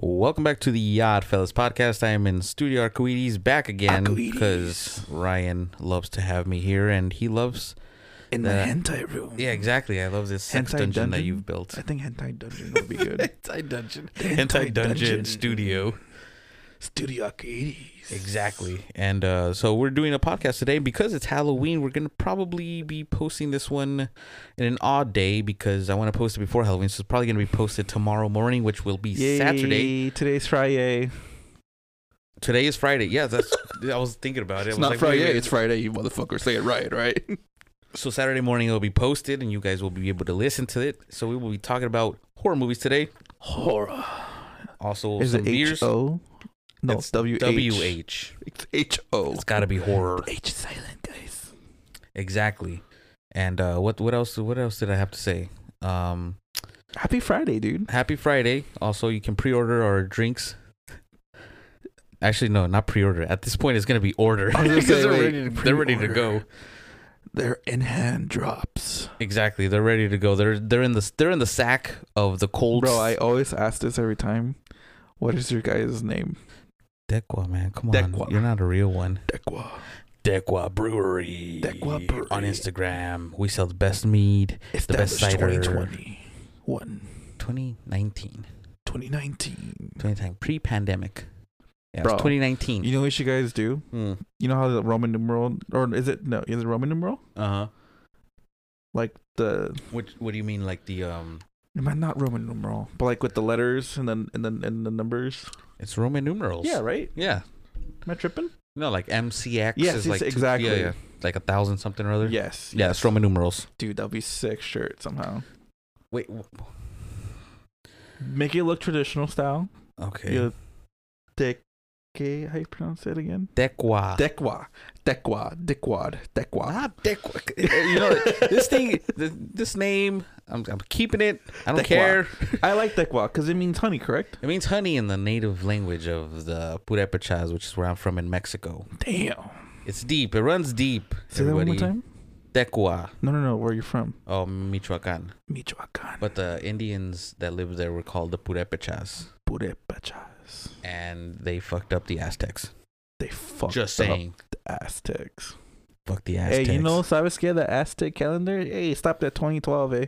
Welcome back to the Odd Fellas podcast. I am in Studio Arcoiris back again because Ryan loves to have me here and he loves. in The- the hentai room. Yeah, exactly. I love this sex Hentai dungeon, that you've built. I think hentai dungeon would be good. Hentai dungeon. The Hentai dungeon studio. Studio Arcoiris. Exactly. And uh, so we're doing a podcast today because it's Halloween. We're going to probably be posting this one in an odd day because I want to post it before Halloween. So it's probably going to be posted tomorrow morning, which will be Yay, Saturday. Today's Friday. Today is Friday. Yeah, that's. I was thinking about it. I It's was not like, Friday. wait, wait. It's Friday. You motherfucker. Say it right, right? So Saturday morning it'll be posted, and you guys will be able to listen to it. So we will be talking about horror movies today. Horror. Also, Is some it beers. H O? No, It's W H. It's H O. It's got to be horror. H silent, guys. Exactly. And uh, what what else? What else did I have to say? Um, Happy Friday, dude. happy Friday. Also, you can pre-order our drinks. Actually, no, not pre-order. At this point, it's gonna be order I was gonna because they're ready. To, they're ready to go. They're in hand drops. Exactly, they're ready to go. They're they're in the they're in the sack of the cold. Bro, I always ask this every time. What is your guy's name? Dequa, man, come on, Dequa. you're not a real one. Dequa. Tekua Brewery. Tekua Brewery. on Instagram. We sell the best mead. The best cider. 2021. 2019, 2019. 2019 pre-pandemic. Yeah, Bro, it's 2019. You know what you guys do? Mm. You know how the Roman numeral, or is it no? Is it Roman numeral? Uh huh. Like the What What do you mean, like the um? man, not Roman numeral, but like with the letters and then and then and the numbers. It's Roman numerals. Yeah, right. Yeah. Am I tripping? No, like MCX Yes, is yes, like two- exactly. yeah, yeah, like a thousand something or other. Yes. Yeah, it's Roman numerals. Dude, that'd be sick shirt somehow. Wait. w- Make it look traditional style. Okay. You Dec. How you pronounce it again? Dequa. Dequa. Dequa. Dickwad. Dequa. Not Dequa. you know this thing. This name. I'm, I'm keeping it. I don't Dequa. care. I like Dequa because it means honey, correct? It means honey in the native language of the Purépechas, which is where I'm from in Mexico. Damn. It's deep. It runs deep. Say that one more time. Tekua. No, no, no. Where are you from? Oh, Michoacan. Michoacan. But the Indians that lived there were called the Purépechas. Purépechas. And they fucked up the Aztecs. They fucked up. Just saying. the Aztecs. Fuck the Aztecs. Hey, Aztecs. you know, ¿sabes qué? The Aztec calendar. Hey, stopped at 2012, eh?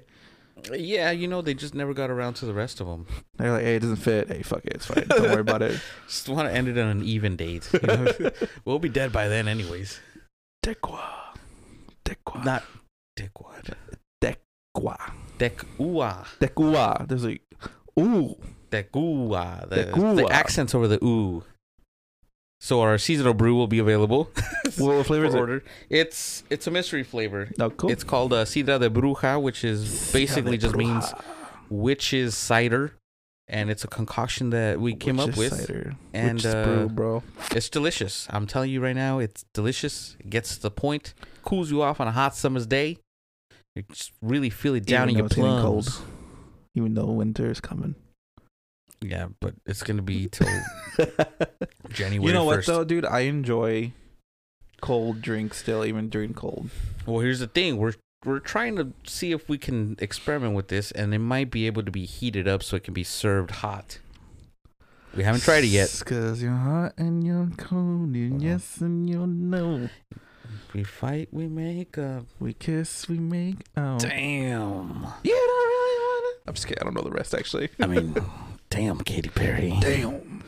Yeah, you know, they just never got around to the rest of them. They're like, hey, it doesn't fit. Hey, fuck it. It's fine. Don't worry about it. Just want to end it on an even date. You know? we'll be dead by then, anyways. Dequa. Dequa. Not Dickwad. Dequa. Dequa. Dequa. There's like, ooh. Tekua. The, Tekua. the accents over the ooh. So our seasonal brew will be available. What flavor is it? It's it's a mystery flavor. No, cool. It's called uh, Sidra de Bruja, which is basically just means witch's cider, and it's a concoction that we came up with, Cider. and Witch's uh, brew, bro. it's delicious. I'm telling you right now, it's delicious. It gets to the point, cools you off on a hot summer's day. You just really feel it down Even in your plums. cold. Even though winter is coming. Yeah, but it's gonna be till January. you know what 1st. though, dude? I enjoy cold drinks still, even during cold. Well, here's the thing. We're we're trying to see if we can experiment with this, and it might be able to be heated up so it can be served hot. We haven't tried it yet. Cause you're hot and you're cold, and Uh-huh. yes and you know. We fight, we make up. We kiss, we make out. Damn. You don't really wanna. I'm just kidding. I don't know the rest actually. I mean, damn, Katy Perry. Damn.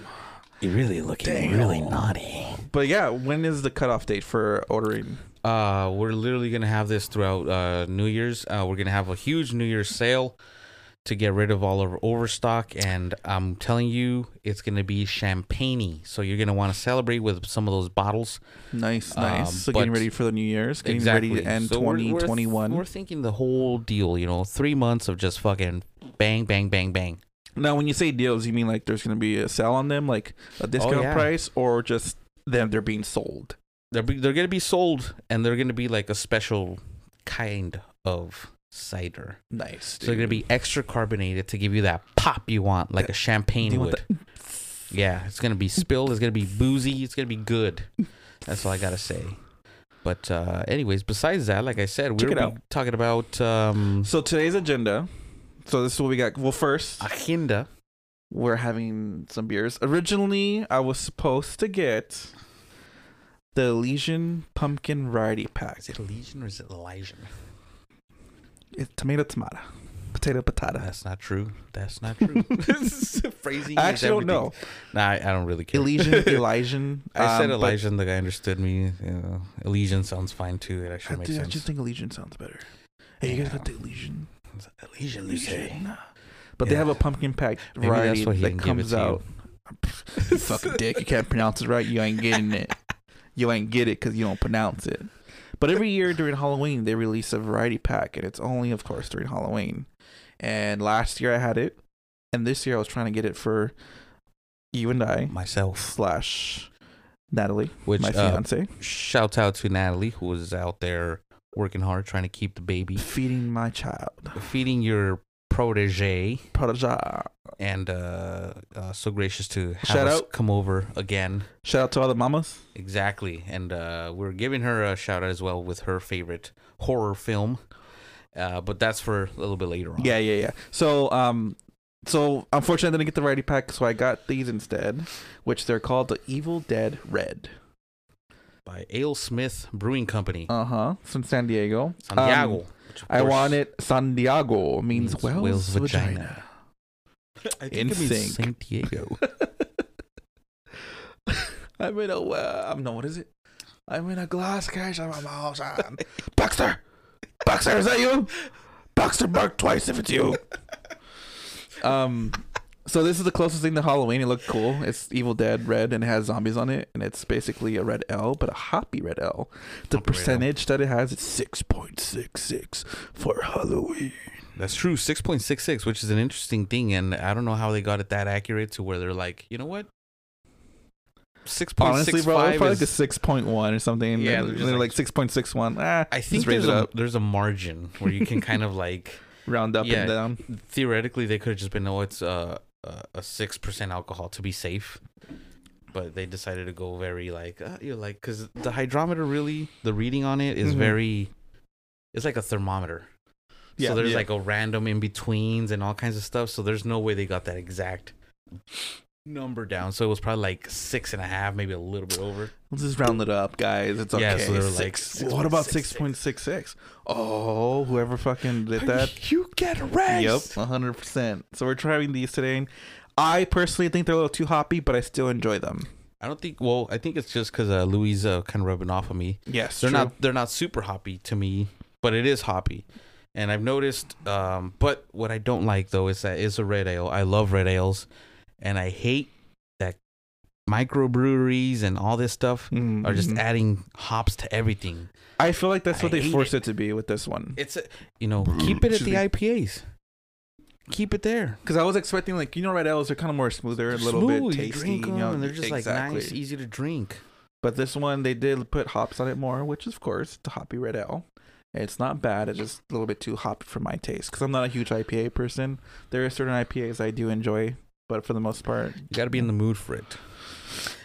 You're really looking Damn. really naughty. But yeah, when is the cutoff date for ordering? Uh, we're literally gonna have this throughout uh New Year's. Uh, we're gonna have a huge New Year's sale to get rid of all of our overstock, and I'm telling you, it's gonna be champagne. So you're gonna want to celebrate with some of those bottles. Nice, Um, nice. so getting ready for the New Year's, getting exactly. ready to end So we're- we're- 2021. We're, thinking the whole deal. You know, three months of just fucking bang, bang, bang, bang. Now, when you say deals, you mean like there's going to be a sale on them, like a discount Oh, yeah. price, or just them they're being sold? They're be, they're gonna be sold, and they're gonna be like a special kind of cider. Nice. So they're gonna be extra carbonated to give you that pop you want, like a champagne would. Yeah, it's gonna be spilled. It's gonna be boozy. It's gonna be good. That's all I gotta say. But uh, anyways, besides that, like I said, we're talking about um, So today's agenda. So this is what we got. Well, first, agenda. we're having some beers. Originally, I was supposed to get the Elysian Pumpkin Variety Pack. Is it Elysian or is it Elysian? It's tomato, tomato, potato, potato. That's not true. That's not true. This is phrasing. I actually don't know. Nah, I, I don't really care. Elysian, Elysian. I said um, Elysian. The guy understood me. You know, Elysian sounds fine too. It I, actually makes do- I just think Elysian sounds better. Hey, you guys got the Elysian? Elysian, you say? Elysian. But they have a pumpkin pack variety that didn't give it comes out. you fucking dick. You can't pronounce it right. You ain't getting it. You ain't get it because you don't pronounce it. But every year during Halloween, they release a variety pack, and it's only, of course, during Halloween. And last year I had it, and this year I was trying to get it for you and I Myself. slash Natalie, Which my uh, fiance, shouts out to Natalie who was out there working hard trying to keep the baby, feeding my child. feeding your protege, Protege. and uh, uh, so gracious to have Shout us out. come over again. Shout out to all the mamas. Exactly, and uh, we're giving her a shout out as well with her favorite horror film. Uh, but that's for a little bit later on. Yeah, yeah, yeah. So, um, so unfortunately, I didn't get the variety pack, so I got these instead, which they're called the Evil Dead Red. By Ale Smith Brewing Company, Uh huh. From San Diego. Santiago. Um, I want it. San Diego means, means Wales, whale's vagina. vagina. I In think it means sync. San Diego. I'm in a well. I'm no. What is it? I'm in a glass case of a mouse. on. Baxter, Baxter, is that you? Baxter, bark twice if it's you. Um. So this is the closest thing to Halloween. It looked cool. It's Evil Dead Red and it has zombies on it, and it's basically a red ale, but a hoppy red ale. The Hoppy red ale. percentage that it has is six point six six for Halloween. That's true, six point six six, which is an interesting thing, and I don't know how they got it that accurate to where they're like, you know what, six point Honestly, six bro, five probably like a six point one or something. Yeah, Yeah, they're they're like- like six point six one. Ah, I think there's a there's a margin where you can kind of like round up yeah. and down. theoretically they could have just been oh it's uh, a six percent alcohol to be safe, but they decided to go very like uh, you're like because the hydrometer really the reading on it is Mhm. very it's like a thermometer. Yeah, so there's yeah. like a random in betweens and all kinds of stuff. So there's no way they got that exact number down. So it was probably like six and a half, maybe a little bit over. Let's just round it up, guys. It's okay. Yeah, so they were like Six. what about 6.66? six point six six? Oh, whoever fucking did that. you get raised. Yep, one hundred percent. So we're trying these today. I personally think they're a little too hoppy, but I still enjoy them. I don't think. Well, I think it's just because uh, Louise uh, kind of rubbing off of me. Yes, They're not. They're not super hoppy to me, but it is hoppy. And I've noticed. Um, but what I don't like though is that it's a red ale. I love red ales, and I hate that microbreweries and all this stuff Mm-hmm. are just adding hops to everything. I feel like that's what I they hate forced it. it. to be with this one. It's a, you know keep it at the me. IPAs. Keep it there. Because I was expecting like you know red ales are kind of more smoother, a little Smooth, bit you tasty. drink You 'em, know, and they're just exactly. like nice, easy to drink. But this one they did put hops on it more, which of course the hoppy red ale. It's not bad. It's just a little bit too hoppy for my taste because I'm not a huge IPA person. There are certain IPAs I do enjoy, but for the most part, You got to be in the mood for it.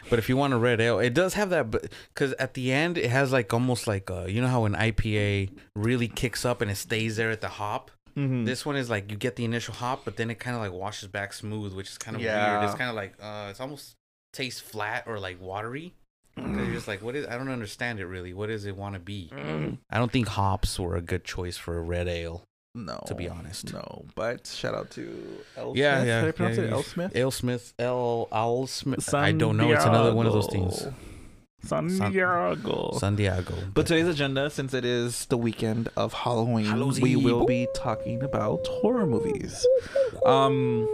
But if you want a red ale, it does have that. Because at the end, it has like almost like uh, you know how an IPA really kicks up and it stays there at the hop. Mhm. This one is like you get the initial hop, but then it kind of like washes back smooth, which is kind of Yeah. weird. It's kind of like uh, it's almost tastes flat or like watery. 'Cause You're just like, what is? I don't understand it really. What does it want to be? Mm. I don't think hops were a good choice for a red ale. No, to be honest. no. But shout out to El Yeah, Smith. yeah, Did I pronounce yeah, it yeah. El Smith? Ale Smith, L. Owl Smith. I don't know. It's another one of those things. San San- Diego. San Diego. But today's agenda, since it is the weekend of Halloween, Halloween. we will be talking about horror movies. Um,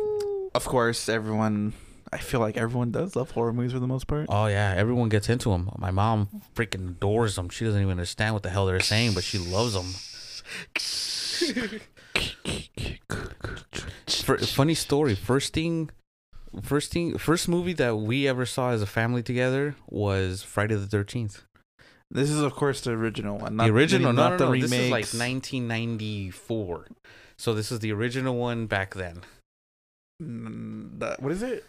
of course, everyone. I feel like everyone does love horror movies for the most part. Oh yeah, everyone gets into them. My mom freaking adores them. She doesn't even understand what the hell they're saying, but she loves them. For, funny story. First thing, first thing, first movie that we ever saw as a family together was Friday the Thirteenth. This is, of course, the original one. Not The original, no, not no, the no. remakes. This is like 1994. So this is the original one back then. Mm, the- what is it?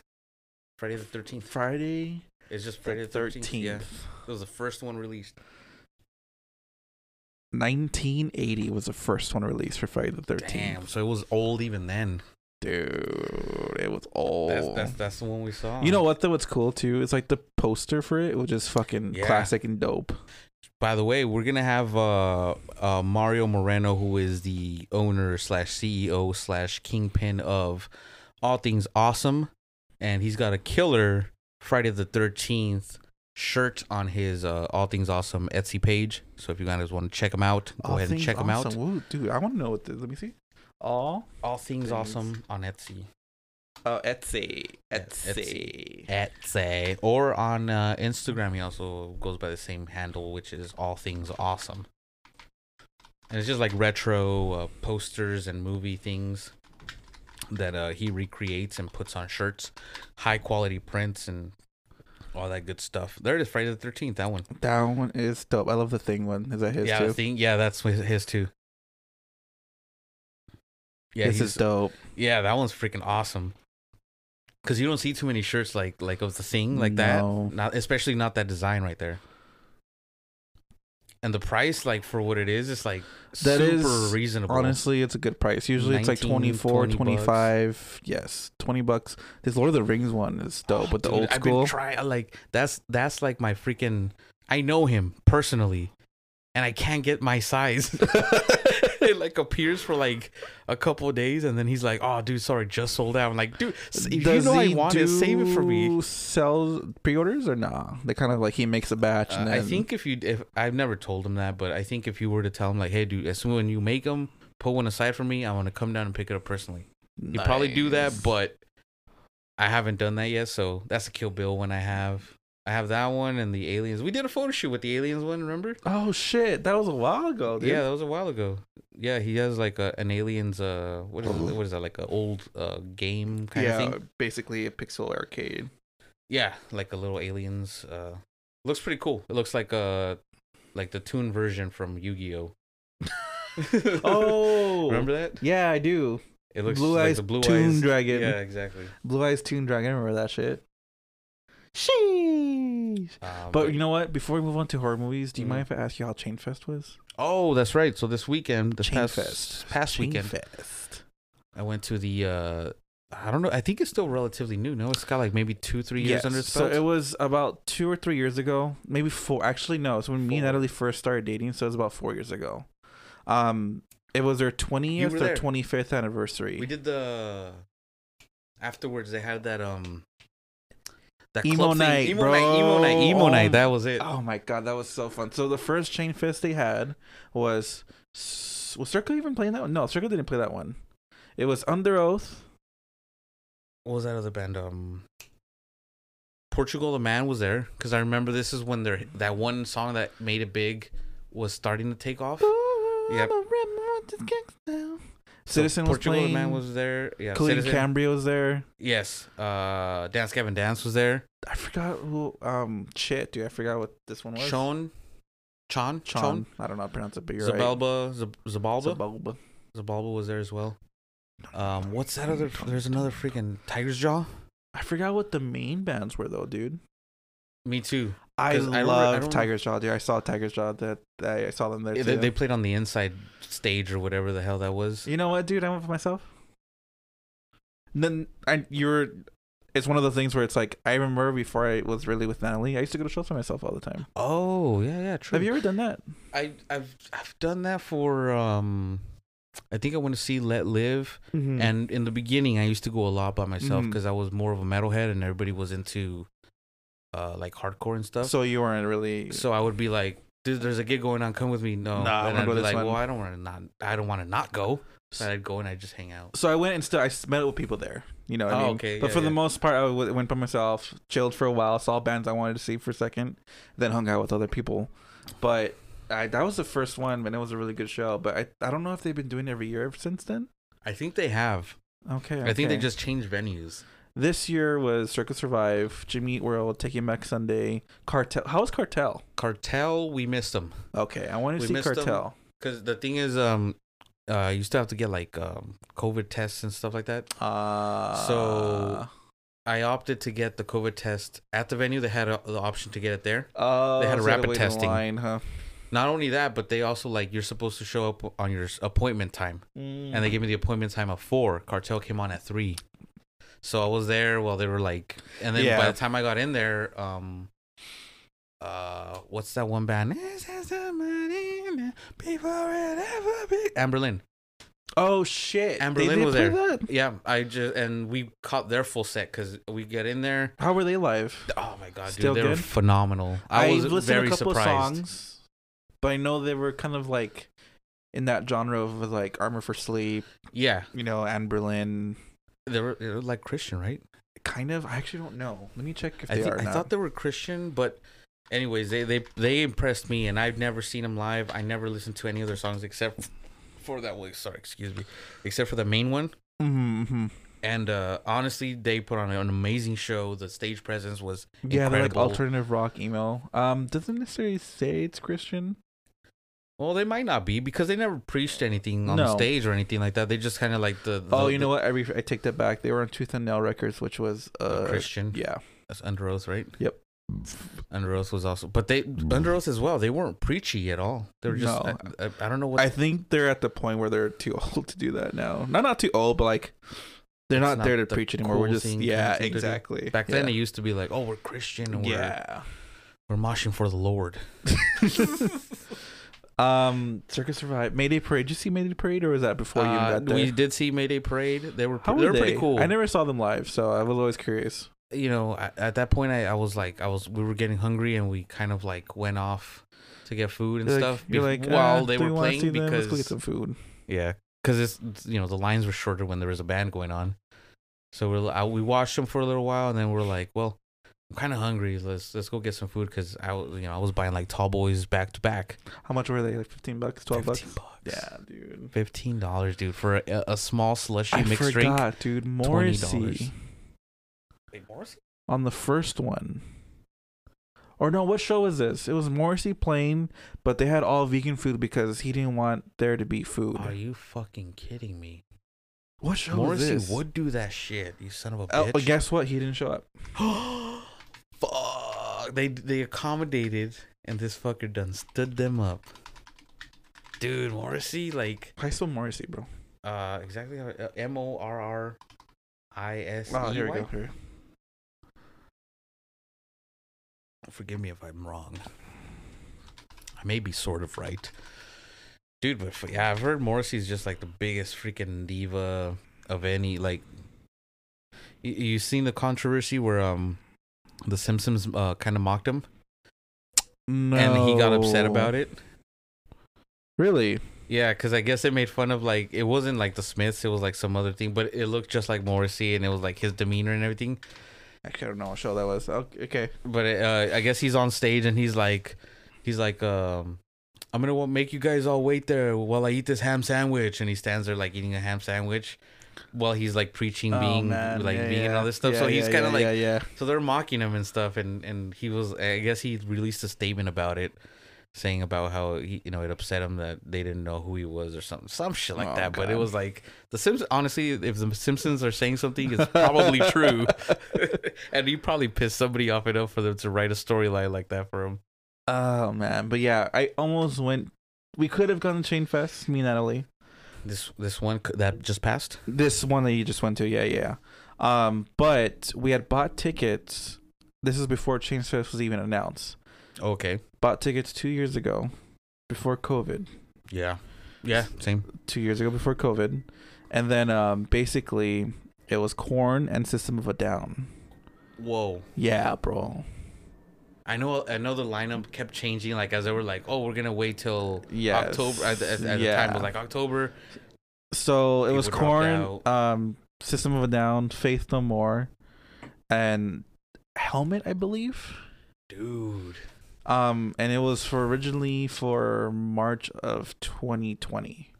Friday the Thirteenth. Friday It's just Friday the Thirteenth. Yeah, it was the first one released. 1980 was the first one released for Friday the 13th. Damn. So it was old even then. dude, it was old. That's, that's that's the one we saw. you know what though? What's cool too? It's like the poster for it, which is fucking Yeah. classic and dope. By the way, we're gonna have uh, uh Mario Moreno, who is the owner slash CEO slash kingpin of All Things Awesome, and he's got a killer Friday the Thirteenth shirt on his uh, All Things Awesome Etsy page. So if you guys want to check him out, go All ahead and check him out. Ooh, dude, I want to know what this. Let me see. All All Things Things. Awesome on Etsy. oh Etsy, Etsy. Etsy. Or on uh, Instagram, he also goes by the same handle, which is All Things Awesome. And it's just like retro uh, posters and movie things that uh, he recreates and puts on shirts, high quality prints and all that good stuff. There it is, Friday the Thirteenth. That one. That one is dope. I love the thing one. Is that his yeah, too? I think yeah, that's his, his too. Yeah, this is dope. yeah, that one's freaking awesome. Cause you don't see too many shirts like like of the thing like No. that, not especially not that design right there. And the price, like for what it is, it's like That super is, reasonable. Honestly, it's a good price. Usually it's like 19, 24, 20 bucks. 25. Yes, 20 bucks. This Lord of the Rings one is dope with the Dude, old I've been trying like that's that's like my freaking. I know him personally, and I can't get my size. like appears for like a couple of days, and then he's like, "Oh, dude, sorry, just sold out." I'm like, "Dude, s- if you Does know I want it, save it for me." do Sells pre-orders or nah? They kind of like he makes a batch Uh, then I think if you, if I've never told him that, but I think if you were to tell him like, "Hey, dude, as soon as you make them, put one aside for me. I want to come down and pick it up personally." You probably do that, but I haven't done that yet. So that's a Kill Bill one I have. I have that one and the aliens. We did a photo shoot with the aliens one. Remember? oh shit, that was a while ago, dude. Yeah, that was a while ago. Yeah, he has like a, an aliens. Uh, what is it, what is that? Like an old uh game kind yeah, of thing. basically a pixel arcade. Yeah, like a little aliens. Uh, looks pretty cool. It looks like uh like the toon version from Yu Gi Oh. Oh, remember that? Yeah, I do. It looks Blue like Eyes the blue Toon eyes Dragon. Yeah, exactly. Blue Eyes Toon Dragon. I remember that shit. Sheesh. Um, But you know what? Before we move on to horror movies, do you Mhm. mind if I ask you how Chainfest was? Oh, that's right. So this weekend, this past Fest. past Chain weekend, Fest. I went to the. uh I don't know. I think it's still relatively new. No, it's got like maybe two, three years Yes. under its So it was about two or three years ago, maybe four. Actually, no. It's when me and Natalie first started dating, so it was about four years ago. Um, it was their twentieth or twenty fifth anniversary. we did the. Afterwards, they had that um. That Emo night, emo night, emo night, emo Oh night. That was it. Oh my god, that was so fun. So the first Chain Fest they had was was Circa even playing that one? No, Circa didn't play that one. It was Underoath. What was that other band? Um, Portugal the Man was there because I remember this is when their that one song that made it big was starting to take off. Yep. So Citizen was Portugal playing. Man was there. Yeah, Clean Citizen. Cambria was there. Yes. Uh, Dance Gavin Dance was there. I forgot who. Um, shit, dude, I forgot what this one was. Sean, Chon, Chon. Chon, I don't know how to pronounce it, but you're Zabalba, Zab- right. Zabalba, Zabalba. Zabalba was there as well. Um, what's that other? There's another freaking Tiger's Jaw. I forgot what the main bands were though, dude. Me too. I 'Cause I remember- love I don't- Tiger's Jaw, dude. I saw Tiger's Jaw. That I I saw them there They, too. they played on the inside stage or whatever the hell that was. You know what, dude? I went for myself. Then I you're. It's one of the things where it's like I remember before I was really with Natalie, I used to go to shows by myself all the time. Oh yeah, yeah, true. Have you ever done that? I I've I've done that for um, I think I went to see Let Live, Mm-hmm. and in the beginning I used to go a lot by myself because I was more of a metalhead and everybody was into, uh, like hardcore and stuff. so you weren't really. So I would be like, "Dude, there's a gig going on. Come with me." No, Nah, and gonna I'd be this like, one. "Well, I don't want to not. I don't want to not go." So I'd go and I'd just hang out. So I went and still I met with people there. You know what I Oh, mean? okay, But yeah, for the most part, I w- went by myself, chilled for a while, saw bands I wanted to see for a second, then hung out with other people. But I, that was the first one, and it was a really good show. But I, I don't know if they've been doing it every year since then. I think they have. Okay, I think they just changed venues. This year was Circa Survive, Jimmy Eat World, Taking Back Sunday, Cartel. How was Cartel? Cartel, we missed them. Okay, I wanted to We see. Cartel. Because the thing is, um, uh, you still have to get like um COVID tests and stuff like that. Uh, So- I opted to get the COVID test at the venue. They had a, the option to get it there. uh, they had a so rapid testing. line, huh? Not only that, but they also like you're supposed to show up on your appointment time, and they gave me the appointment time of four. Cartel came on at three, so I was there while they were like, and then by the time I got in there, um, uh, what's that one band? Is there somebody in there Before it ever be- Anberlin. Oh shit! Amber They was there. that? Yeah, I just and we caught their full set because we get in there. How were they live? Oh my god, Still dude, they were good? phenomenal. I, was listened very to a couple surprised. of songs, but I know they were kind of like in that genre of like Armor for Sleep, Yeah, you know, Anberlin. They were, they were like Christian, right? Kind of. I actually don't know. Let me check if I, they think, are I now. thought they were Christian, but anyways, they, they they impressed me, and I've never seen them live. I never listened to any of their songs except for that one. Sorry, excuse me, except for the main one. mm-hmm. And uh, honestly, they put on an amazing show. The stage presence was Yeah, they're like alternative rock emo. Um, doesn't necessarily say it's Christian. Well. They might not be because they never preached anything on No. stage or anything like that. They just kind of like the, the oh, you know what? I re- I take that back. They were on Tooth and Nail Records, which was uh, Christian. Yeah. That's Underoath, right? Yep. Underoath was also, but they Underoath as well. They weren't preachy at all. They were just. No. I, I, I don't know what. I think they're at the point where they're too old to do that now. Not not too old, but like they're It's not, not there to the preach anymore. cool we're just thing yeah, to do. exactly. back then, it yeah. used to be like, oh, we're Christian and we're yeah. we're moshing for the Lord. um, Circa Survive, Mayday Parade. Did you see Mayday Parade, or was that before you Uh, got there? we did see Mayday Parade. They were How they were they? pretty cool. I never saw them live, so I was always curious. you know, at, at that point, I, I was like, I was we were getting hungry and we kind of like went off to get food and You're like- stuff you're like, while "Ah, they we were playing them? let's go get because some food. Yeah, because it's you know the lines were shorter when there was a band going on, so we're we watched them for a little while and then we're like, well, I'm kind of hungry. Let's let's go get some food because I was- you know I was buying like tall boys back to back. How much were they? Like fifteen bucks, twelve bucks. bucks. Yeah, dude. fifteen dollars, dude, for a, a small slushy I mixed drink. forgot, dude. Morrissey Wait, Morrissey? on the first one. Or no, what show was this? It was Morrissey playing, but they had all vegan food because he didn't want there to be food. Are you fucking kidding me? what show Morrissey would do that shit. You son of a Oh, bitch. but guess what? He didn't show up. Fuck. They they accommodated and this fucker done stood them up. Dude, Morrissey, like I spell Morrissey, bro. uh exactly how M O R R I S E. Oh, here we go. Here. Forgive me if I'm wrong. I may be sort of right. Dude, but f- yeah, I've heard Morrissey's just like the biggest freaking diva of any like you, you seen the controversy where um the Simpsons uh kind of mocked him No. and he got upset about it. Really? Yeah, because I guess it made fun of like it wasn't like the Smiths, it was like some other thing, but it looked just like Morrissey and it was like his demeanor and everything. Actually, I don't know what show that was. Okay. okay. But uh, I guess he's on stage and he's like, he's like, um, I'm gonna make you guys all wait there while I eat this ham sandwich, and he stands there like eating a ham sandwich while he's like preaching Oh, being man. like Yeah, vegan and all this stuff. Yeah, so he's yeah, kind of yeah, like, yeah, yeah. so they're mocking him and stuff, and and he was, I guess he released a statement about it. Saying about how he, you know, it upset him that they didn't know who he was or something, some shit like Oh, that. But it was like the Simpsons. Honestly, if the Simpsons are saying something, it's probably true, and he probably pissed somebody off enough for them to write a storyline like that for him. Oh man, but yeah, I almost went. We could have gone to Chain Fest, me and Natalie. This this one c- that just passed. This one that you just went to, yeah, yeah. Um, but we had bought tickets. This is before Chain Fest was even announced. Okay. Bought tickets two years ago, before COVID. Yeah. Yeah. Same. Two years ago before COVID, and then um, basically it was Korn and System of a Down. Whoa. Yeah, bro. I know. I know the lineup kept changing. Like as they were like, oh, we're gonna wait till Yes. October. At, the- at, at the time it was like October. So it was Korn, um, System of a Down, Faith No More, and Helmet, I believe. Dude. Um, and it was for originally for March of 2020,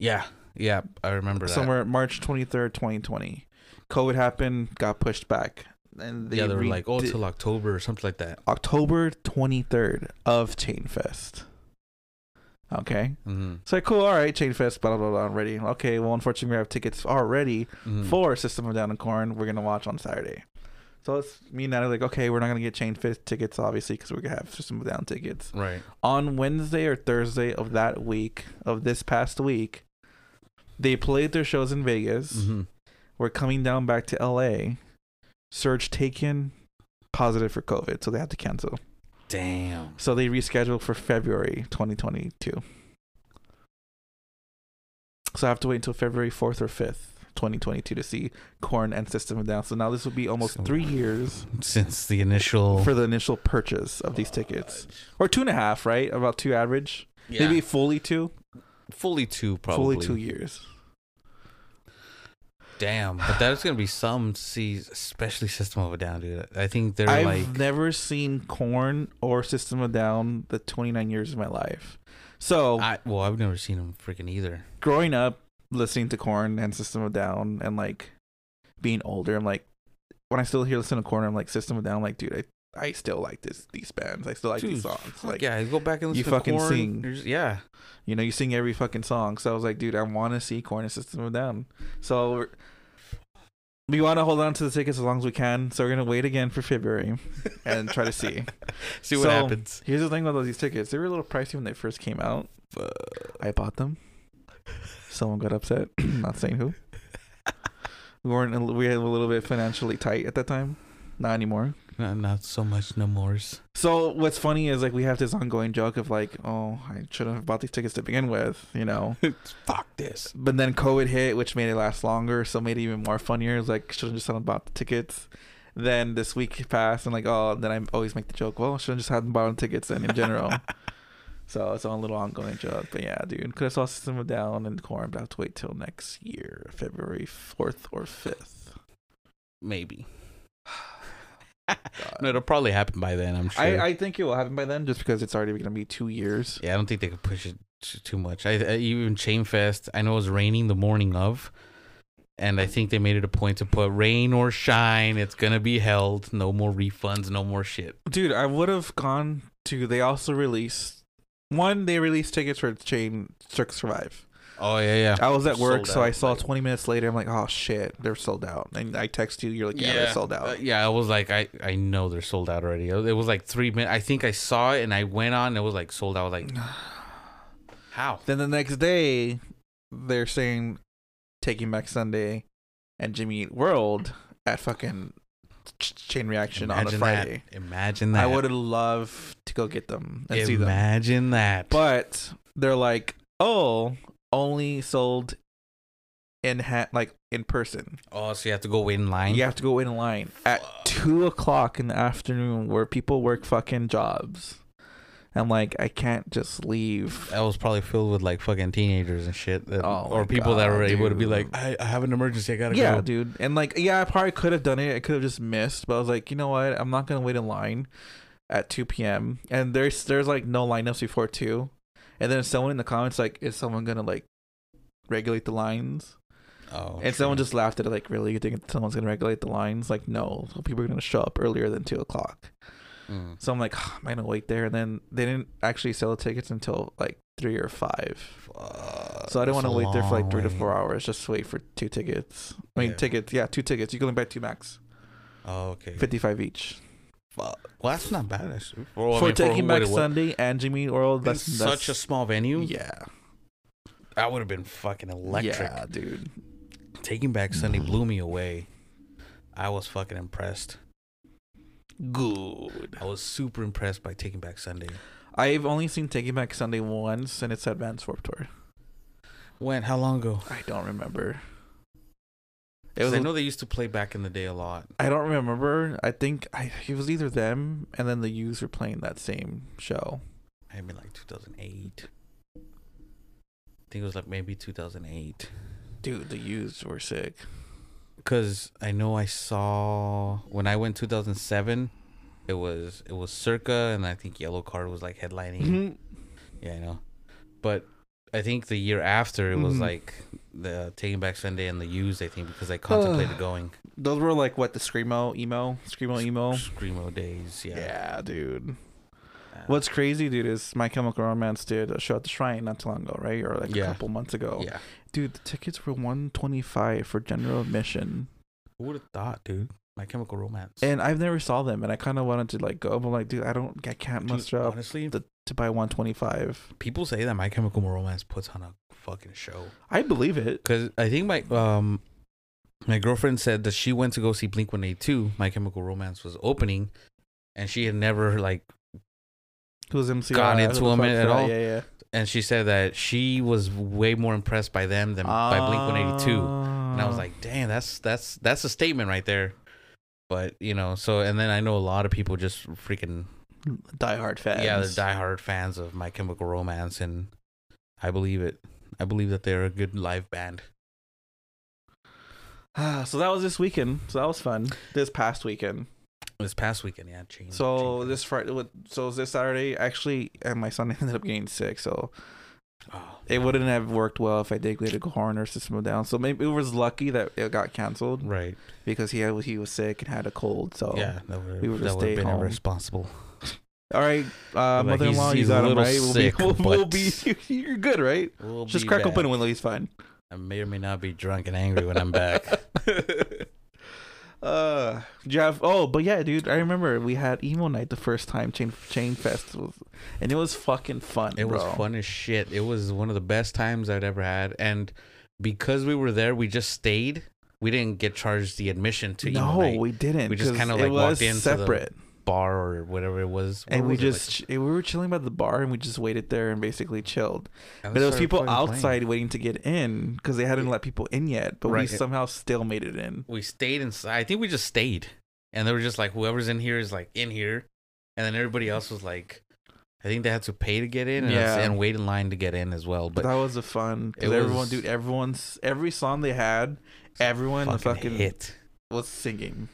Yeah. Yeah. I remember that. somewhere March 23rd, 2020. COVID happened, got pushed back, and they yeah, they were like, oh, till October or something like that. October 23rd of Chain Fest. Okay, Mm-hmm. so cool. All right, Chain Fest, blah blah blah. I'm ready. Okay, well, unfortunately, we have tickets already Mm-hmm. for System of a Down and Korn. We're gonna watch on Saturday. So it's me and Natalie like, okay, we're not gonna get chain fit tickets, obviously, because we're gonna have System of a Down tickets. Right. On Wednesday or Thursday of that week, of this past week, they played their shows in Vegas. Mm-hmm. We're coming down back to LA. Serj Tankian positive for COVID, so they had to cancel. Damn. So they rescheduled for February 2022. So I have to wait until February 4th or 5th, 2022 to see Korn and System of Down. So now this will be almost So- three years Since the initial. for the initial purchase of these tickets. Or two and a half, right? About two average. yeah. Maybe fully two. fully two, probably. Fully two years. Damn. But that's gonna be some see, especially System of a Down, dude. I think they're like I've like. never seen Korn or System of a Down the 29 years of my life. So I, well, I've never seen them freaking either. growing up listening to Korn and System of a Down and like being older, I'm like when I still hear listen to Korn, I'm like System of a Down, like dude, I, I still like this these bands. I still like these songs. Like yeah, go back and listen you to fucking Korn. sing. There's- Yeah. you know, you sing every fucking song. So I was like, dude, I want to see Korn and System of Down. So we're, want to hold on to the tickets as long as we can. So we're gonna wait again for February and try to see. See what So, happens. Here's the thing about these tickets: they were a little pricey when they first came out. But... I bought them. Someone got upset. Not saying who. We weren't. We had a little bit financially tight at that time. Not anymore. Not, not so much no mores. So what's funny is like we have this ongoing joke of like, oh, I shouldn't have bought these tickets to begin with, you know. Fuck this. But then COVID hit, which made it last longer, so made it even more funnier. It's like shouldn't just hadn't bought the tickets. Then this week passed, and like, oh, then I always make the joke. Well, should have just hadn't bought the tickets then in general. so it's a little ongoing joke. But yeah, dude, could have saw System of Down and Korn, but I have to wait till next year, February fourth or fifth. Maybe. no, it'll probably happen by then. I'm sure. I, I think it will happen by then, just because it's already going to be two years. yeah, I don't think they could push it too much. I, I even Chainfest. I know it was raining the morning of, and I think they made it a point to put rain or shine. It's gonna be held. No more refunds. No more shit. Dude, I would have gone to. They also released one. They released tickets for Chain Circa Survive. Oh yeah, yeah. I was at work, Sold so I saw like- 20 minutes later. I'm like, oh shit, they're sold out. And I text you, you're like, yeah, they're sold out. Uh, yeah, I was like, I, I know they're sold out already. It was like three minutes. I think I saw it and I went on. And it was like sold out. I was like, how? then the next day, they're saying Taking Back Sunday and Jimmy Eat World at fucking Chain Reaction on a Imagine Friday. That. Imagine that. I would have loved to go get them and see them. Imagine that. But they're like, oh, only sold in ha- like in person. oh, so you have to go wait in line. You have to go wait in line at two o'clock in the afternoon where people work fucking jobs. I'm like, I can't just leave. That was probably filled with like fucking teenagers and shit, that, Oh or people that God, were able to be like, I, I have an emergency, I gotta Yeah, go. dude. And like, yeah, I probably could have done it. I could have just missed, but I was like, you know what? I'm not gonna wait in line at 2 p.m. And there's there's like no lineups before two. And then someone in the comments like, is someone gonna like regulate the lines? Oh, and someone just laughed at it, like, really? You think someone's gonna regulate the lines? Like, no. So people are gonna show up earlier than two o'clock. Mm. So I'm like, "Ah, I'm gonna wait there. And then they didn't actually sell the tickets until like three or five. Fuck, So I didn't want to wait there for like long three to four hours. Just wait for two tickets. I mean, Yeah. tickets. Yeah, two tickets. You can only buy two max, Oh, okay. fifty-five each. Fuck. Well, that's not bad. Actually. For, I for mean, taking what back it was. Sunday and Jimmy World. In That's, that's such a small venue. yeah, That would have been fucking electric. yeah, dude. Taking Back Sunday blew me away. I was fucking impressed. Good. I was super impressed by Taking Back Sunday. I've only seen Taking Back Sunday once, and it's Advanced Warp Tour. When? How long ago? I don't remember. It 'Cause was. I know they used to play back in the day a lot. I don't remember. I think I it was either them and then the Used were playing that same show. I mean, like 2008. I think it was like maybe 2008. Dude, the Used were sick. Cause I know I saw when I went 2007, it was it was Circa and I think Yellowcard was like headlining. Mm-hmm. Yeah, I know. But I think the year after it was Mhm. like the Taking Back Sunday and the Used. I think because I contemplated going. Those were like what the screamo emo, screamo emo. Screamo days. Yeah. Yeah, dude. Uh, What's crazy, dude, is My Chemical Romance did a show at the Shrine not too long ago, right? Or like Yeah. a couple months ago. Yeah. Dude, the tickets were one twenty five for general admission. Who would have thought, dude? My Chemical Romance. and I've never saw them, and I kind of wanted to like go, but I'm like, dude, I don't, I can't muster up honestly, the, to buy 125. people say that My Chemical Romance puts on a fucking show. I believe it. Because I think my um my girlfriend said that she went to go see Blink One Eight Two. My Chemical Romance was opening, and she had never like. Who's MC? Gone into them at all? Yeah, yeah. And she said that she was way more impressed by them than by Blink One Eighty Two. And I was like, damn, that's that's that's a statement right there. But you know, so and then I know a lot of people just freaking diehard fans. yeah, they're diehard fans of My Chemical Romance, and I believe it. I believe that they're a good live band. Ah, so that was this weekend. So that was fun. This past weekend. This past weekend, yeah, Chain. So Chain- this Friday, so this Saturday, actually, and my son ended up getting sick. So oh, it wouldn't have worked well if I did go to Korn or System Down. So maybe it was lucky that it got canceled right. because he had, he was sick and had a cold. So yeah, that would we were that just would have been home. irresponsible. All right, uh, Like, mother-in-law, he's- you he's a got him right. We'll sick, be, we'll, we'll be, you're good, right? We'll Just crack back. open when he's fine. I may or may not be drunk and angry when I'm back. Uh, Jeff. Oh, but yeah, dude. I remember we had emo night the first time Chain Chain Fest was, and it was fucking fun. it was fun as shit. It was one of the best times I'd ever had, and because we were there, we just stayed. We didn't get charged the admission to emo No, night we didn't. We just kinda, like, was walked the- separate, bar or whatever it was, and we was it? just ch- we were chilling by the bar, and we just waited there and basically chilled. Like, But there was people fucking playing. outside waiting to get in because they hadn't let people in yet. But we somehow still made it in. We stayed inside. I think we just stayed, and they were just like, whoever's in here is like in here, and then everybody else was like, I think they had to pay to get in, and, Yeah. and wait in line to get in as well. But that was a fun. Because everyone, dude, everyone's every song they had, everyone the fucking fucking hit. was singing,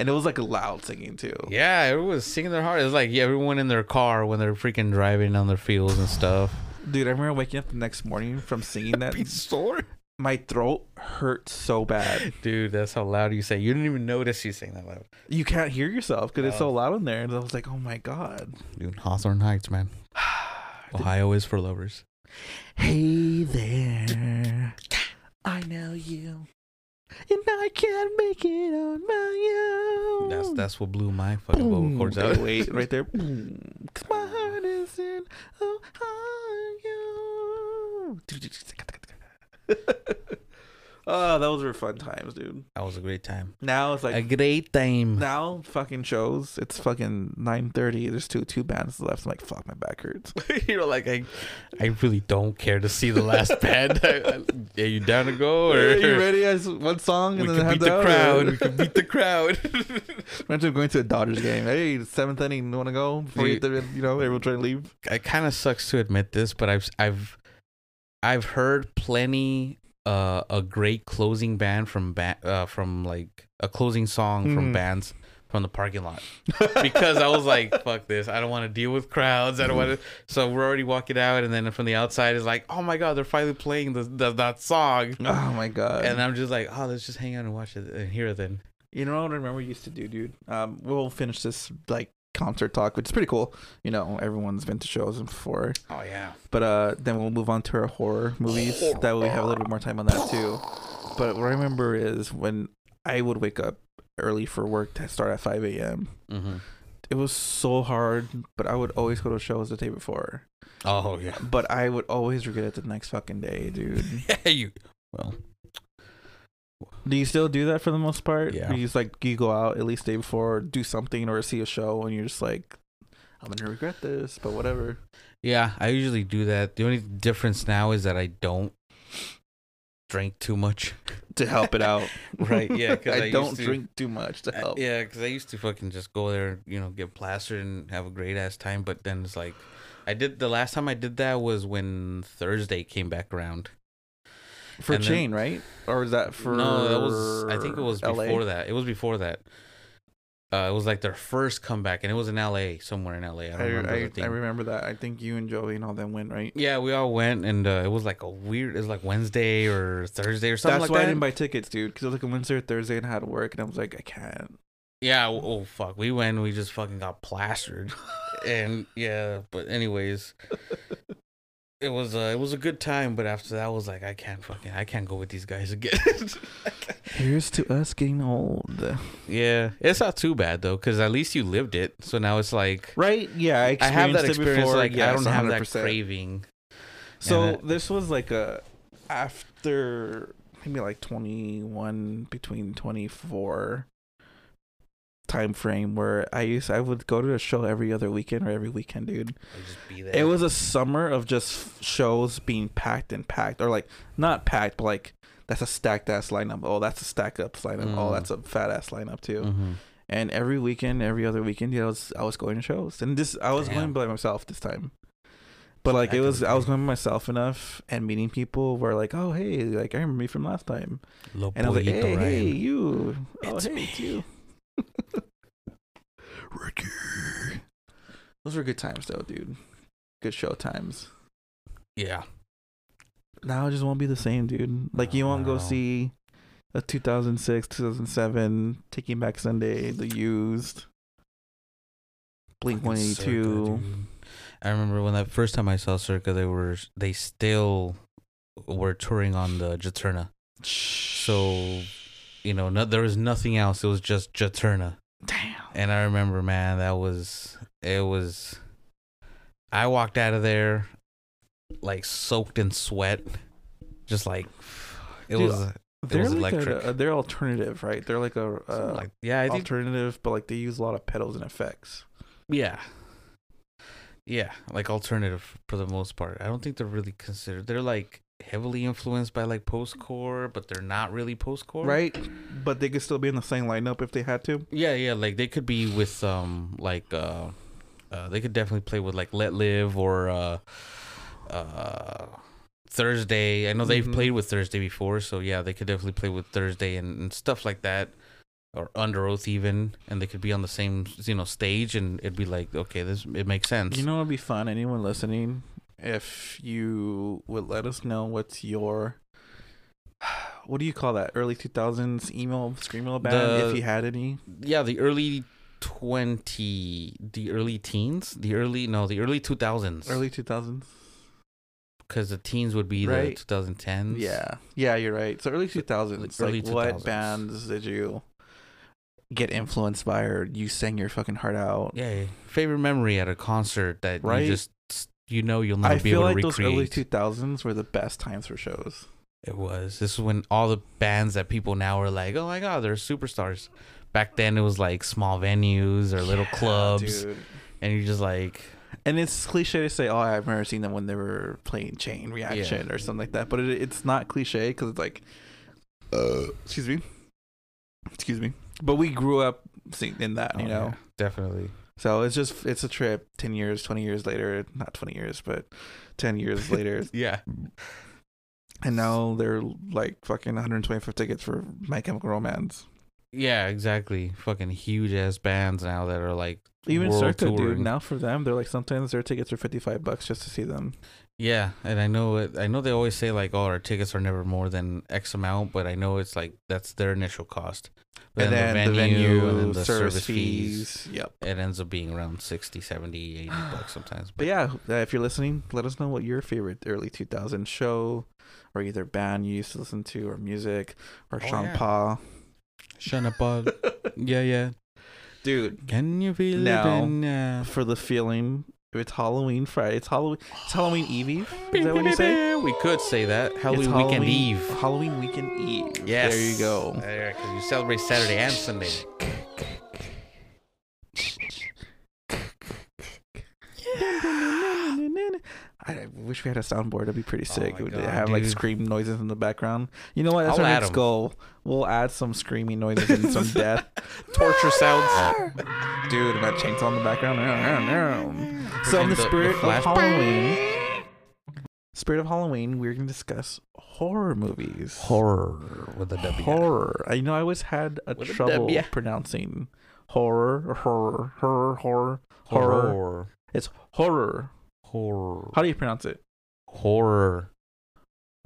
and it was like loud singing too. Yeah, everyone was singing their heart. It was like yeah, everyone in their car when they're freaking driving on their fields and stuff. Dude, I remember waking up the next morning from singing that. sore. My throat hurt so bad. Dude, that's how loud you say. You didn't even notice you saying that loud. You can't hear yourself because it's so loud in there. And I was like, oh my God. Dude, Hawthorne Heights, man. Ohio is for lovers. hey there. I know you. And I can't make it on my own. That's that's what blew my fucking vocal Boom. cords Wait, out. Wait, right there. Boom. 'Cause my heart is in Ohio. oh, those were fun times, dude. That was a great time. Now it's like a great time. now fucking shows. It's fucking nine thirty. There's two two bands left. I'm like, fuck, my back hurts. You're like, I, I really don't care to see the last band. Are you down to go? Or Are you ready? As one song We and can then have beat the crowd. or- We can beat the crowd. Imagine going to a Dodgers game. Hey, seventh inning. You want to go before you, you know everyone trying to leave? it kind of sucks to admit this, but I've I've I've heard plenty uh a great closing band from ba- uh from like a closing song from Mhm. bands from the parking lot because I was like fuck this I don't want to deal with crowds I don't want to so we're already walking out and then from the outside is like oh my god they're finally playing the, the that song Oh my god! and I'm just like oh let's just hang out and watch it and hear it then You know what I remember used to do, dude? Um, we'll finish this like concert talk, which is pretty cool. You know, everyone's been to shows before. oh yeah But uh then we'll move on to our horror movies. That way we have a little bit more time on that too. But what I remember is when I would wake up early for work to start at five AM. mm-hmm. It was so hard, but I would always go to shows the day before. oh yeah But I would always regret it the next fucking day, dude. yeah, you well Do you still do that for the most part? Yeah. You just like you go out at least day before, do something, or see a show, and you're just like, I'm gonna regret this, but whatever. Yeah, I usually do that. The only difference now is that I don't drink too much. To help it out, Right, yeah, 'cause I, I don't to- drink too much to help. yeah, because I used to fucking just go there, you know, get plastered and have a great ass time. But then it's like, I did the last time I did that was when Thursday came back around. For and then- chain, right? Or is that for? no, that was I think it was LA? before that. It was before that. Uh, it was like their first comeback, and it was in L.A. somewhere in L.A. I I, don't remember I, the I remember that. I think you and Joey and all them went right. yeah, we all went, and uh, it was like a weird. It was like Wednesday or Thursday or something That's like why that. I didn't buy tickets, dude. Because it was like a Wednesday or Thursday, and I had to work, and I was like, I can't. Yeah. Oh oh, fuck. We went. We just fucking got plastered, and yeah. But anyways, it was uh, it was a good time. But after that, I was like, I can't fucking I can't go with these guys again. Here's to us getting old. Yeah, it's not too bad though, because at least you lived it. So now it's like Right? Yeah, I, I have that experience. before. like I don't have that craving. So And it- this was like a after maybe like 21 between 24 time frame where I used I would go to a show every other weekend or every weekend, dude. Just be there. It was a summer of just shows being packed and packed or like not packed but like that's a stacked ass lineup. Oh, that's a stacked up lineup. Oh, Mm. that's a fat ass lineup too. Mhm. And every weekend, every other weekend, yeah, I was I was going to shows, and this I was Damn. going by myself this time. But like it was, I was going by myself enough and meeting people where like, oh hey, like I remember me from last time, Lo and I was like, hey, hey, you, oh It's hey, me. you. Ricky. Those were good times though, dude. Good show times. Yeah. Now it just won't be the same, dude. Like you won't go see a 2006, 2007 Taking Back Sunday, The Used, Blink Fucking Circa, 182. I remember when that first time I saw Circa, they were they still were touring on the Juturna. So, you know, no, there was nothing else. It was just Juturna. Damn. And I remember, man, that was it was. I walked out of there like soaked in sweat, just like it Dude, was. It They're was like electric. a, they're alternative, right? They're like a uh, like yeah, I think alternative, but like they use a lot of pedals and effects. yeah, yeah, like alternative for the most part. I don't think they're really considered. They're like heavily influenced by like postcore, but they're not really postcore, Right? But they could still be in the same lineup if they had to. Yeah, yeah, like they could be with um like uh, uh they could definitely play with like Let Live or uh uh Thursday. I know they've Mhm. played with Thursday before, so yeah, they could definitely play with Thursday and, and stuff like that. Or Underoath even, and they could be on the same you know stage, and it'd be like, okay, this it makes sense. You know it'd be fun? Anyone listening, if you would let us know what's your what do you call that? Early two thousands email screamo band, The- if you had any. yeah, the early twenty, the early teens, the early no, the early two thousands, Early two thousands. because the teens would be Right. the two thousand tens. Yeah. Yeah, you're right. So early two thousands. early Like what bands did you get influenced by or you sang your fucking heart out? Yeah, favorite memory at a concert that Right? you just you know you'll never I be feel able like to those early two thousands were the best times for shows. it was. This is when all the bands that people now are like, oh my god, they're superstars. Back then it was like small venues or little Yeah, clubs, dude. and you're just like, And it's cliche to say, "Oh, I've never seen them when they were playing Chain Reaction or something like that," but it, it's not cliche because it's like, uh, excuse me, excuse me. But we grew up seeing in that, you oh, know. yeah, definitely. So it's just it's a trip. Ten years, twenty years later, not twenty years, but ten years later, Yeah, and now they're like fucking 125 tickets for My Chemical Romance. yeah, exactly. Fucking huge ass bands now that are like Even Circa, dude. Now for them, they're like sometimes their tickets are 55 bucks just to see them. Yeah, and I know it. I know they always say like, "Oh, our tickets are never more than X amount," but I know it's like that's their initial cost. But and then the venue, and then the service, fees. Yep. it ends up being around 60 70 80 bucks sometimes But yeah, uh, if you're listening, let us know what your favorite early 2000 show or either band you used to listen to or music or Oh, Sean yeah. Paul. up bud yeah yeah Dude, can you feel Now, it in, uh, for the feeling, it's Halloween Friday. It's Halloween. It's Halloween Eve. Eve? Is that what you say? we could say that It's halloween weekend Halloween- eve Halloween weekend Eve. yes There you go. because you celebrate saturday and sunday I wish we had a soundboard. That'd be pretty Oh sick. my It would God, have like scream noises in the background. You know what? That's I'll our add next 'em. goal. We'll add some screaming noises and some death. torture sounds Dude, and that chainsaw in the background. So, in the The- the spirit of Halloween, spirit of Halloween, we're gonna discuss horror movies. horror with a w Horror. I know I always had a With trouble W. pronouncing horror, or horror, horror, horror, horror. horror It's horror. Horror How do you pronounce it? horror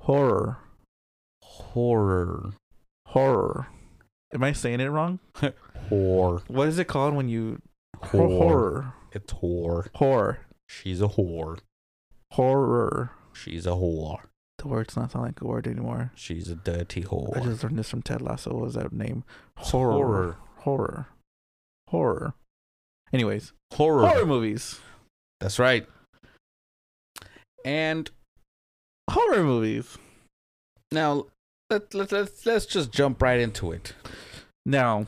Horror. horror Horror. Am I saying it wrong? whore What is it called when you Whore. horror? it's whore Horror. she's a whore Horror. she's a whore The word's not sound like a word anymore. She's a dirty whore. I just learned this from Ted Lasso. What was that name? Horror. horror. Horror. Horror. Anyways, Horror. horror movies. That's right. And Horror movies. now let let let's let's just jump right into it. Now,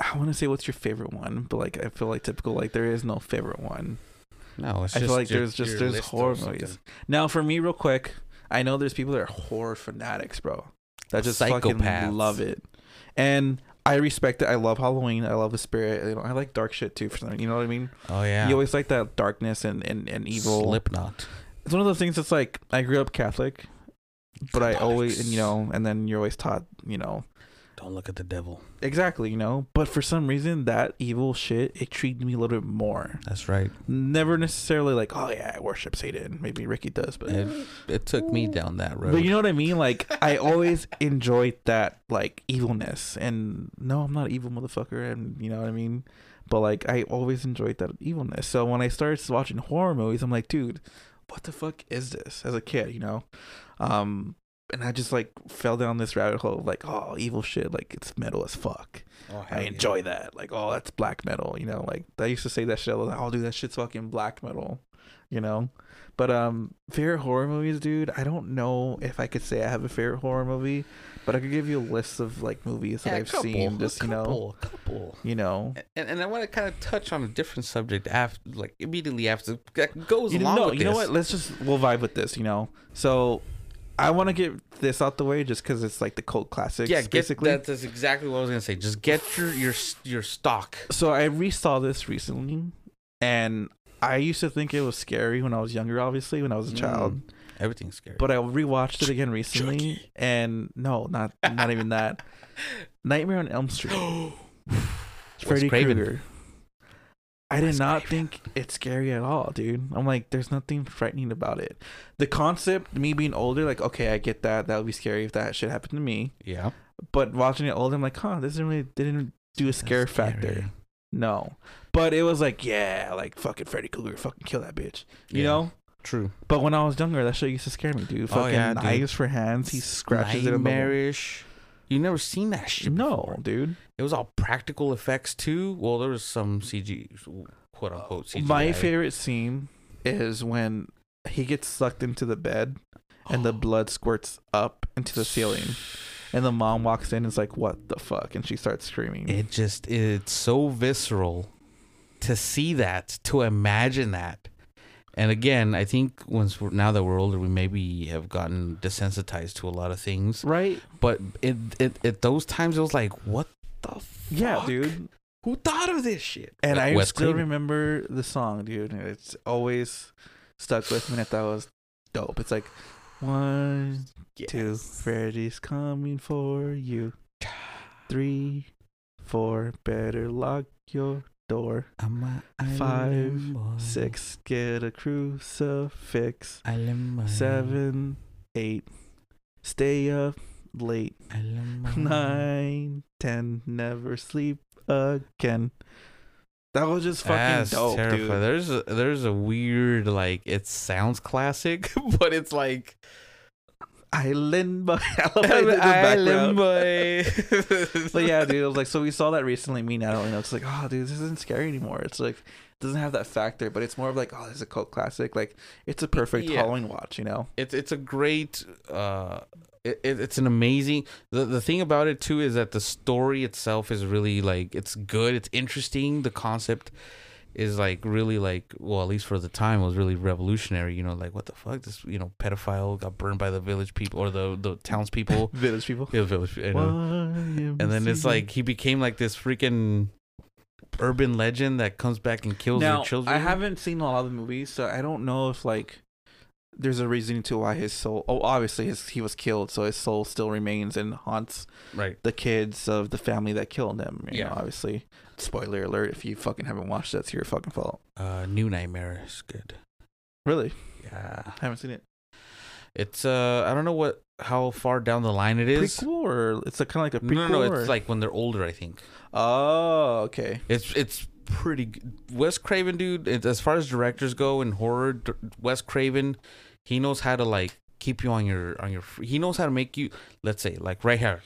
I want to say what's your favorite one, but like I feel like typical like there is no favorite one. No, it's I just feel like your- there's just there's horror movies. Now, for me, real quick, I know there's people that are horror fanatics, bro. That just fucking Psychopaths. love it, and I respect it. I love Halloween. I love the spirit. You know, I like dark shit too. For some, you know what I mean? Oh yeah. You always like that darkness and and, and evil. Slipknot. It's one of those things that's like I grew up Catholic, but I always Catholics. you know, and then you're always taught you know Don't look at the devil. exactly you know. But for some reason, that evil shit it treated me a little bit more. That's right. Never necessarily like, oh yeah, I worship Satan. Maybe Ricky does, but It, it took me down that road. but you know what I mean. Like I always enjoyed that like evilness, and no, I'm not an evil motherfucker, and you know what I mean. But like I always enjoyed that evilness. So when I started watching horror movies, I'm like, dude, what the fuck is this? As a kid, you know, um, and I just like fell down this rabbit hole of like, oh, evil shit, like it's metal as fuck. Oh, I hell yeah. enjoy that. Like, oh, that's black metal. You know, like I used to say that shit. I was like, oh, dude, that shit's fucking black metal. You know, but um, favorite horror movies, dude. I don't know if I could say I have a favorite horror movie, but I could give you a list of like movies that Yeah, I've couple, seen. Just you know, couple, a couple. you know. And, and I want to kind of touch on a different subject after, like immediately after that goes You along know, you know what? Let's just we'll vibe with this. You know, so I want to get this out the way just because it's like the cult classics. Yeah, get, basically. that, that's exactly what I was gonna say. Just get your your your stock. so I resaw this recently, and I used to think it was scary when I was younger. Obviously, when I was a child. Mm. Everything's scary. But I rewatched it again recently, Chucky. and no, not not even that. Nightmare on Elm Street. Freddy? Krueger. I did not think it's scary at all, dude. I'm like, there's nothing frightening about it. The concept, me being older, like, okay, I get that. That would be scary if that shit happened to me. yeah, But watching it older, I'm like, huh, this didn't really didn't do a scare factor. No, but it was like, yeah, like fucking Freddy Krueger, fucking kill that bitch, you Yeah. know. True. But when I was younger, that shit used to scare me, dude. Oh, Fucking yeah, dude. knives for hands. He scratches it Nightmarish. You never seen that shit? No, before. dude. It was all practical effects too. Well, there was some CG, quote unquote CG. My favorite scene is when he gets sucked into the bed and the oh. blood squirts up into the ceiling. And the mom walks in and is like, What the fuck? And she starts screaming. It just it's so visceral to see that, to imagine that. And again, I think once we're, now that we're older, we maybe have gotten desensitized to a lot of things. right? But it, it at those times, it was like, what the fuck? Yeah, dude. Who thought of this shit? And Like I Wes still Craven. remember the song, dude. and It's always stuck with me. and I thought it was dope. It's like, One, two, Freddy's coming for you. Three, four, better lock your door. I'm a Five. Six, get a crucifix. Island boy. Seven, eight, stay up late. Nine, ten, never sleep again. That was just fucking That's dope, terrifying. dude. There's a, there's a weird like it sounds classic, but it's like Island boy. I love how they did the background. boy. But yeah, dude, I was like, so we saw that recently. Me, Natalie, and I was like, oh, dude, this isn't scary anymore. It's like doesn't have that factor, but it's more of like, oh, this is a cult classic. Like it's a perfect Yeah. Halloween watch, you know? it's it's a great uh it, it, it's an amazing the the thing about it too is that the story itself is really like it's good it's interesting the concept is like really like well at least for the time it was really revolutionary you know like what the fuck this you know pedophile got burned by the village people or the the townspeople Village people. yeah, village I know. and then it's like he became like this freaking urban legend that comes back and kills now your children I haven't seen a lot of the movies, so I don't know if like there's a reason to why his soul. Oh, obviously his, he was killed, so his soul still remains and haunts right the kids of the family that killed him. You Yeah. know, obviously. Spoiler alert: if you fucking haven't watched, that's your fucking fault. uh new nightmare is good Really, yeah I haven't seen it. It's uh I don't know what how far down the line it is. Prequel or it's a kind of like a prequel. No, no, no, it's like when they're older. I think oh, okay. it's it's pretty good. Wes Craven, dude. As far as directors go in horror, Wes Craven, he knows how to like keep you on your on your. He knows how to make you. Let's say like right here,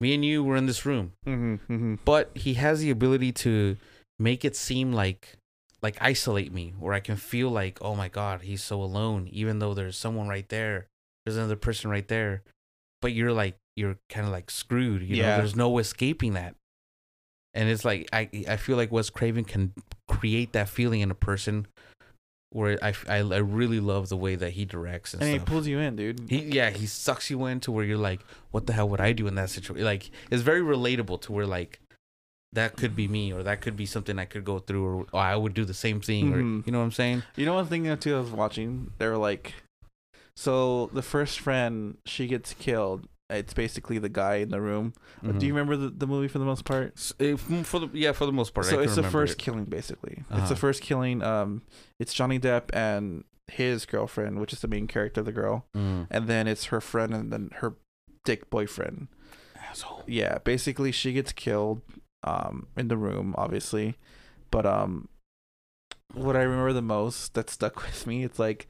me and you were in this room, Mm-hmm, mm-hmm. but he has the ability to make it seem like like isolate me, where I can feel like, oh my god, he's so alone, even though there's someone right there, there's another person right there, but you're like you're kind of like screwed. You Yeah. know, there's no escaping that. And it's like I I feel like Wes Craven can create that feeling in a person, where I I, I really love the way that he directs and, And he pulls you in, dude. He yeah, he sucks you into where you're like, what the hell would I do in that situation? Like it's very relatable to where like that could be me or that could be something I could go through or, or I would do the same thing or Mhm. you know what I'm saying? You know one thing too I was watching? They were like so the first friend, she gets killed. It's basically the guy in the room. Uh, Do you remember the, the movie for the most part? S- if- for the yeah, for the most part, so it's the first it. killing basically. It's Uh-huh. the first killing. Um it's Johnny Depp and his girlfriend, which is the main character, the girl. Mm. And then it's her friend and then her dick boyfriend. Asshole. yeah basically she gets killed um in the room obviously but um what i remember the most that stuck with me it's like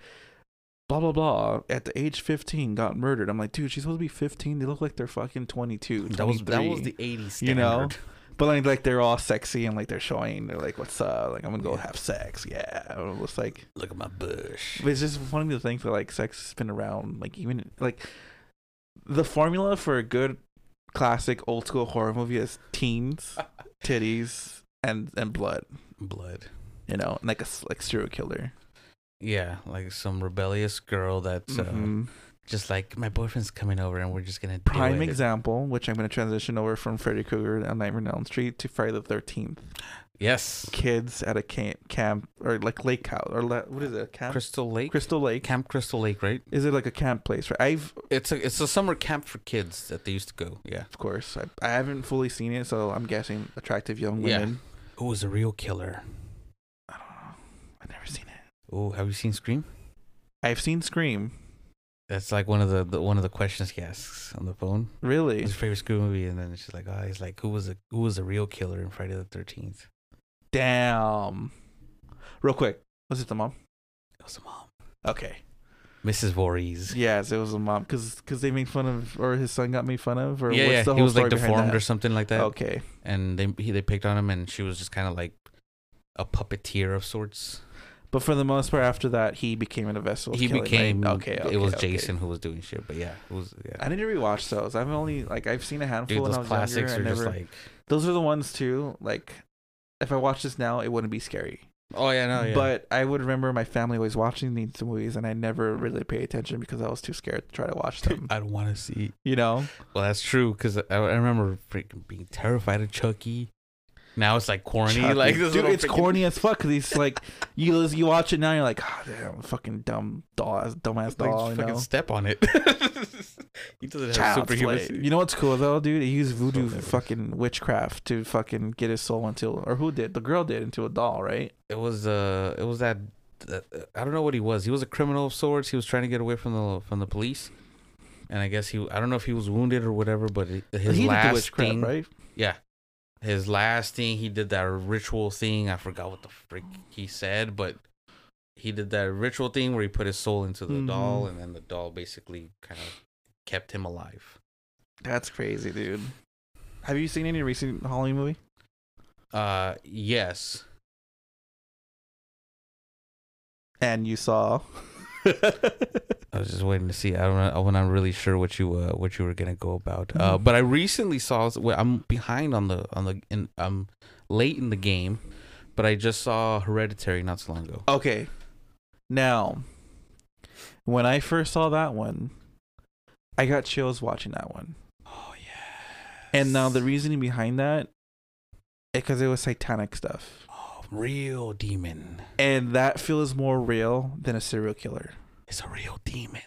blah blah blah at the age 15 got murdered i'm like dude she's supposed to be 15 they look like they're fucking 22 That was that was 23. the 80s You know? but like, like they're all sexy and like they're showing they're like what's up like i'm gonna go Yeah. have sex yeah it's like Look at my bush. but it's just funny to think that like sex has been around like even like the formula for a good classic old school horror movie is teens, titties, and and blood. Blood. You know, like a like serial killer. Yeah, like some rebellious girl that's uh, Mhm. just like my boyfriend's coming over and we're just gonna do Prime it." example, which I'm going to transition over from Freddy Krueger on Nightmare on Elm Street to Friday the Thirteenth. Yes, Kids at a camp, camp or like lake house or la- what is it? A camp? Crystal Lake. Crystal Lake. Camp Crystal Lake, right? Is it like a camp place? Right. I've It's a it's a summer camp for kids that they used to go. Yeah. of course I, I haven't fully seen it, so I'm guessing attractive young women. Yeah. Who was a real killer? I don't know. I've never seen it. Oh, have you seen Scream? I've seen Scream. That's like one of the, the one of the questions he asks on the phone. Really? Your favorite Scream movie? And then she's like, oh, he's like, who was a who was a real killer in Friday the Thirteenth? Damn. Real quick, was it the mom? It was a mom, Okay. Mrs. Voorhees. Yes, it was the mom because because they made fun of, or his son got made fun of, or yeah, what's yeah. the He was like deformed or something like that. Okay. And they he, they picked on him, and she was just kind of like a puppeteer of sorts. But for the most part, after that, he became an vessel. he killing, right? became okay, okay. It was okay. Jason who was doing shit, but yeah, it was yeah. I need to rewatch those. I've only like I've seen a handful Dude, when I those was classics younger. are I just never. like, those are the ones too. Like, if I watched this now, it wouldn't be scary. oh yeah, no, yeah. But I would remember my family always watching these movies, and I never really paid attention because I was too scared to try to watch them. I don't want to see. you know? Well, that's true because I, I remember freaking being terrified of Chucky. Now it's like corny, Chucky. like this dude, it's freaking- corny as fuck. Cause he's like, you you watch it now, you're like, oh damn, fucking dumb doll, ass, dumbass Like, doll. just You fucking know? step on it. he doesn't have superhuman. You know what's cool though, dude? He used voodoo Whatever. fucking witchcraft to fucking get his soul into, or who did? The girl did into a doll, right? It was uh, it was that. that I don't know what he was. He was a criminal of sorts. He was trying to get away from the from the police, and I guess he. I don't know if he was wounded or whatever, but his he did last the witchcraft, thing, right? Yeah. His last thing, he did that ritual thing. I forgot what the freak he said, but he did that ritual thing where he put his soul into the doll, Mhm. and then the doll basically kind of kept him alive. That's crazy, dude. Have you seen any recent Halloween movie? Uh, yes. And you saw. I was just waiting to see. I don't. I'm not really sure what you uh, what you were gonna go about. Uh, Mhm. but I recently saw. well, I'm behind on the on the. In, I'm late in the game, but I just saw Hereditary not so long ago. Okay. Now, when I first saw that one, I got chills watching that one. Oh yeah. And now the reasoning behind that, because it was satanic stuff, real demon. and that feels more real than a serial killer. It's a real demon.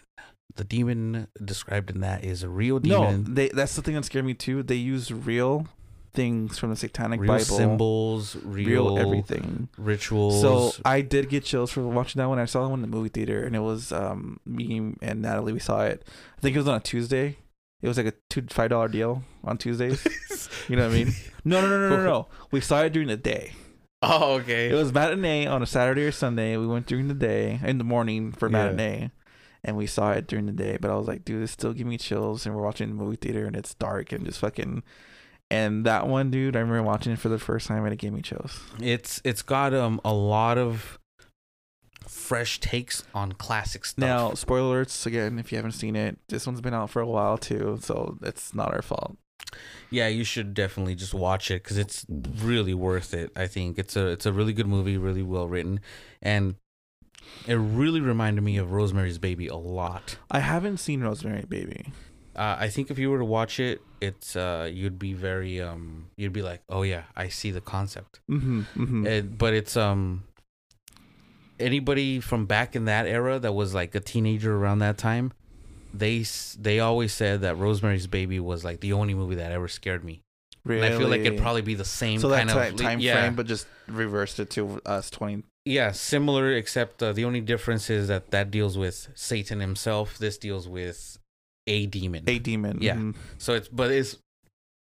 The demon described in that is a real No, demon. they that's the thing that scared me too. They use real things from the satanic real Bible, symbols, real, real everything. rituals. So I did get chills for watching that one. I saw that one in the movie theater, and it was um me and Natalie. We saw it. I think it was on a Tuesday. It was like a two five dollar deal on Tuesdays. You know what I mean? No, no, no, no, no, no. We saw it during the day. Oh, okay. It was matinee on a Saturday or Sunday. We went during the day in the morning for Yeah. matinee, and we saw it during the day. But I was like, dude, this still give me chills. And we're watching the movie theater, and it's dark and just fucking. And that one, dude, I remember watching it for the first time, and it gave me chills. It's it's got um a lot of fresh takes on classic stuff. Now, spoiler alerts again. If you haven't seen it, this one's been out for a while too, so it's not our fault. Yeah, you should definitely just watch it because it's really worth it. I think it's a it's a really good movie, really well written, and it really reminded me of Rosemary's Baby a lot. I haven't seen Rosemary's Baby. Uh, I think if you were to watch it, it's uh you'd be very um you'd be like, oh yeah, I see the concept. Mm-hmm. mm-hmm. It, but it's um anybody from back in that era that was like a teenager around that time, they they always said that Rosemary's Baby was like the only movie that ever scared me. really? And I feel like it'd probably be the same so that kind of time yeah, frame, but just reversed it to us twenty. yeah, similar except uh, the only difference is that that deals with Satan himself. This deals with a demon. A demon. Yeah. mhm. So it's but it's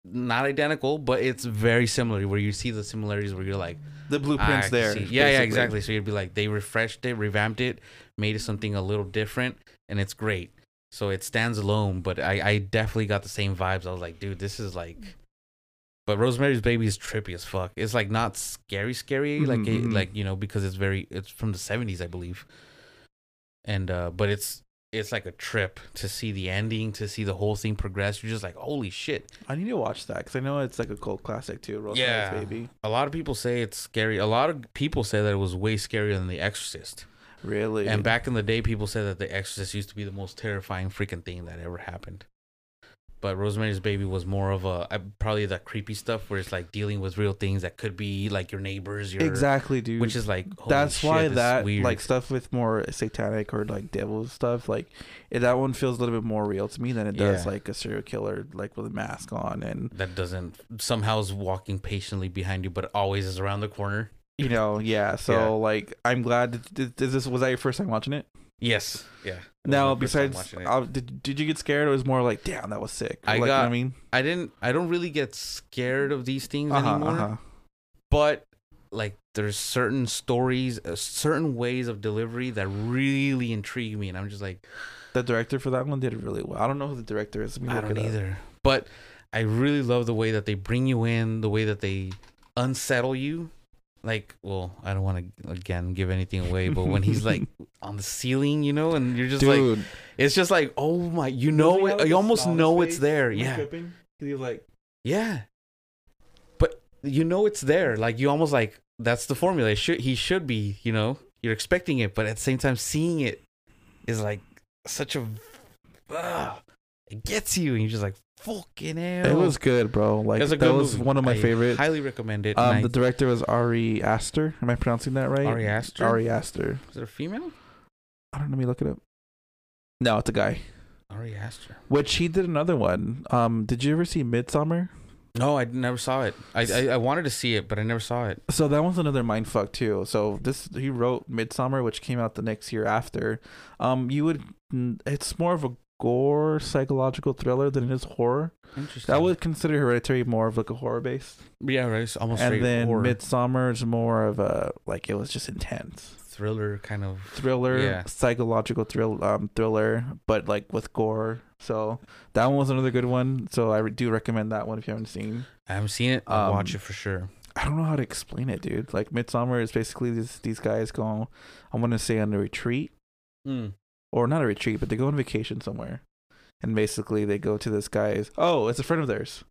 not identical, but it's very similar. Where you see the similarities, where you're like, The blueprint's there. see. Yeah, yeah, exactly. So you'd be like, they refreshed it, revamped it, made it something a little different, and it's great. So it stands alone, but I, I definitely got the same vibes. I was like, dude, this is like. But Rosemary's Baby is trippy as fuck. It's like not scary, scary, like Mhm, it, mhm. like you know, because it's very, it's from the seventies, I believe. And uh, but it's it's like a trip to see the ending, to see the whole thing progress. You're just like, holy shit. I need to watch that because I know it's like a cult classic too. Rosemary's Yeah. Baby. A lot of people say it's scary. A lot of people say that it was way scarier than The Exorcist. Really. And back in the day, people said that The Exorcist used to be the most terrifying freaking thing that ever happened. But Rosemary's Baby was more of a probably that creepy stuff where it's like dealing with real things that could be like your neighbors, your exactly, dude. which is like that's shit, why that weird. like stuff with more satanic or like devil stuff like that one feels a little bit more real to me than it does Yeah. like a serial killer like with a mask on and that doesn't somehow is walking patiently behind you, but always is around the corner. You know yeah so Yeah. like i'm glad this was that your first time watching it Yes, yeah. It now my first time besides uh, did, did you get scared or was more like damn that was sick I like, you know got- i mean I didn't. I don't really get scared of these things uh-huh, anymore. uh-huh. but like there's certain stories uh, certain ways of delivery that really intrigue me and i'm just like the director for that one did it really well i don't know who the director is i don't either but i really love the way that they bring you in the way that they unsettle you like well i don't want to again give anything away but when he's like on the ceiling you know and you're just like it's just like oh my you know it you almost know it's there yeah. he was like yeah. But you know it's there like you almost like that's the formula it should he should be you know you're expecting it but at the same time seeing it is like such a ah, it gets you and you're just like fucking hell it was good bro like was a that good was movie. one of my I favorites highly recommend it Um, the I- director was Ari Aster. Am I pronouncing that right? Ari Aster Ari Aster. is it a female I don't know. Let me look it up. No, it's a guy. Ari Aster Which he did another one. Um, did you ever see Midsommar? no I never saw it I, I I wanted to see it but I never saw it So that one's another mind fuck too. So this he wrote Midsommar, which came out the next year after. Um, you would. It's more of a gore psychological thriller than it is horror. interesting I would consider Hereditary more of like a horror base, yeah right it's almost and then horror Midsommar is more of a like it was just intense. thriller kind of thriller, Yeah. psychological thrill, um, thriller, but like with gore. So that one was another good one. So I do recommend that one if you haven't seen. I haven't seen it I'll watch Um, it for sure I don't know how to explain it, dude. Like Midsommar is basically these these guys go, I want to say on a retreat mm. Or not a retreat, but they go on vacation somewhere, and basically they go to this guy's. Oh, it's a friend of theirs,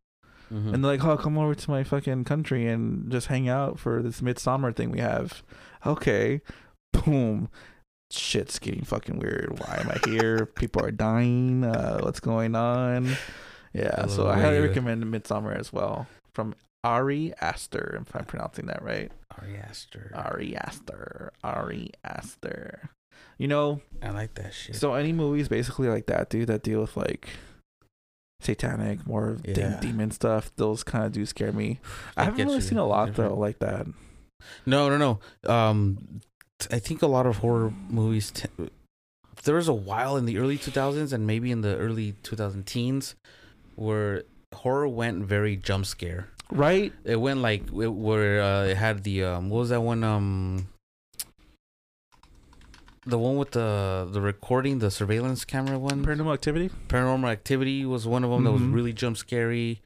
Mhm. and they're like, "Oh, come over to my fucking country and just hang out for this midsummer thing we have." Okay, boom. Shit's getting fucking weird. Why am I here? People are dying. Uh, what's going on? Yeah, I so I highly recommend Midsommar as well from Ari Aster, if I'm pronouncing that right. Ari Aster. Ari Aster. Ari Aster. You know, I like that shit. so any movies basically like that, dude, that deal with like satanic, more Yeah. demon stuff, those kind of do scare me. I It haven't really you seen a lot though like that. No, no, no. Um, I think a lot of horror movies. T- there was a while in the early 2000s and maybe in the early 2000 teens where horror went very jump scare. right? It went like it, where uh, it had the um, what was that one um, the one with the the recording, the surveillance camera one. Paranormal Activity. Paranormal Activity was one of them that was Mhm. really jump scary.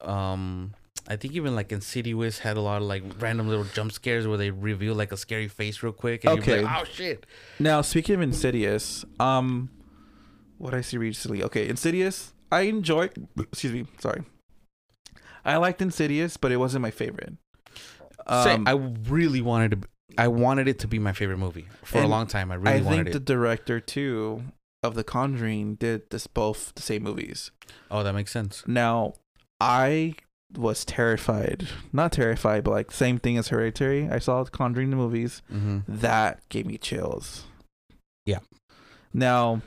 Um, I think even like Insidious had a lot of like random little jump scares where they reveal like a scary face real quick. And okay. Okay. Like, oh shit. Now, speaking of Insidious, um, what I see recently. Okay, Insidious. I enjoy. Excuse me. Sorry. I liked Insidious, but it wasn't my favorite. Say, Um, I really wanted to. I wanted it to be my favorite movie for a long time. I really I wanted think the director too of The Conjuring did this both the same movies. oh, that makes sense. Now, I was terrified. Not terrified, but like same thing as Hereditary. I saw Conjuring the movies. Mm-hmm. That gave me chills. Yeah. Now,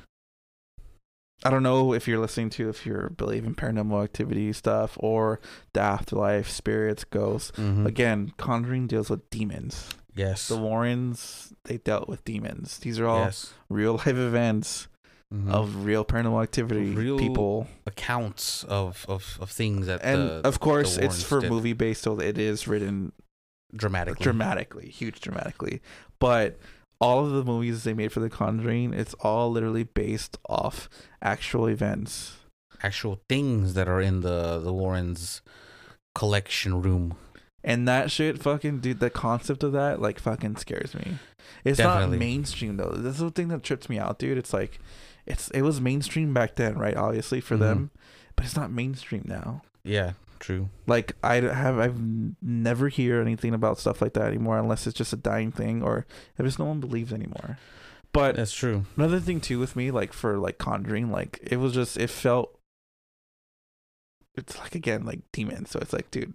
I don't know if you're listening to if you're believe in paranormal activity stuff or the afterlife, spirits, ghosts. Mm-hmm. Again, Conjuring deals with demons. Yes. The Warrens, they dealt with demons. These are all yes. real life events Mhm. of real paranormal activity, Real people. accounts of, of, of things that And the, of course, it's for did. movie based, so it is written dramatically. dramatically, huge dramatically. But all of the movies they made for The Conjuring, it's all literally based off actual events. Actual things that are in the the Warrens collection room. And that shit fucking dude, the concept of that like fucking scares me. It's Definitely. not mainstream though. This is the thing that trips me out, dude. It's like it's it was mainstream back then, right? Obviously for Mhm. them, but it's not mainstream now. Yeah, true. Like I have I've never hear anything about stuff like that anymore unless it's just a dying thing or if just no one believes anymore. But That's true. another thing too with me like for like conjuring like it was just it felt it's like again like demons so it's like dude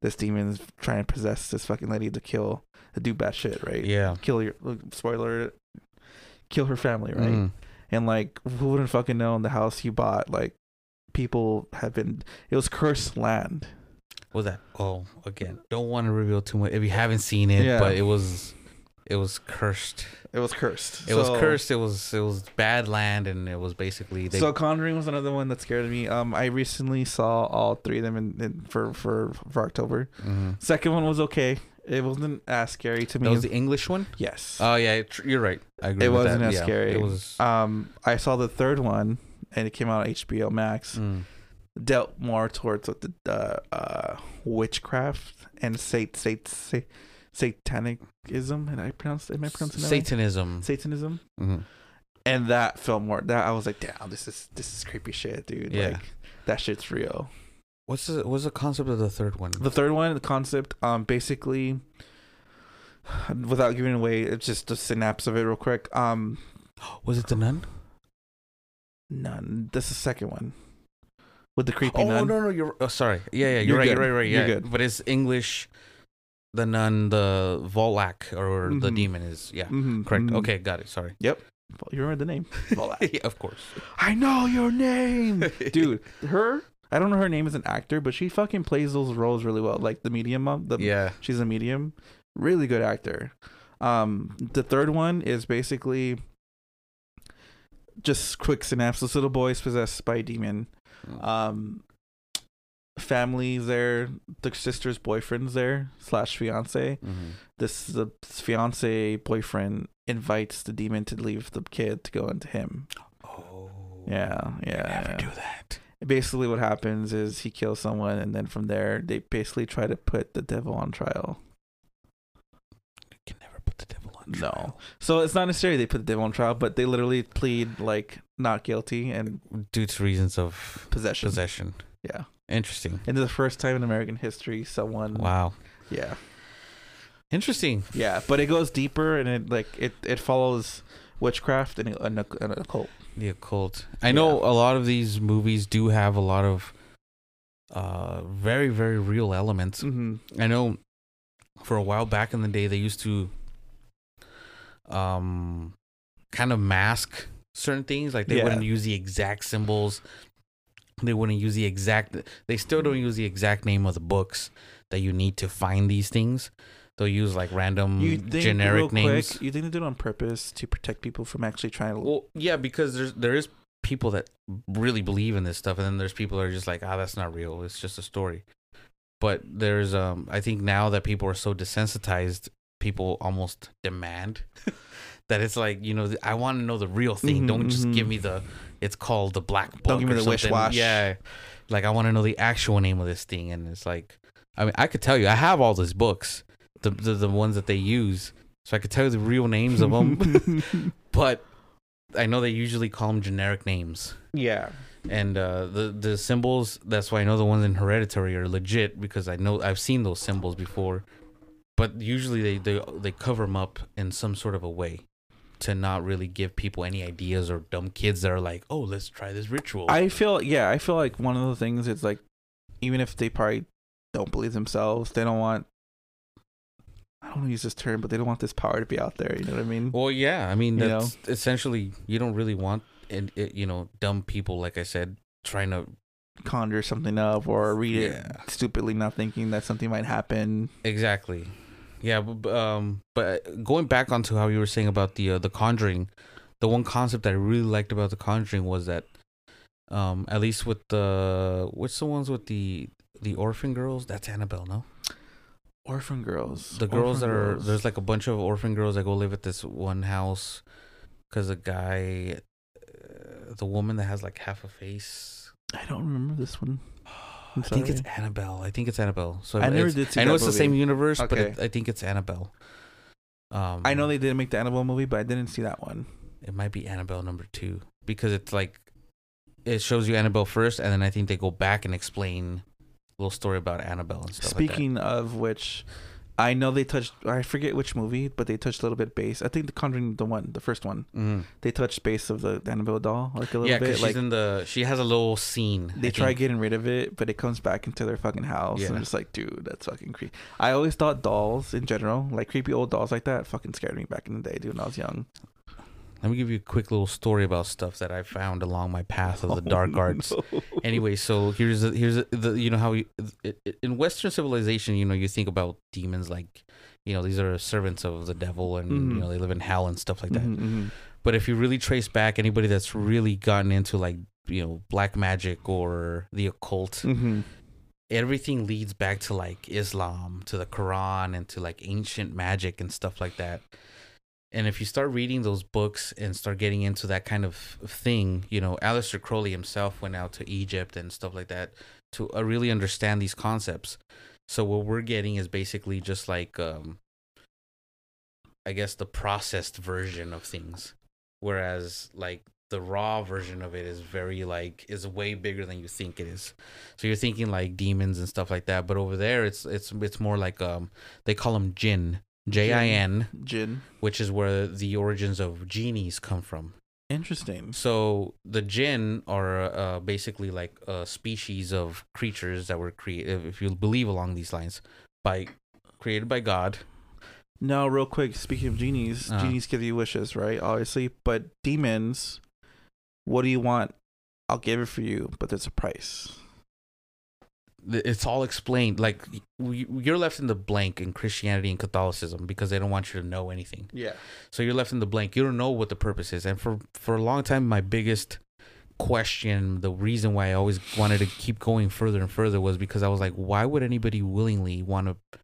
this demon's trying to possess this fucking lady to kill to do bad shit right Yeah. kill your spoiler kill her family right Mhm. and like who wouldn't fucking know in the house you bought like people have been it was cursed land What was that? Oh, again, don't want to reveal too much if you haven't seen it, Yeah. but it was it was cursed. it was cursed It was cursed. It was it was bad land, and it was basically they. so Conjuring was another one that scared me. Um, I recently saw all three of them in, in for for for October. Mhm. Second one was okay. It wasn't as scary to me. That was the English one. yes. Oh yeah, tr- you're right. I agree. It with wasn't that. as Yeah, scary. It was. um, I saw the third one, and it came out on HBO Max. mm. Dealt more towards what the uh, uh, witchcraft and sat sat sa- satanicism. And I pronounced am I pronouncing that right? Satanism. Satanism. Mhm. And that felt more. That I was like, damn, this is this is creepy shit, dude. Yeah. Like that shit's real. What's the what's the concept of the third one? The third one, the concept, um, basically, without giving away, it's just a synapse of it real quick. Um, Was it the nun? none. That's the second one with the creepy Oh nun. no no you're oh, sorry yeah yeah you're, You're right good. you're right right You're yeah good. but it's English. The nun, the Valak, or the Mhm. demon is yeah Mhm, correct. mhm. Okay, got it. Sorry. Yep. You remember the name? Valak. yeah, of course. I know your name, dude. Her. I don't know her name as an actor, but she fucking plays those roles really well. Like the medium mom. The, yeah. she's a medium really good actor um the third one is basically just quick synopsis little boy is possessed by a demon um families there the sister's boyfriend's there slash fiance Mhm. this the fiance boyfriend invites the demon to leave the kid to go into him Oh. yeah yeah, Never do that. basically what happens is he kills someone and then from there they basically try to put the devil on trial You can never put the devil on No. So it's not necessarily they put the devil on trial, but they literally plead like not guilty and Due to reasons of possession. possession. Yeah. Interesting. And the first time in American history someone Wow. Yeah. Interesting. Yeah. But it goes deeper and it like it, it follows witchcraft and, an occult. The occult. I know a lot of these movies do have a lot of uh very very real elements. Mm-hmm. I know for a while back in the day they used to um kind of mask certain things like they Yeah. wouldn't use the exact symbols they wouldn't use the exact they still don't use the exact name of the books that you need to find these things. They'll use like random You think generic names. quick, you think they do it on purpose to protect people from actually trying to well yeah because there's there is people that really believe in this stuff and then there's people that are just like ah that's not real. It's just a story. But there's um I think now that people are so desensitized, people almost demand that it's like you know I want to know the real thing. Mhm, Don't just give mhm. me the it's called the black book. Don't give me the wish-wash. Yeah, like I want to know the actual name of this thing, and it's like I mean I could tell you I have all these books, the the, the ones that they use, so I could tell you the real names of them, but I know they usually call them generic names yeah. and uh, the the symbols. That's why I know the ones in Hereditary are legit because I know I've seen those symbols before. But usually they they they cover them up in some sort of a way to not really give people any ideas or dumb kids that are like, oh, let's try this ritual. I feel yeah, I feel like one of the things is like even if they probably don't believe themselves, they don't want I don't want to use this term, but they don't want this power to be out there. You know what I mean? well, yeah, I mean You that's essentially you don't really want and you know dumb people like I said trying to Conjure something up or read it stupidly, not thinking that something might happen. Exactly. Yeah, but, um, but going back onto how you were saying about the uh, the Conjuring, the one concept that I really liked about the Conjuring was that, um, at least with the which the ones with the the orphan girls, that's Annabelle, no? Orphan girls. The girls Orphan that are girls. there's like a bunch of orphan girls that go live at this one house, because the guy, uh, the woman that has like half a face. I don't remember this one. I'm I think it's. Annabelle. I think it's Annabelle. So I never did see I know that it's the same universe, but it, I think it's Annabelle. Um, I know they didn't make the Annabelle movie, but I didn't see that one. it might be Annabelle number two because it's like it shows you Annabelle first, and then I think they go back and explain a little story about Annabelle and stuff. Speaking of which, I know they touched. I forget which movie, but they touched a little bit base. I think the Conjuring, the one, the first one. Mm. they touched base of the Annabelle doll like a little Yeah, bit. Like she's in the. She has a little scene. they I try think. getting rid of it, but it comes back into their fucking house. And Yeah. I'm just like, dude, that's fucking creepy. I always thought dolls in general, like creepy old dolls like that, fucking scared me back in the day, dude, when I was young. Let me give you a quick little story about stuff that I found along my path of the dark Oh, arts. no. Anyway, so here's the, here's the, the you know how you, it, it- in Western civilization, you know, you think about demons like, you know, these are servants of the devil, and Mhm. you know they live in hell and stuff like that. Mhm, mhm. But if you really trace back anybody that's really gotten into like you know black magic or the occult, Mhm. everything leads back to like Islam, to the Quran, and to like ancient magic and stuff like that. And if you start reading those books and start getting into that kind of thing, you know, Aleister Crowley himself went out to Egypt and stuff like that to uh, really understand these concepts. So what we're getting is basically just like, um, I guess, the processed version of things, whereas like the raw version of it is very like is way bigger than you think it is. So you're thinking like demons and stuff like that, but over there it's it's it's more like um they call them jinn, J I N, Jinn. which is where the origins of genies come from. Interesting. So the jinn are uh, basically like a species of creatures that were created, if you believe along these lines, by created by God. Now, real quick, speaking of genies, Uh-huh. genies give you wishes, right? Obviously, but demons, what do you want? I'll give it for you, but there's a price. It's all explained. Like you're left in the blank in Christianity and Catholicism because they don't want you to know anything. Yeah. So you're left in the blank. You don't know what the purpose is. And for for a long time, my biggest question, the reason why I always wanted to keep going further and further was because I was like, why would anybody willingly want to,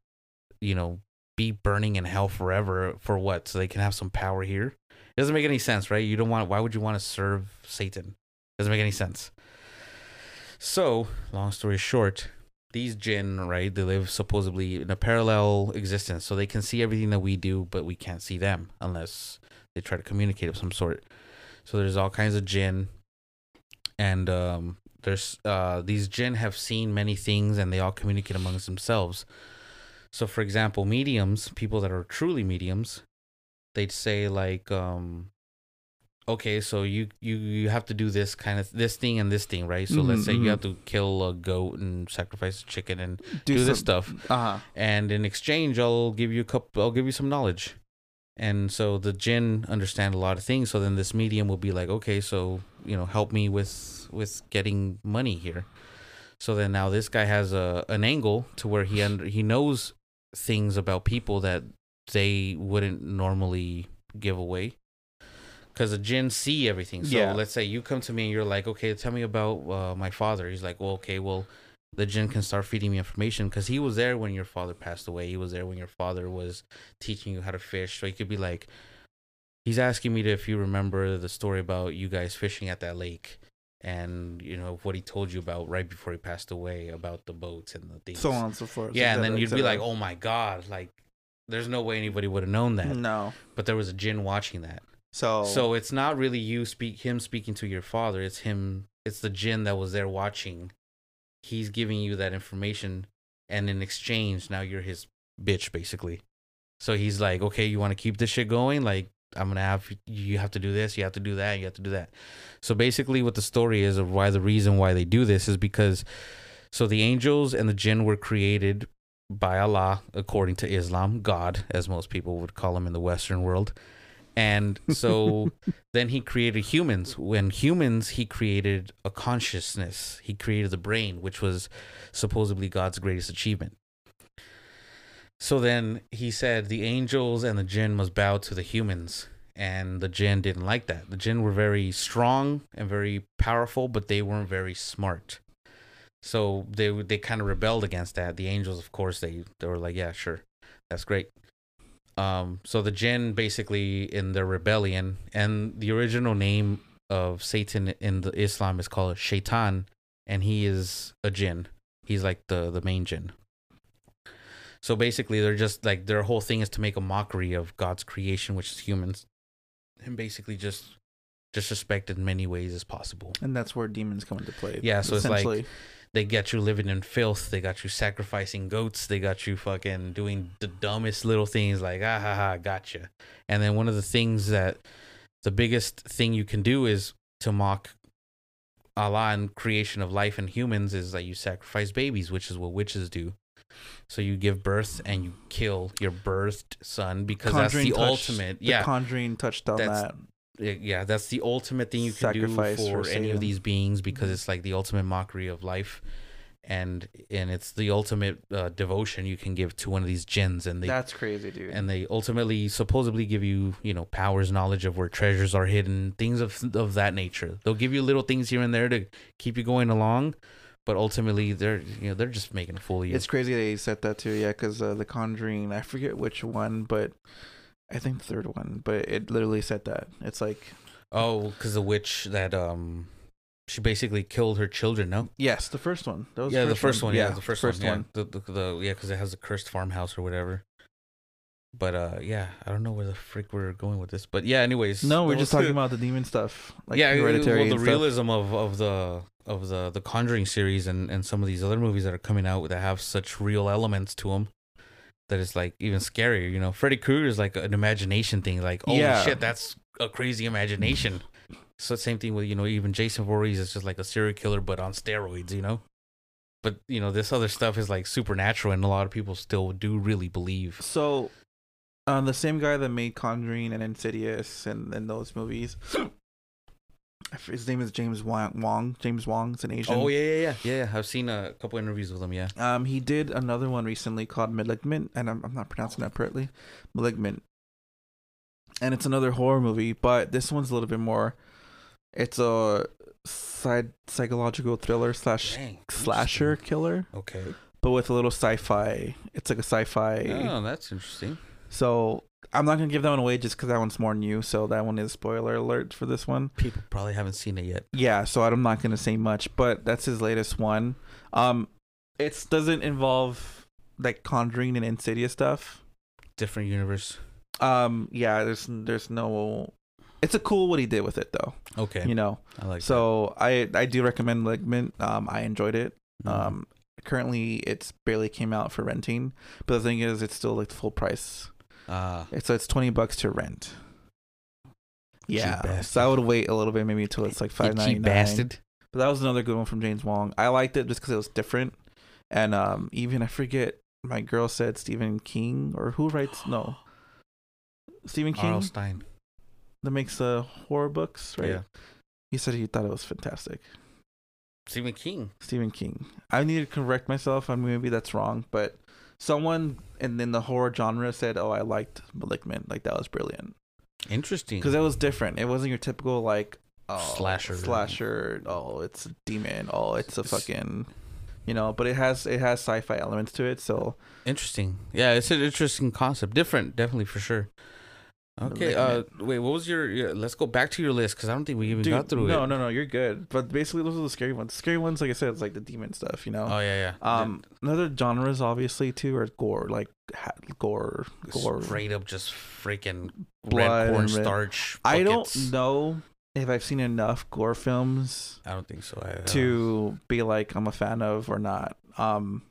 you know, be burning in hell forever for what? So they can have some power here. It doesn't make any sense, right? You don't want. Why would you want to serve Satan? It Doesn't make any sense. So, long story short, these jinn, right? They live supposedly in a parallel existence, so they can see everything that we do, but we can't see them unless they try to communicate of some sort. So there's all kinds of jinn, and um, there's uh, these jinn have seen many things, and they all communicate amongst themselves. So, for example, mediums, people that are truly mediums, they'd say like, um, okay, so you you you have to do this kind of this thing and this thing, right? So let's Mhm, say you have to kill a goat and sacrifice a chicken and do, this stuff. Uh huh. and in exchange i'll give you a cup i'll give you some knowledge. And so the jinn understand a lot of things. So then this medium will be like okay so you know help me with with getting money here. So then now this guy has a an angle to where he under he knows things about people that they wouldn't normally give away because the jinn see everything so Yeah. let's say you come to me and you're like okay tell me about uh, my father he's like well okay well the jinn can start feeding me information because he was there when your father passed away. He was there when your father was teaching you how to fish. So he could be like, he's asking me to if you remember the story about you guys fishing at that lake and you know what he told you about right before he passed away about the boats and the things. So on and so forth. yeah, and then you'd be like, oh my god, like there's no way anybody would have known that. no. But there was a jinn watching that. So So it's not really you speak him speaking to your father. It's him. It's the jinn that was there watching. He's giving you that information, and in exchange, now you're his bitch basically. So he's like, okay, you want to keep this shit going? Like I'm gonna have you have to do this, you have to do that, you have to do that. So basically, what the story is of why the reason why they do this is because, so the angels and the jinn were created by Allah according to Islam, God, as most people would call him in the Western world. And so then he created humans. When humans, he created a consciousness. He created the brain, which was supposedly God's greatest achievement. So then he said the angels and the jinn must bow to the humans. And the jinn didn't like that. The jinn were very strong and very powerful, but they weren't very smart. So they they kind of rebelled against that. The angels, of course, they they were like, yeah, sure, that's great. Um, so the jinn basically in their rebellion, and the original name of Satan in the Islam is called Shaitan, and he is a jinn. He's like the the main jinn. So basically, they're just like their whole thing is to make a mockery of God's creation, which is humans, and basically just disrespect in many ways as possible. and that's where demons come into play. Yeah, so it's like-. They got you living in filth. They got you sacrificing goats. They got you fucking doing the dumbest little things like ah ha ha gotcha. And then one of the things that the biggest thing you can do is to mock Allah and creation of life and humans is that you sacrifice babies, which is what witches do. So you give birth and you kill your birthed son because Conjuring that's the ultimate. The yeah, Conjuring touched on That's- that. Yeah, that's the ultimate thing you can do for for any of these beings because it's like the ultimate mockery of life, and and it's the ultimate uh, devotion you can give to one of these jinns, and they That's crazy, dude. and they ultimately supposedly give you you know powers, knowledge of where treasures are hidden, things of of that nature. They'll give you little things here and there to keep you going along, but ultimately they're you know they're just making a fool of you. It's crazy they he said that too. Yeah, because uh, the Conjuring, I forget which one, but I think the third one. But it literally said that. It's like oh, because the witch that um she basically killed her children. No. yes, the first one. That was yeah, the first one. Yeah, the first, one. one. Yeah, the, the, the yeah, because it has a cursed farmhouse or whatever. But uh, yeah, I don't know where the freak we're going with this, but yeah. Anyways, No, we're just talking about the demon stuff. Like yeah, hereditary. well, the realism of, of the of the the Conjuring series and and some of these other movies that are coming out that have such real elements to them that it's like even scarier. You know, Freddy Krueger is like an imagination thing. Like, oh Yeah. shit, that's a crazy imagination. So same thing with you know even Jason Voorhees is just like a serial killer but on steroids. You know. But you know this other stuff is like supernatural, and a lot of people still do really believe. So, um, the same guy that made Conjuring and Insidious and, and those movies. His name is James Wan. James Wan. It's an Asian. Oh yeah, yeah, yeah, yeah. yeah. I've seen a couple interviews with him. Yeah. Um, he did another one recently called Malignant, and I'm, I'm not pronouncing that correctly. Malignant, and it's another horror movie, but this one's a little bit more. It's a side psychological thriller slash Dang. slasher killer, Okay. but with a little sci-fi. It's like a sci-fi. Oh, that's interesting. So I'm not gonna give that one away just because that one's more new. So that one is spoiler alert for this one. People probably haven't seen it yet. Yeah, so I'm not gonna say much, but that's his latest one. Um, it doesn't involve like Conjuring and Insidious stuff. Different universe. Um, yeah, there's there's no. It's a cool what he did with it though. Okay. You know, I like so I I do recommend Malignant. Um, I enjoyed it. that. Mhm. Um, currently it's barely came out for renting, but the thing is, it's still like the full price. It's so it's twenty bucks to rent. Yeah, so I would wait a little bit, maybe until it's like five ninety nine. bastard. But that was another good one from James Wan. I liked it just because it was different, and um, even I forget my girl said Stephen King or who writes no, Stephen King R.L. Stine. that makes the horror books, right? Yeah. He said he thought it was fantastic. Stephen King. Stephen King. I need to correct myself. I mean, maybe that's wrong, but someone in, in the horror genre said, "Oh, I liked *Malignant*. Like that was brilliant Interesting. because it was different. It wasn't your typical like oh, Slasher. Slasher. Oh, it's a demon. Oh, it's a fucking you know, but it has it has sci-fi elements to it. So Interesting. Yeah, it's an interesting concept. Different, definitely for sure. Okay. Uh, wait. What was your? your let's go back to your list because I don't think we even Dude, got through no, it. no, no, no. you're good. But basically, those are the scary ones. scary ones, like I said, it's like the demon stuff, you know. Oh yeah, yeah. um, another genres obviously too are gore, like ha- gore, gore. Straight up, just freaking Blood red cornstarch. I don't know if I've seen enough gore films I don't think so. To be like I'm a fan of or not. Um,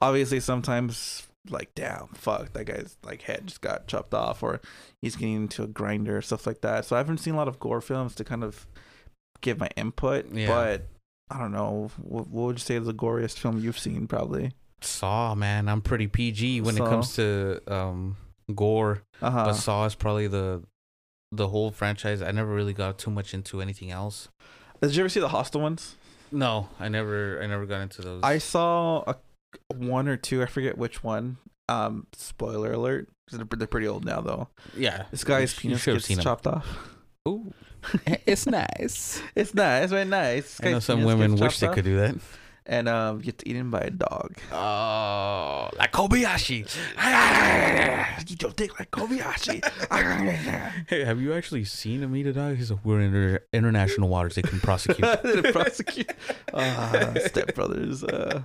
obviously sometimes like damn fuck that guy's like head just got chopped off or he's getting into a grinder stuff like that. So I haven't seen a lot of gore films to kind of give my input, Yeah. but. I don't know. What, what would you say is the goriest film you've seen? Probably. Saw, man. I'm pretty PG when Saw. it comes to um gore, Uh huh. but Saw is probably the the whole franchise. I never really got too much into anything else. Did you ever see the Hostel ones? No, I never, I never got into those. I saw a one or two. I forget which one. Um, spoiler alert. They're, they're pretty old now, though. yeah, This guy's penis gets chopped off. Ooh, it's nice. It's nice, very nice. This I know some women wish they off could do that. And um, gets eaten by a dog. Oh, like Kobayashi. Eat your dick like Kobayashi. hey, have you actually seen him eat a dog? He's like, we're in inter- international waters. They can prosecute. to prosecute. Uh, Step Brothers. Uh.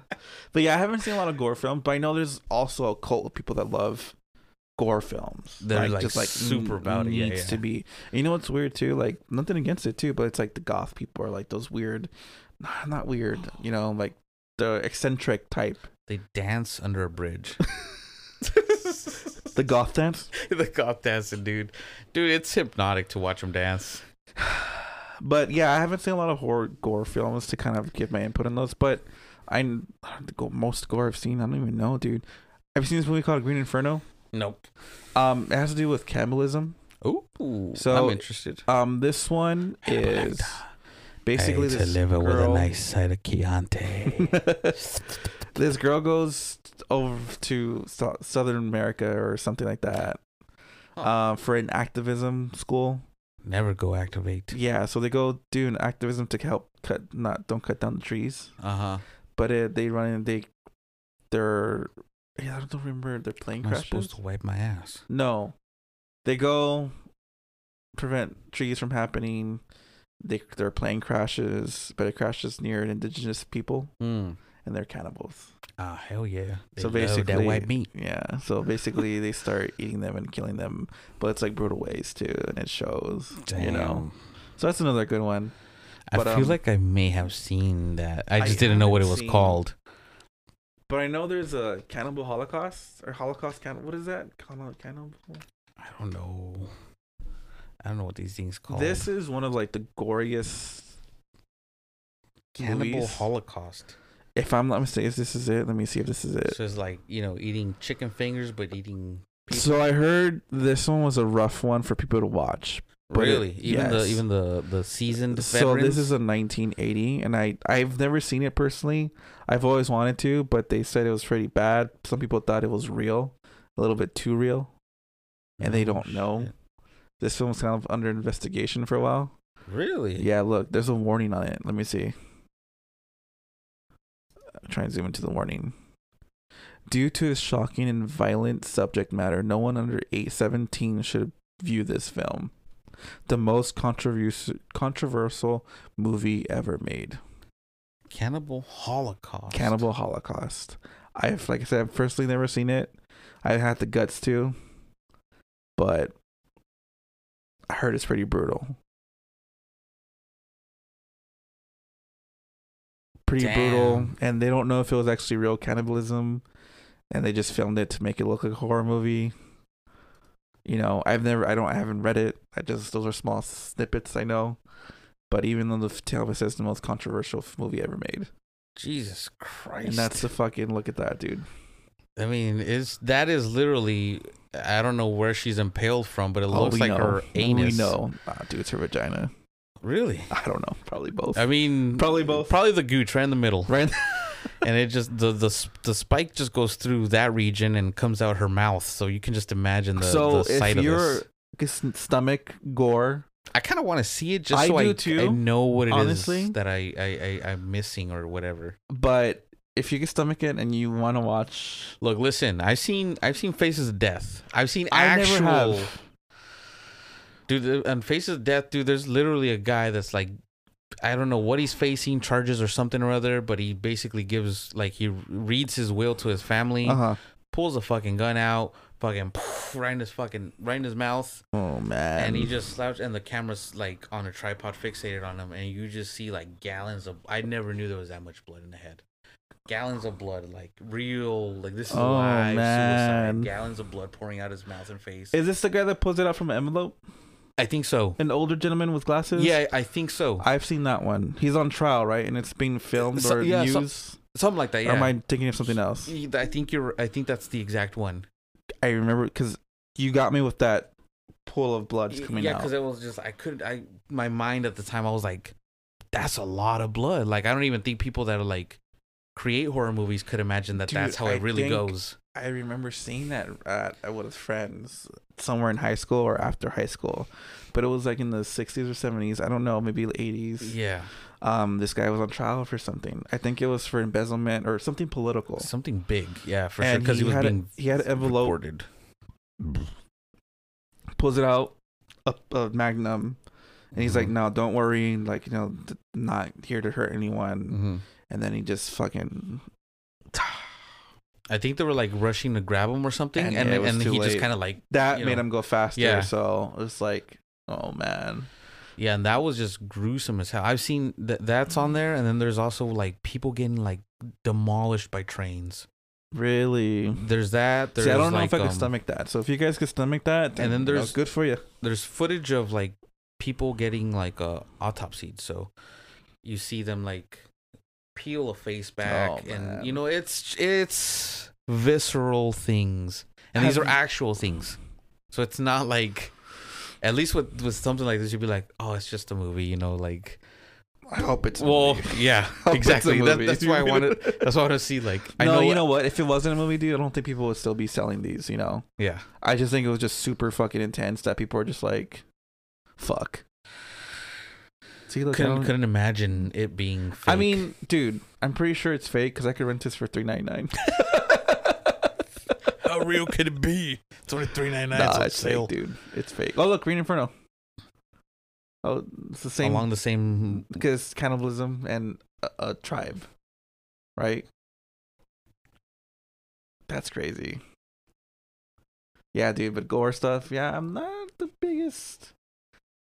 But yeah, I haven't seen a lot of gore films, but I know there's also a cult of people that love gore films. They're, like, super n- about it. Needs yeah. to be. You know what's weird too? Like nothing against it too, but it's like the goth people are like those weird, not weird. You know, like the eccentric type. they dance under a bridge. The goth dance. the cop dancing, dude. Dude, it's hypnotic to watch them dance. But yeah, I haven't seen a lot of horror gore films to kind of give my input on those. But I the go- most gore I've seen, I don't even know, dude. Have you seen this movie called Green Inferno? Nope. Um, it has to do with cannibalism. Ooh, So- I'm interested. Um, this one is basically this girl. With a nice side of Chianti. this girl goes over to Southern America or something like that, Huh. uh, for an activism school. Never go activate. Yeah, so they go do an activism to help cut not don't cut down the trees, Uh huh. but it, they run in they they're yeah I don't remember their plane I'm crashes. supposed to wipe my ass. No, they go prevent trees from happening. They their plane crashes, but it crashes near an indigenous people, Mm. and they're cannibals. Ah, hell yeah. They so love that basically, white meat. yeah. So basically, they start eating them and killing them, but it's like brutal ways too, and it shows. You know. Damn. So that's another good one. I But, feel um, like I may have seen that. I I just didn't know what it was seen- called. But I know there's a cannibal holocaust or Holocaust cannibal. What is that? Cannibal. cannibal? I don't know. I don't know what these things called. This is one of like the goriest. Cannibal movies. Holocaust. If I'm not mistaken, this is it. Let me see if this is it. So it's like you know eating chicken fingers, but eating So I heard this one was a rough one for people to watch. But it- really even the yes. even the the seasoned So veterans. this is a 1980, and I I've never seen it personally. I've always wanted to, but they said it was pretty bad. Some people thought it was real, a little bit too real. and they Oh, don't know. This film's kind of under investigation for a while. Really? Yeah, look, there's a warning on it. Let me see. I'll try and zoom into the warning. Due to its shocking and violent subject matter, no one under age 17 should view this film. The most controversial controversial movie ever made. Cannibal Holocaust. Cannibal Holocaust. I've like I said, I've personally never seen it. I had the guts to, but I heard it's pretty brutal. Pretty brutal, and they don't know if it was actually real cannibalism, and they just filmed it to make it look like a horror movie. You know, I've never, I don't, I haven't read it. I just those are small snippets I know, but even though the tale says the most controversial movie ever made, Jesus Christ. and that's the fucking look at that, dude. I mean, is that is literally I don't know where she's impaled from, but it Oh, looks we like know. her anus. We know. Ah, dude, it's her vagina. Really? I don't know. Probably both. I mean, Probably both. Probably the gooch right in the middle, right? and it just the the the spike just goes through that region and comes out her mouth. So you can just imagine the so the sight if of your this. s- stomach gore I kind of want to see it just I so do I, too, I know what it is honestly. that I, I, I I'm missing or whatever. But if you can stomach it and you want to watch, Look, listen. I've seen I've seen Faces of Death. I've seen actual. Dude, on Faces of Death, dude, there's literally a guy that's like, I don't know what he's facing, charges or something or other, but he basically gives like he reads his will to his family, Uh huh. pulls a fucking gun out, fucking right in his fucking right in his mouth, Oh man. and he just slouched, and the camera's like on a tripod fixated on him, and you just see like gallons of. I never knew there was that much blood in the head. Gallons of blood, like real, like this is Oh, live man. suicide. Gallons of blood pouring out his mouth and face. Is this the guy that pulls it out from an envelope? I think so. An older gentleman with glasses? Yeah, I think so. I've seen that one. He's on trial, right? And it's being filmed So- or yeah, so- Something like that. Or am I thinking of something else? I think you're. I think that's the exact one. I remember because you got me with that pool of blood just coming yeah, out. because it was just I couldn't. I my mind at the time I was like, that's a lot of blood. Like I don't even think people that are like create horror movies could imagine that Dude, that's how I it really goes. I remember seeing that at, at with friends somewhere in high school or after high school, but it was like in the 60s or 70s. I don't know, maybe 80s. Yeah, Um, this guy was on trial for something. I think it was for embezzlement or something political. something big. Yeah, for sure. Because he, he was had a- he had an envelope. recorded. Pulls it out, a, a magnum, and he's like, Mhm. "No, don't worry. Like, you know, not here to hurt anyone." Mhm. And then he just fucking. I think they were like rushing to grab him or something, And, and and, he just kind of like That made know. him go faster. Yeah. So it's like, oh man. Yeah, and that was just gruesome as hell. I've seen that that's on there, and then there's also like people getting like demolished by trains. Really? There's that. There's See, I don't know if I can um, stomach that. So if you guys can stomach that, then, And then there's- good for you. There's footage of like people getting like uh, autopsied. So you see them like peel a face oh, back, Oh, and you know it's it's visceral things, and these are you- actual things. So it's not like. At least with, with something like this, you'd be like, "Oh, it's just a movie," you know, like I hope it's. a Well, movie. yeah, Hope it's a exactly. That, that's why I wanted. That's why I want to see. Like, I no, know, you know what? If it wasn't a movie, dude, I don't think people would still be selling these. You know, Yeah, I just think it was just super fucking intense that people are just like, fuck. See, I, couldn't couldn't imagine it being. Fake. I mean, dude, I'm pretty sure it's fake because I could rent this for three ninety nine. how real could it be? It's only three ninety nine. Nah, it's fake, dude. It's fake. Oh, look, Green Inferno. Oh, it's the same Along the same. because cannibalism and a, a tribe, right? That's crazy. Yeah, dude, but gore stuff. Yeah, I'm not the biggest,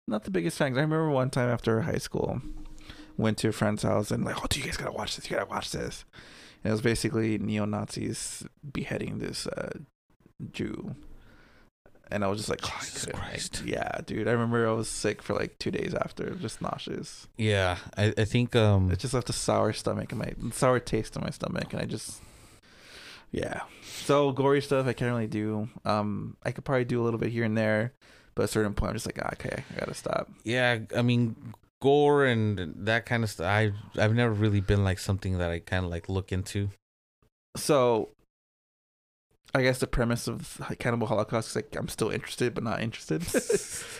not the biggest fan. I remember one time after high school, went to a friend's house and like, oh, dude, you guys gotta watch this. You gotta watch this. And it was basically neo Nazis beheading this uh, Jew. And I was just like, oh, Jesus. Christ. Yeah, dude. I remember I was sick for like two days after, just nauseous. Yeah, I, I think. Um. It just left a sour stomach in my sour taste in my stomach, and I just, yeah. So gory stuff I can't really do. Um, I could probably do a little bit here and there, but at a certain point I'm just like, ah, okay, I gotta stop. Yeah, I mean, gore and that kind of stuff. I I've never really been like something that I kind of like look into. So, I guess the premise of Cannibal Holocaust is like I'm still interested but not interested.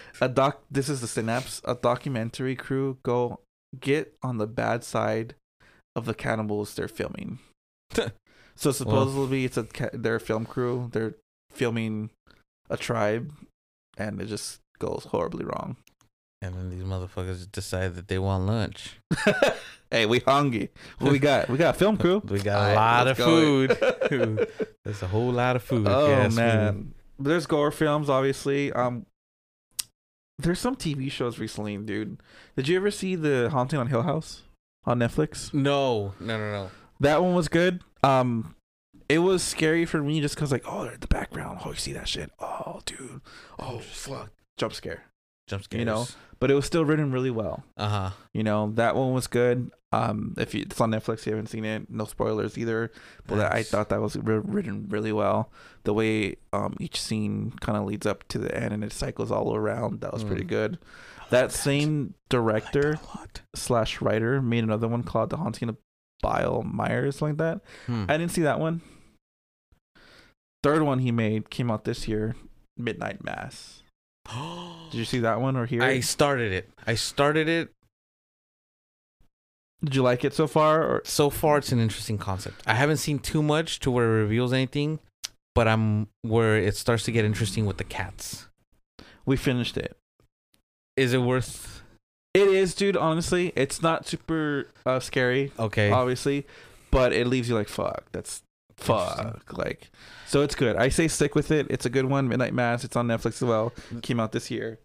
a doc. This is the synapse. A documentary crew go get on the bad side of the cannibals they're filming. so supposedly it's a ca- their film crew. They're filming a tribe, and it just goes horribly wrong. And then these motherfuckers decide that they want lunch. hey, we hungry. What we got? We got a film crew. We got a Alright, lot of food. There's a whole lot of food. Oh ask me. man, there's gore films, obviously. Um, there's some TV shows recently, dude. Did you ever see the Haunting on Hill House on Netflix? No, no, no, no. That one was good. Um, it was scary for me just cause like, oh, they're in the background. Oh, you see that shit? Oh, dude. Oh, fuck. Jump scare. Jump scares. You know? But it was still written really well. Uh huh. You know, that one was good. Um, if you, it's on Netflix, you haven't seen it, no spoilers either. But I thought that was ri- written really well. The way um each scene kind of leads up to the end and it cycles all around, that was pretty Mm. good. That same director slash writer made another one called The Haunting of Bly Manor, something like that. Hmm. I didn't see that one. Third one he made came out this year, Midnight Mass. Did you see that one or hear I it? started it. I started it. Did you like it so far? Or So far, it's an interesting concept. I haven't seen too much to where it reveals anything, but I'm where it starts to get interesting with the cats. we finished it. Is it worth? It is, dude. Honestly, it's not super uh, scary, Okay. obviously, but it leaves you like, fuck. That's fuck. Like, so it's good. I say stick with it. It's a good one. Midnight Mass. It's on Netflix as well. Came out this year.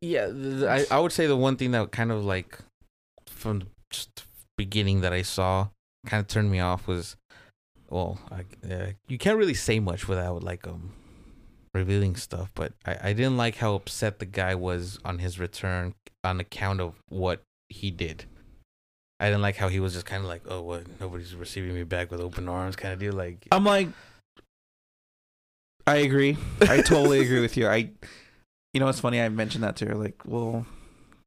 yeah, I I would say the one thing that kind of like from the just beginning that I saw kind of turned me off was, well, I, uh, you can't really say much without like um revealing stuff, but I I didn't like how upset the guy was on his return on account of what he did. I didn't like how he was just kind of like, oh, what? Nobody's receiving me back with open arms, kind of deal. Like, I'm like, I agree. I totally agree with you. I, you know, it's funny. I mentioned that to her. Like, well,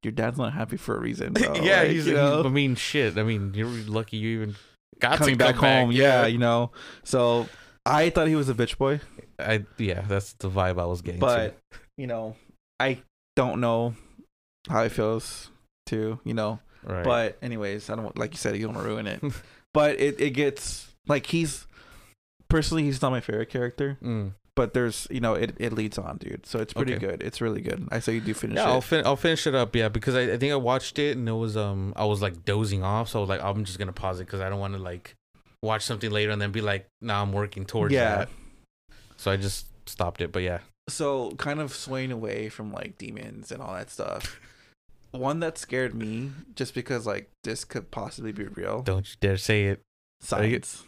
your dad's not happy for a reason. Bro. yeah, Like, he's. you know? I mean, shit. I mean, you're lucky you even got coming to back come home. yeah, you know. So I thought he was a bitch boy, I yeah, that's the vibe I was getting. but you know, I don't know how it feels to you know. Right. But anyways, I don't like you said you don't want to ruin it. but it it gets like he's personally he's not my favorite character, Mm. but there's you know it it leads on, dude. So it's pretty Okay. good. It's really good. I say you do finish yeah, I'll fin- I'll finish it up. Yeah, because I, I think I watched it and it was um I was like dozing off, so I was like I'm just gonna pause it because I don't want to like watch something later and then be like, nah, I'm working towards Yeah. that. So I just stopped it. But yeah, so kind of swaying away from like demons and all that stuff. One that scared me just because like this could possibly be real. don't you dare say it. Science.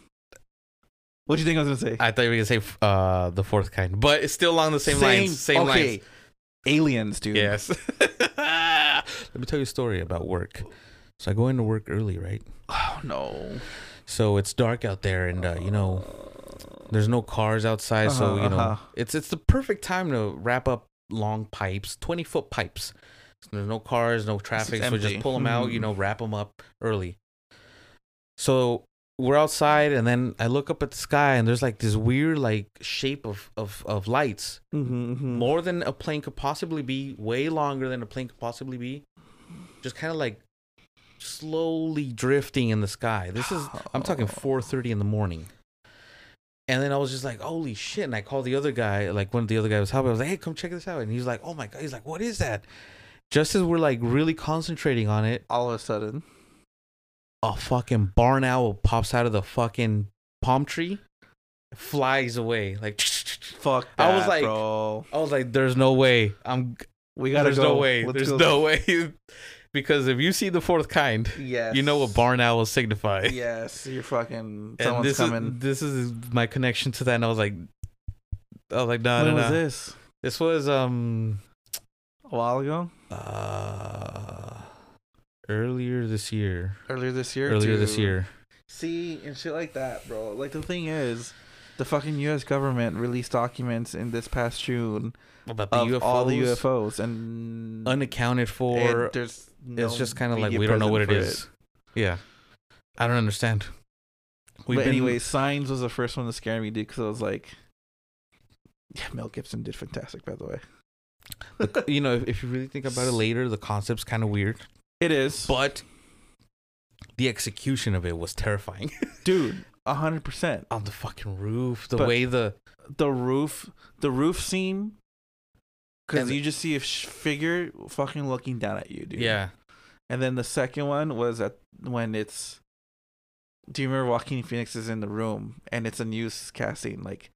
What do you think I was gonna say? I thought you were gonna say uh the fourth kind, but it's still along the same, lines. Same okay. lines. Aliens, dude. Yes. Let me tell you a story about work. So I go into work early, right? Oh no. So it's dark out there, and uh, you know there's no cars outside, so Uh-huh, you know uh-huh. it's it's the perfect time to wrap up long pipes, twenty foot pipes. There's no cars, no traffic, so just pull them out, you Mhm. know, wrap them up early. So we're outside, and then I look up at the sky, and there's like this weird like shape of of of lights, Mm-hmm, more than a plane could possibly be, way longer than a plane could possibly be, just kind of like slowly drifting in the sky. This is I'm talking 4:30 in the morning. And then I was just like, "Holy shit!" And I called the other guy, like one of the other guys was helping. I was like, "Hey, come check this out!" And he's like, "Oh my god!" He's like, "What is that?" Just as we're like really concentrating on it, All of a sudden. a fucking barn owl pops out of the fucking palm tree, flies away. Like, Fuck I was like- bro. I was like, "There's no way. I'm. We gotta There's go. no way. Let's There's go. no way." because if you see the fourth kind, Yes. you know what barn owls signify. Yes, you're fucking. and this coming. is this is my connection to that. And I was like, I was like, no, no, What was no. this? This was um A while ago. uh earlier this year. Earlier this year. Earlier this year. See and shit like that, bro. Like the thing is, the fucking U.S. government released documents in this past June About the of UFOs, all the UFOs, and unaccounted and for. there's it's just kind of like we don't know what it present is. for Yeah, I don't understand. We've but been- anyway, Signs was the first one to scare me, dude, because I was like, yeah, Mel Gibson did fantastic, by the way. The- you know, if, if you really think about it later, the concept's kind of weird, It is, but the execution of it was terrifying. dude, hundred percent. On the fucking roof, the But- way the The roof, the roof scene, because And- you just see a sh- figure fucking looking down at you, dude. yeah, And then the second one was at when it's. Do you remember Joaquin Phoenix is in the room and it's a news casting like,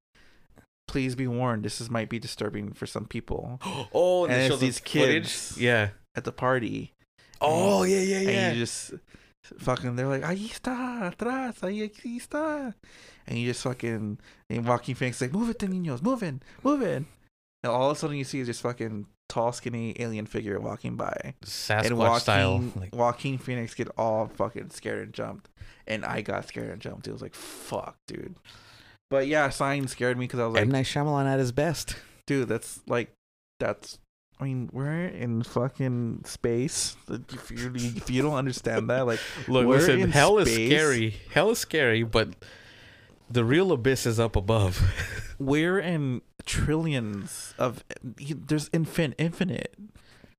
please be warned, this is might be disturbing for some people oh, And they it's show the these footage? kids. Yeah. at the party. Oh yeah, yeah, yeah. And you just fucking they're like, ahí está, atrás, ahí está. And you just fucking and Joaquin Phoenix like, move it, the niños, moving, moving. And all of a sudden you see this fucking tall, skinny alien figure walking by. Sasquatch and Joaquin, style. Like, Joaquin Phoenix get all fucking scared and jumped, and I got scared and jumped. It was like, fuck, dude. But yeah, sign scared me because I was like, M Night Shyamalan at his best. dude, that's like, that's. I mean, we're in fucking space. If you, if you don't understand that, like, Look, We're listen, in hell is scary. Hell is scary, but The real abyss is up above. We're in trillions of. There's infin infinite,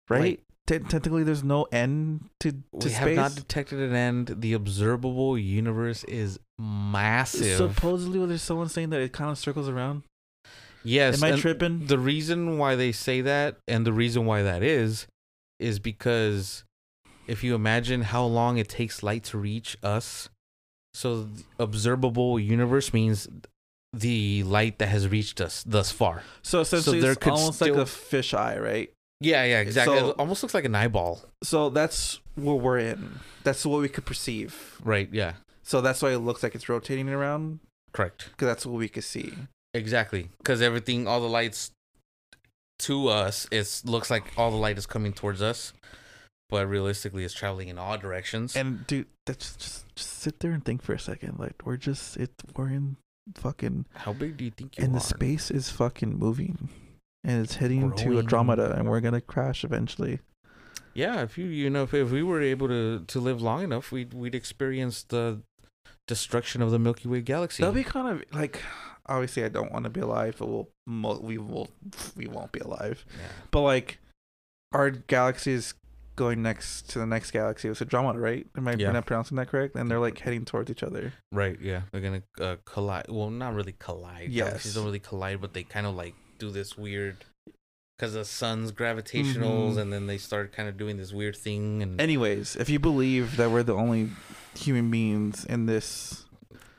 right? Like- Te- technically, there's no end to to we space. have not detected an end. The observable universe is massive. Supposedly, there's someone saying that it kind of circles around. yes, Am I tripping? the reason why they say that, and the reason why that is, is because if you imagine how long it takes light to reach us, so the observable universe means the light that has reached us thus far. So essentially, there it's could almost like still- a fisheye, right? Yeah, yeah, exactly. So- it almost looks like an eyeball. So that's what we're in. That's what we could perceive. Right, yeah. So that's why it looks like it's rotating around Correct. because that's what we could see. Exactly. Because everything, all the lights to us, it looks like all the light is coming towards us, but realistically, it's traveling in all directions. And dude, that's just just sit there and think for a second. Like we're just it. We're in fucking How big do you think you and are? And the space is fucking moving, and it's heading to Andromeda, and we're gonna crash eventually. Yeah, if you you know if, if we were able to to live long enough, we'd we'd experience the destruction of the Milky Way galaxy. That'll be kind of like. Obviously, I don't want to be alive, but we'll we will we won't be alive. yeah. But like, our galaxy is going next to the next galaxy. It's Andromeda, right? Am I Yeah. pronouncing that correct? And they're like heading towards each other. Right. Yeah. They're gonna uh, collide. Well, not really collide. Galaxies Yes. don't really collide, but they kind of like do this weird. Because the sun's gravitationals, Mhm. and then they start kind of doing this weird thing, and Anyways, if you believe that we're the only human beings in this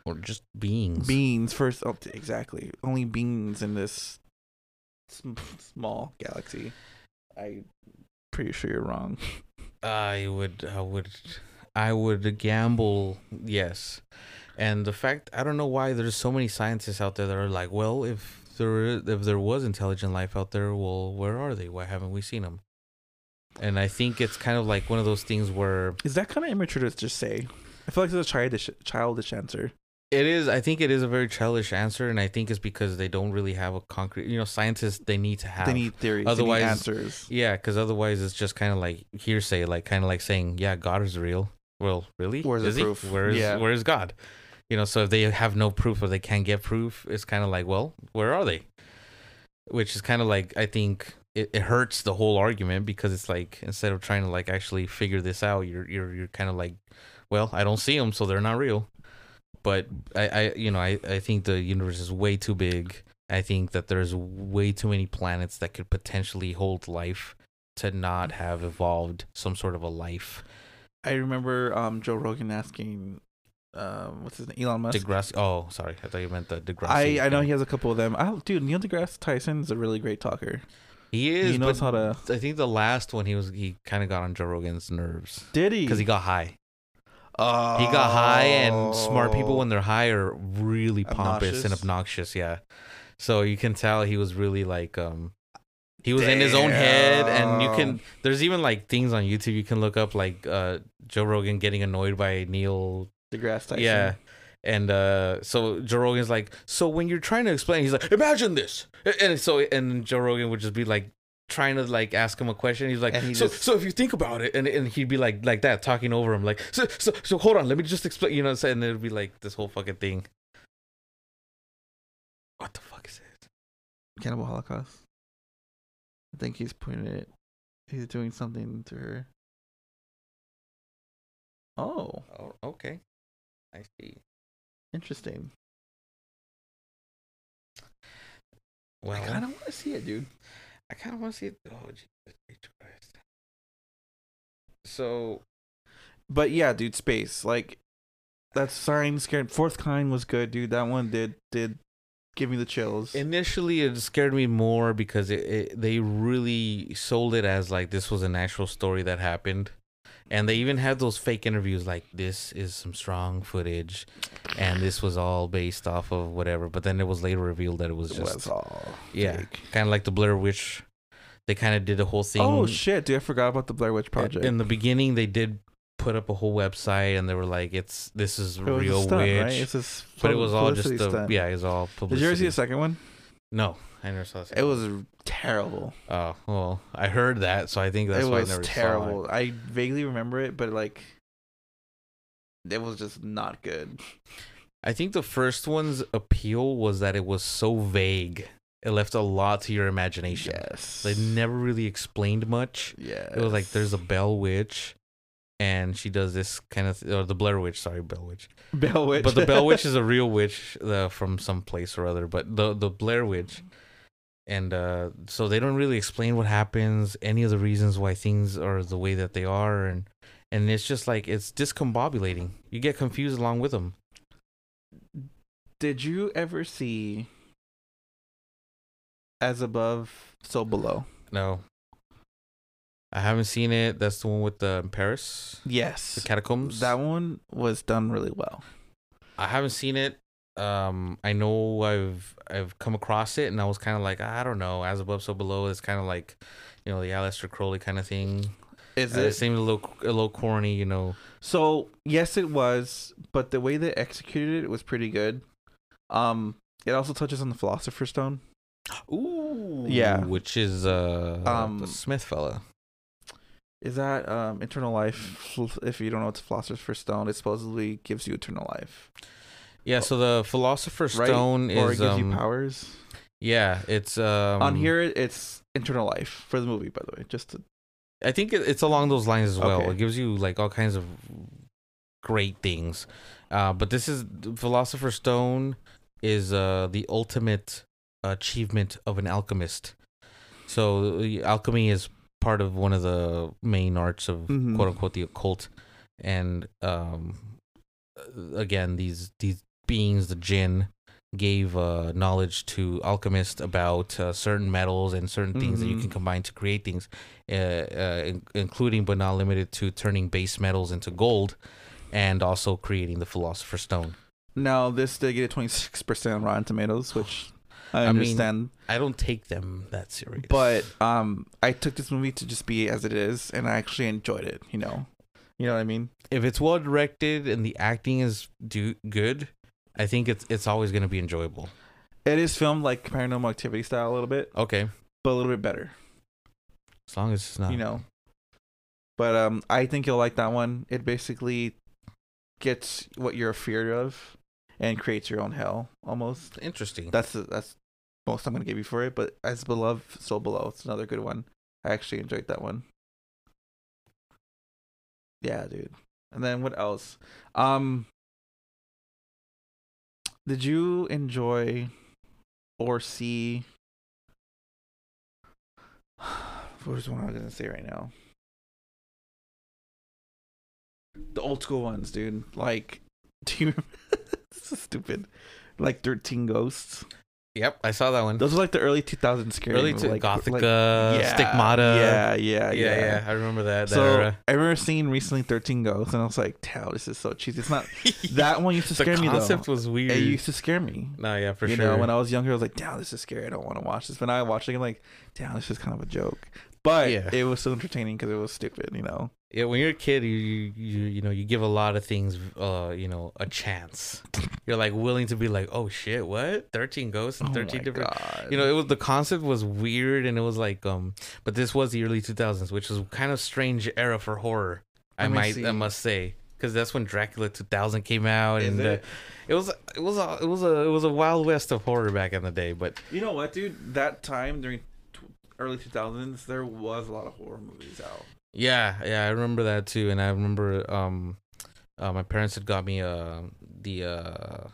or just beings. beings first, oh, exactly, only beings in this small galaxy, I'm pretty sure you're wrong. I would, I would, I would gamble yes, and the fact I don't know why there's so many scientists out there that are like, well, if there if there was intelligent life out there, well, where are they? Why haven't we seen them? And I think it's kind of like one of those things where Is that kind of immature to just say? I feel like it's a childish, childish answer. it is. I think it is a very childish answer, and I think it's because they don't really have a concrete. You know, scientists they need to have. They need theories. Otherwise- they need answers. yeah, because otherwise it's just kind of like hearsay, like kind of like saying, "Yeah, God is real." Well, really? Where's the is he? proof? Where is Yeah. where is God? You know, so if they have no proof or they can't get proof, it's kind of like, well, where are they? Which is kind of like I think it, it hurts the whole argument because it's like instead of trying to like actually figure this out, you're you're you're kind of like, well, I don't see them, so they're not real. But I, I you know I, I think the universe is way too big. I think that there's way too many planets that could potentially hold life to not have evolved some sort of a life. I remember um, Joe Rogan asking, um, what's his name, Elon Musk. Degrassi. Oh, sorry, I thought you meant the Degrassi. I, I know he has a couple of them. I, dude, Neil deGrasse Tyson is a really great talker. He is. he knows how to- I think the last one he was he kind of got on Joe Rogan's nerves Did he? because he got high. oh. He got high, and smart people when they're high are really pompous and Obnoxious? obnoxious. Yeah, so you can tell he was really like um. He was in his own head, and you can. There's even like things on YouTube you can look up, like uh, Joe Rogan getting annoyed by Neil deGrasse Tyson. Yeah. And uh, so Joe Rogan's like, so when you're trying to explain, he's like, imagine this, and so and Joe Rogan would just be like trying to like ask him a question. He's like, he so just- so if you think about it, and and he'd be like like that talking over him, like so so so hold on, let me just explain, you know, so- and it'd be like this whole fucking thing. What the fuck is it? Cannibal Holocaust. I think he's pointing it. He's doing something to her. Oh, Oh, okay, I see. interesting. Well, I kind of want to see it, dude. I kind of want to see it. Oh, Jesus. Christ. So But yeah, dude, space. Like that sign scared. Fourth kind was good, dude. That one did did give me the chills. Initially, it scared me more because it, it they really sold it as like this was an actual story that happened, and they even had those fake interviews like this is some strong footage, and this was all based off of whatever. But then it was later revealed that it was It just was all yeah, kind of like the Blair Witch. They kind of did a whole thing. Oh shit, dude! I forgot about the Blair Witch Project. In the beginning, they did put up a whole website, and they were like, "It's this is it real stunt, witch." right? It's but it was all just the stunt. yeah, it was all Did you ever see the second one? No, I never saw It was terrible. Oh well, I heard that, so I think that's it why I was never saw terrible. I vaguely remember it, but like, it was just not good. I think the first one's appeal was that it was so vague. It left a lot to your imagination. Yes. They never really explained much. Yeah. It was like there's a Bell Witch, and she does this kind of, th- or the Blair Witch. Sorry, Bell Witch. Bell Witch. But the Bell Witch is a real witch uh, from some place or other. But the the Blair Witch, and uh, so they don't really explain what happens, any of the reasons why things are the way that they are, and and it's just like it's discombobulating. You get confused along with them. Did you ever see As Above, So Below? No, I haven't seen it. That's the one with the Paris, Yes. the catacombs. That one was done really well. I haven't seen it. Um, I know I've I've come across it, and I was kind of like, I don't know, as above, so below. It's kind of like, you know, the Aleister Crowley kind of thing. Is Uh, it it? seemed a little a little corny, you know. So yes, it was, but the way they executed it was pretty good. Um, it also touches on the Philosopher's Stone. Ooh, Yeah. which is uh Um, the Smith fella. Is that um eternal life? If you don't know what the Philosopher's Stone, it supposedly gives you eternal life, Yeah, so the Philosopher's right? Stone is or it gives um, you powers. yeah, it's um On here, it's eternal life for the movie, by the way. Just to, I think it, it's along those lines as well. Okay. It gives you like all kinds of great things. Uh, but this is Philosopher's Stone is uh, the ultimate achievement of an alchemist. So alchemy is part of one of the main arts of Mhm. quote unquote the occult, and um, again these these beings, the jinn, gave uh, knowledge to alchemists about uh, certain metals and certain things that you can combine to create things, uh, uh, in- including but not limited to turning base metals into gold, and also creating the Philosopher's Stone. now this did get a twenty six percent on Rotten Tomatoes, which I I mean, understand. I don't take them that serious, but um, I took this movie to just be as it is, and I actually enjoyed it. You know, you know what I mean. if it's well directed and the acting is do good, I think it's it's always going to be enjoyable. It is filmed like Paranormal Activity style a little bit, Okay, but a little bit better. as long as it's not. you know. But um, I think you'll like that one. It basically gets what you're afraid of and creates your own hell almost. interesting. That's that's most I'm gonna give you for it. But as above, so below. It's another good one. I actually enjoyed that one. Yeah, dude. And then what else? Um, did you enjoy or see? What is one I was gonna say right now? The old school ones, dude. Like, do you? this is stupid. Like Thirteen Ghosts. Yep, I saw that one. Those are like the early 2000s scary. Early movies, to like, Gothika, like- Stigmata. Yeah, yeah, yeah, yeah. yeah, I remember that. that So era. I remember seeing recently 13 Ghosts, and I was like, "Damn, this is so cheesy." It's not that one used to scare me The concept was weird. It used to scare me. no, yeah, for you sure. know, when I was younger, I was like, "Damn, this is scary. I don't want to watch this." But now I watch it, I'm like, "Damn, this is kind of a joke." But Yeah. it was so entertaining because it was stupid. You know. Yeah, when you're a kid, you, you you know you give a lot of things, uh, you know, a chance. You're like willing to be like, oh shit, what? Thirteen ghosts and Oh thirteen my different. God. You know, it was the concept was weird, and it was like, um, but this was the early 2000s, which was kind of strange era for horror. I might, I must say, because that's when Dracula 2000 came out, Is and it? Uh, it was, it was, a, it was a, it was a wild west of horror back in the day. But You know what, dude? That time during early 2000s, there was a lot of horror movies out. Yeah, yeah, I remember that too, and I remember um, uh, my parents had got me uh the uh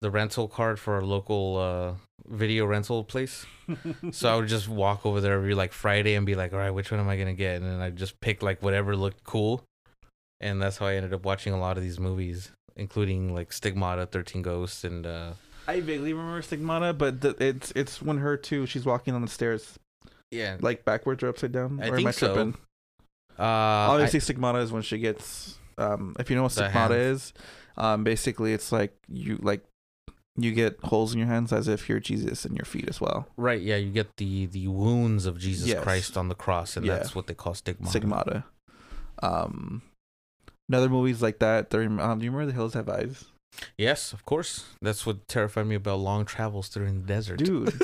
the rental card for a local uh video rental place, so I would just walk over there every like Friday and be like, all right, which one am I gonna get? And then I just pick like whatever looked cool, and that's how I ended up watching a lot of these movies, including like Stigmata, Thirteen Ghosts, and uh I vaguely remember Stigmata, but the, it's it's when her too. She's walking on the stairs yeah, like backwards or upside down. I or am think I so. tripping? uh, I- Obviously, Stigmata is when she gets. Um, if you know what Stigmata is, um, basically it's like you like you get holes in your hands as if you're Jesus in your feet as well. right, yeah, you get the the wounds of Jesus Yes. Christ on the cross, and Yeah. that's what they call Stigmata. Stigmata. Um, another movies like that. There, um, do you remember The Hills Have Eyes? Yes, of course. That's what terrified me about long travels through the desert. Dude.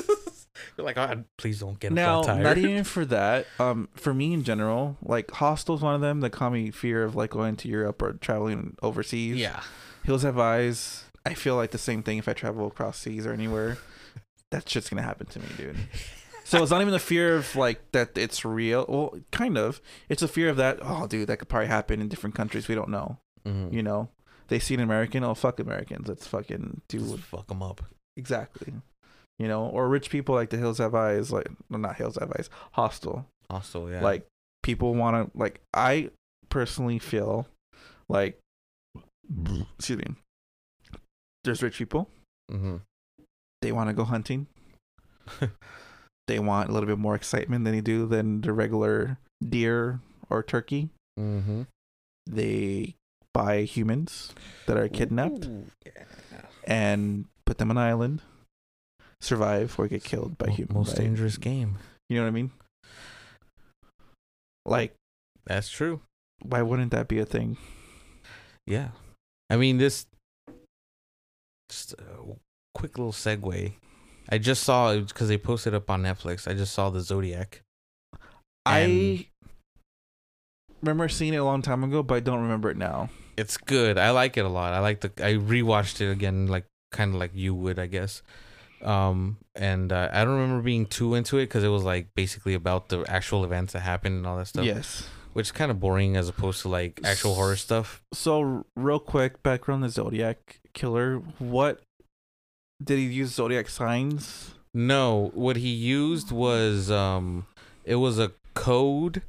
You're like, oh, please don't get now, not even for that. Um, for me in general, like Hostel's one of them that caught me fear of like going to Europe or traveling overseas. yeah. Hills Have Eyes. I feel like the same thing if I travel across seas or anywhere. That shit's gonna happen to me, dude. So it's not even the fear of like that it's real. Well, kind of. It's a fear of that. Oh, dude, that could probably happen in different countries. We don't know. Mhm. You know, they see an American. Oh, fuck Americans. Let's fucking do Just fuck them up. exactly. You know, or rich people like the Hills Have Eyes, like well, not Hills Have Eyes, Hostel. Also, yeah. Like people want to like. I personally feel like, excuse me. There's rich people. hmm They want to go hunting. they want a little bit more excitement than they do than the regular deer or turkey. hmm They buy humans that are kidnapped and put them on an island, survive or get killed by humans. Most right? dangerous game. You know what I mean? Like, That's true. why wouldn't that be a thing? Yeah. I mean, this. Just a quick little segue. I just saw because they posted up on Netflix. I just saw the Zodiac. I remember seeing it a long time ago, but I don't remember it now. It's good. I like it a lot. I like the. I rewatched it again, like kind of like you would, I guess. Um, and uh, I don't remember being too into it because it was like basically about the actual events that happened and all that stuff. Yes. which is kind of boring as opposed to like actual horror stuff. So, real quick, background the Zodiac killer. What did he use zodiac signs? No, what he used was um, it was a code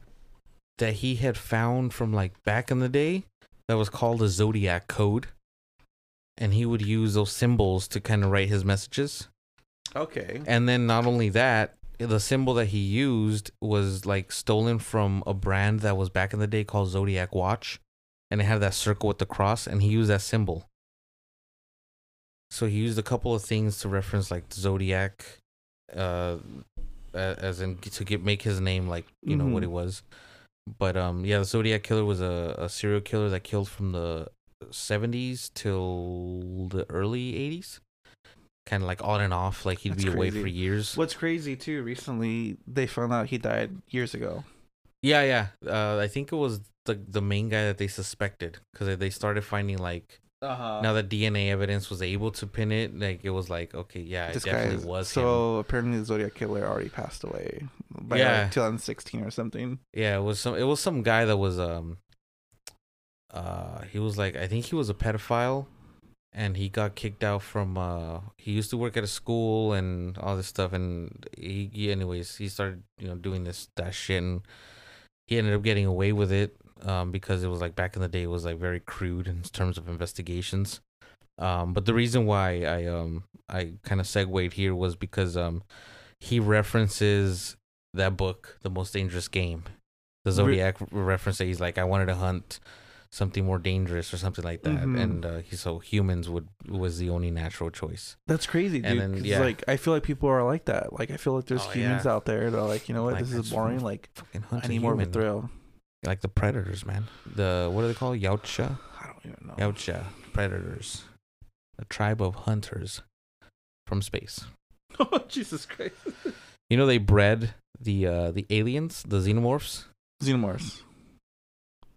that he had found from like back in the day that was called a zodiac code, and he would use those symbols to kind of write his messages. Okay. And then not only that, the symbol that he used was like stolen from a brand that was back in the day called Zodiac Watch, and it had that circle with the cross, and he used that symbol. So he used a couple of things to reference like Zodiac, uh, as in to get make his name like you know what Mhm. it was. But um, yeah, the Zodiac killer was a, a serial killer that killed from the 70s till the early 80s kind of like on and off like he'd That's be away crazy. for years What's crazy too? Recently, they found out he died years ago. yeah yeah uh i think it was the the main guy that they suspected because they started finding like Uh huh. now that dna evidence was able to pin it like it was like okay yeah it this guy definitely is, was him so apparently the Zodiac killer already passed away by Yeah. like 2016 or something. yeah it was some it was some guy that was um uh he was like i think he was a pedophile and he got kicked out from uh he used to work at a school and all this stuff and he, he anyways he started you know doing this that shit and he ended up getting away with it um because it was like back in the day it was like very crude in terms of investigations. Um but the reason why i um i kind of segued here was because um he references that book the most dangerous game. The Re- zodiac reference that he's like i wanted to hunt something more dangerous or something like that Mhm. and uh, he, so humans would was the only natural choice That's crazy, dude. And then, yeah. like I feel like people are like that. Like I feel like there's Oh, humans yeah. out there that are like, you know what, Like, this is boring. Like I need more of a thrill. like the predators man the what are they called yautja I don't even know. yautja predators a tribe of hunters from space oh Jesus Christ. you know they bred the uh the aliens the xenomorphs Xenomorphs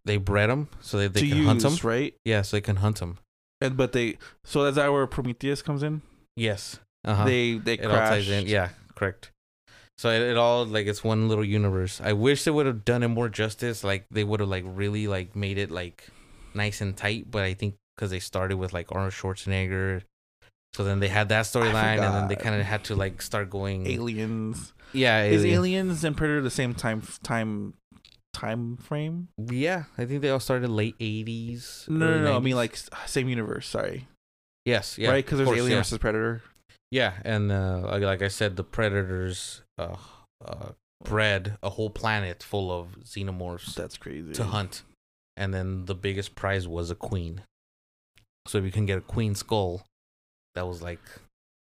they bred them so that they to can use, hunt them right? yeah so they can hunt them And but they so that's that where Prometheus comes in? yes uh-huh. They they it all ties crashed. in. Yeah, correct. So it, it all like it's one little universe. I wish they would have done it more justice. Like they would have like really like made it like nice and tight. But I think because they started with like Arnold Schwarzenegger, so then they had that storyline, and then they kind of had to like start going. Aliens. yeah, Is alien. Aliens and Predator the same time time time frame? Yeah, I think they all started late eighties. No, no, no. I mean like same universe. Sorry. yes, yeah, right? Because there's course, Alien yeah. versus Predator. Yeah, and uh, like, like I said, the predators uh, uh, bred a whole planet full of xenomorphs. That's crazy. to hunt, and then the biggest prize was a queen. So if you can get a queen skull, that was like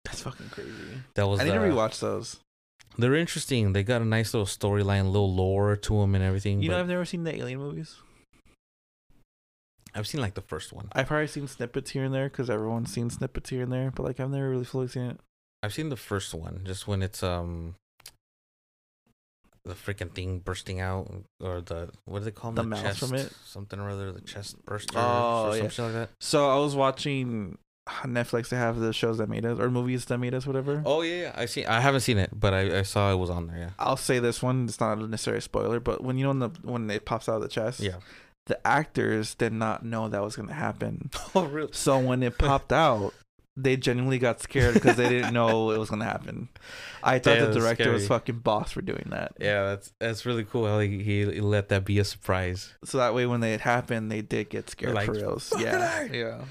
That's fucking crazy. that was. I need to uh, rewatch those. They're interesting. They got a nice little storyline, little lore to them, and everything. You know, I've never seen the Alien movies. I've seen like the first one. I've probably seen snippets here and there because everyone's seen snippets here and there, but like I've never really fully seen it. I've seen the first one, just when it's um the freaking thing bursting out, or the what do they call The them? mouse chest, from it? something or other, the chest burster, Oh, or yeah. something like that. So I was watching Netflix they have the shows that made us or movies that made us whatever. Oh yeah, yeah. I see. I haven't seen it, but I, I saw it was on there. Yeah. I'll say this one. It's not necessarily a spoiler, but when you know when the when it pops out of the chest, Yeah. the actors did not know that was gonna happen. Oh really? So when it popped out, they genuinely got scared because they didn't know it was gonna happen. I thought Yeah, the director was fucking boss for doing that. Yeah, that's that's really cool how he, he let that be a surprise. So that way, when they it happened, they did get scared Like, for reals. Yeah, A." yeah.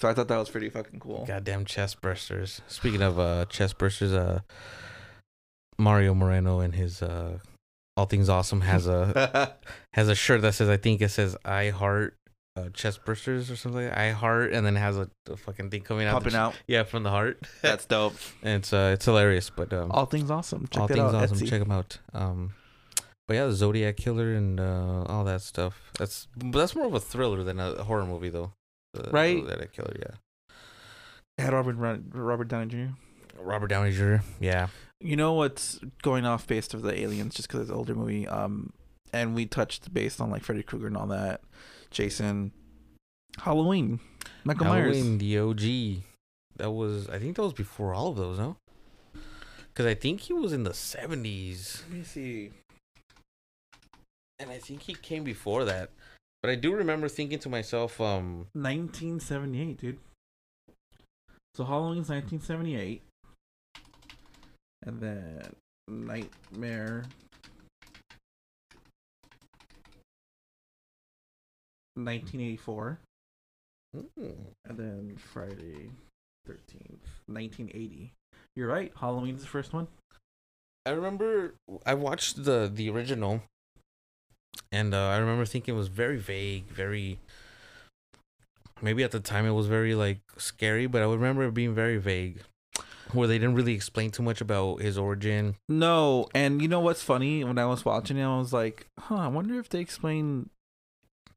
So I thought that was pretty fucking cool. Goddamn chest bursters. Speaking of uh chest bursters, uh Mario Moreno and his uh All Things Awesome has a has a shirt that says I think it says I heart uh, chest bursters or something. I heart and then it has a, a fucking thing coming out. the Popping ch- out. Yeah, from the heart. That's dope. and it's uh it's hilarious, but um All things awesome. Check all things out. awesome. Etsy. Check them out. Um, but yeah, the Zodiac Killer and uh, all that stuff. That's that's more of a thriller than a horror movie, though. The Right. Zodiac Killer, yeah. Had Robert Robert Downey Jr. Robert Downey Jr. Yeah. You know what's going off based of the aliens just because it's an older movie. Um, and we touched based on like Freddy Krueger and all that. Jason, Halloween, Michael Halloween, Myers. the OG. That was I think that was before all of those, no? Because I think he was in the seventies, Let me see. and I think he came before that. But I do remember thinking to myself, um, 1978, dude. So Halloween's 1978. And then Nightmare. 1984. hmm. And then Friday 13th, 1980. You're right. Halloween's the first one. I remember I watched the the original, and uh, I remember thinking it was very vague, very. Maybe at the time it was very like scary, but I would remember it being very vague, where they didn't really explain too much about his origin. No, and you know what's funny? When I was watching it, I was like, huh, I wonder if they explain.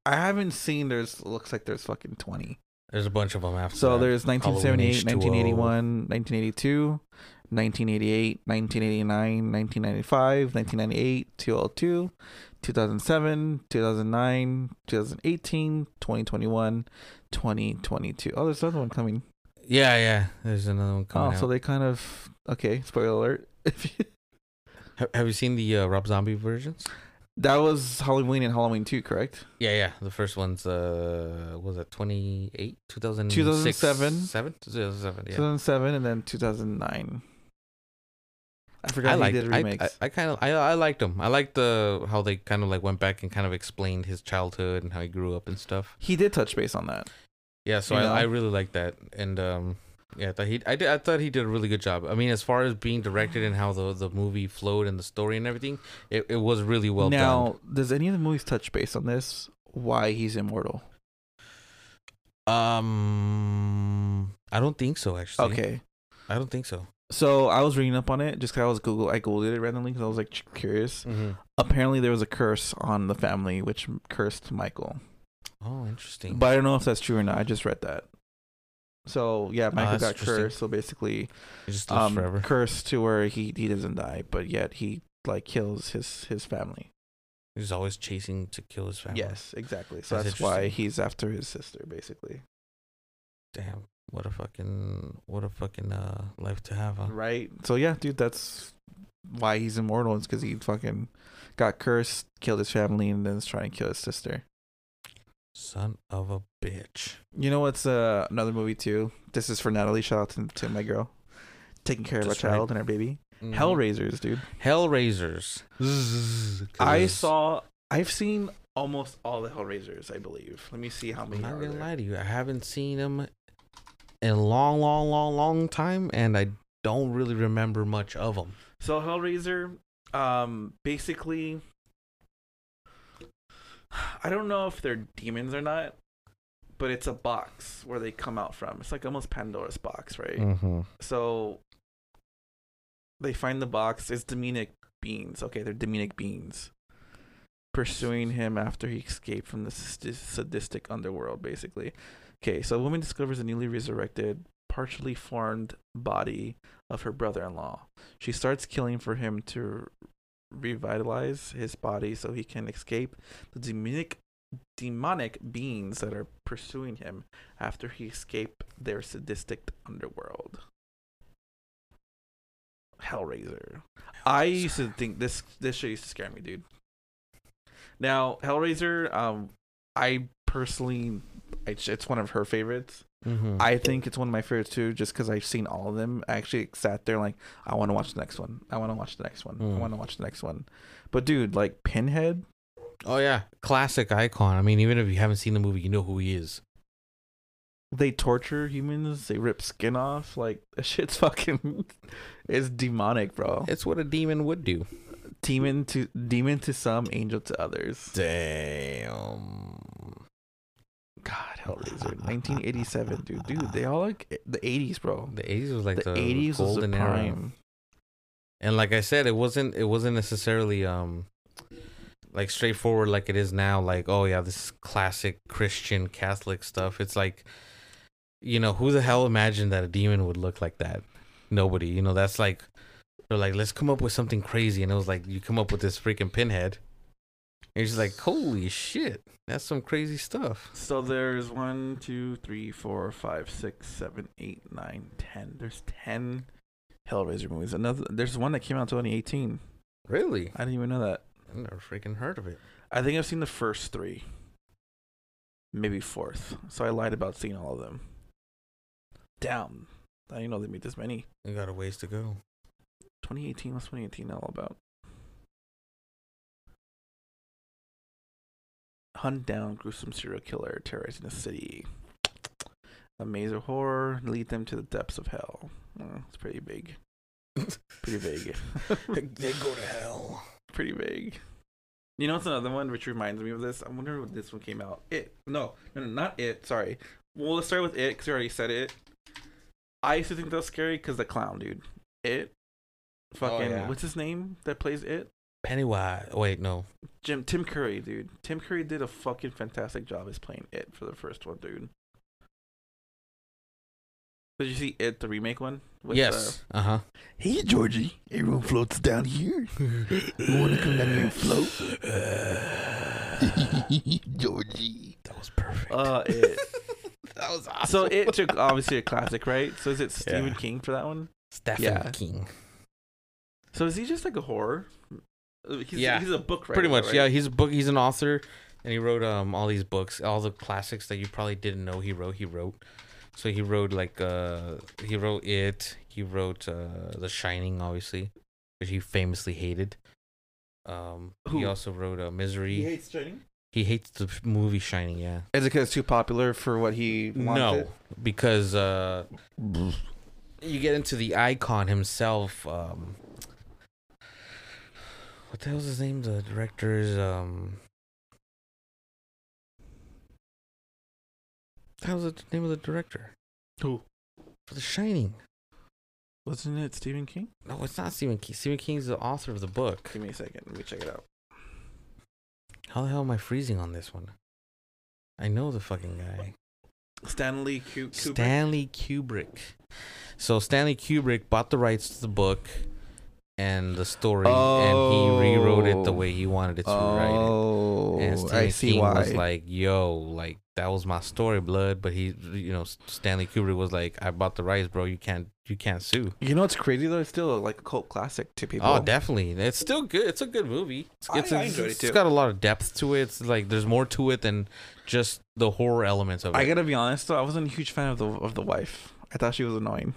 I haven't seen there's, looks like there's fucking 20. There's a bunch of them after. So that. there's Halloween 1978, H2O. 1981, 1982, 1988, 1989, 1995, 1998, 202, 2007, 2009, 2018, 2021, 2022. Oh, there's another one coming. yeah, yeah. There's another one coming Oh, so out. they kind of okay. Spoiler alert. If you, Ha- Have you seen the uh, Rob Zombie versions? that was Halloween and Halloween 2, correct? Yeah, yeah. The first one's uh, was it 28, 2006? 2007. seven, 2007. Yeah. 2007 and then 2009. I forgot I he liked. did I, remakes. I, I kind of I, I liked him. I liked the how they kind of like went back and kind of explained his childhood and how he grew up and stuff. he did touch base on that. Yeah, so I, know? I really liked that, and um, yeah, I thought he I did I thought he did a really good job. I mean, as far as being directed and how the the movie flowed and the story and everything, it, it was really well now, done. Now, does any of the movies touch base on this? Why he's immortal? Um, I don't think so. Actually, Okay. I don't think so. So I was reading up on it just because I was Google. I googled it randomly because I was like curious. Mm-hmm. Apparently, there was a curse on the family which cursed Michael, Oh, interesting. but I don't know if that's true or not. I just read that. So yeah, Michael Oh, got cursed. So basically, he just lives um, forever. cursed to where he he doesn't die, but yet he like kills his his family. He's always chasing to kill his family. Yes, exactly. So That's that's, why he's after his sister, basically. Damn. What a fucking what a fucking uh life to have, huh? Right. So yeah, dude, that's why he's immortal. It's because he fucking got cursed, killed his family, and then is trying to kill his sister. Son of a bitch. You know what's uh, another movie too? This is for Natalie. Shout out to, to my girl, taking care of our right. child and our baby. Mhm. Hellraisers, dude. Hellraisers. i saw. I've seen almost all the Hellraisers. I believe. Let me see how many I'm not gonna there. lie to you. I haven't seen them in a long, long, long, long time, and I don't really remember much of them. So Hellraiser, um, basically, I don't know if they're demons or not, but it's a box where they come out from. It's like almost Pandora's box, right? Mm-hmm. So they find the box. It's demonic beings. Okay, they're demonic beings pursuing him after he escaped from the sadistic underworld, basically. Okay, so a woman discovers a newly resurrected, partially formed body of her brother in law. She starts killing for him to revitalize his body so he can escape the demonic demonic beings that are pursuing him after he escaped their sadistic underworld. Hellraiser. I used to think this this shit used to scare me, dude. Now, Hellraiser, um, I personally, it's, it's one of her favorites. Mhm. I think it's one of my favorites too, just because I've seen all of them. I actually sat there like, I want to watch the next one. I want to watch the next one. I Mm. want to watch the next one. But dude, like Pinhead, oh yeah, classic icon. I mean, even if you haven't seen the movie, you know who he is. they torture humans. They rip skin off. Like shit's fucking, it's demonic, bro. It's what a demon would do. Demon to demon to some, angel to others. Damn. God, Hellraiser, 1987, dude. Dude, they all like the 80s, bro. The eighties was like the the, 80s was the golden era. prime. And like I said, it wasn't it wasn't necessarily um like straightforward like it is now. Like, oh yeah, this is classic Christian Catholic stuff. It's like, you know, who the hell imagined that a demon would look like that? Nobody. You know, that's like they're like, let's come up with something crazy, and it was like you come up with this freaking pinhead. And just like, holy shit, that's some crazy stuff. So there's one, two, three, four, five, six, seven, eight, nine, ten. There's ten Hellraiser movies. Another there's one that came out in 2018. Really? I didn't even know that. I never freaking heard of it. I think I've seen the first three. Maybe fourth. So I lied about seeing all of them. Damn. I didn't know they made this many. We got a ways to go. 2018, what's 2018 all about? Hunt down gruesome serial killer terrorizing the city. A maze of horror lead them to the depths of hell. Oh, it's pretty big. pretty vague. they go to hell. pretty vague. You know what's another one which reminds me of this? I wonder when this one came out. It no no no not it. Sorry. Well, let's start with it because you already said it. I used to think that was scary because the clown dude. It. Oh, Fucking yeah. what's his name that plays it? Pennywise. Wait, no. Jim Tim Curry, dude. Tim Curry did a fucking fantastic job as playing it for the first one, dude. Did you see it, the remake one? With, yes. Uh huh. uh, hey Georgie, everyone floats down here. You wanna come down here and float? Georgie. That was perfect. Uh, it. that was awesome. So it took obviously a classic, right? So is it Stephen Yeah. King for that one? Stephen yeah. King. So is he just like a horror? He's, Yeah. he's a book writer. Pretty much. right? Yeah, he's a book. He's an author, and he wrote um all these books, all the classics that you probably didn't know he wrote. He wrote. So he wrote like uh he wrote it. He wrote uh The Shining, obviously, which he famously hated. Um, he also wrote uh, Misery. He hates Shining. He hates the movie Shining. Yeah. Is it because it's too popular for what he wanted? No, because uh, you get into the icon himself. Um, what the hell's his name? The director's um. What was the name of the director Who? for The Shining? Wasn't it Stephen King? No, it's not Stephen King. Stephen King's the author of the book. Give me a second. Let me check it out. How the hell am I freezing on this one? I know the fucking guy. Stanley Kubrick. Stanley Kubrick. So Stanley Kubrick bought the rights to the book and the story, and he rewrote it the Oh. way he wanted it to write it. oh, And Stephen I see King why. was like, "Yo, like that was my story, blood." But he, you know, Stanley Kubrick was like, "I bought the rights, bro. You can't, you can't sue." you know what's crazy though? It's still like a cult classic to people. Oh, definitely. It's still good. It's a good movie. It's, I- it's, I it's- enjoyed it it's too. got a lot of depth to it. It's like there's more to it than just the horror elements of it. I gotta be honest though, I wasn't a huge fan of the of the wife. I thought she was annoying.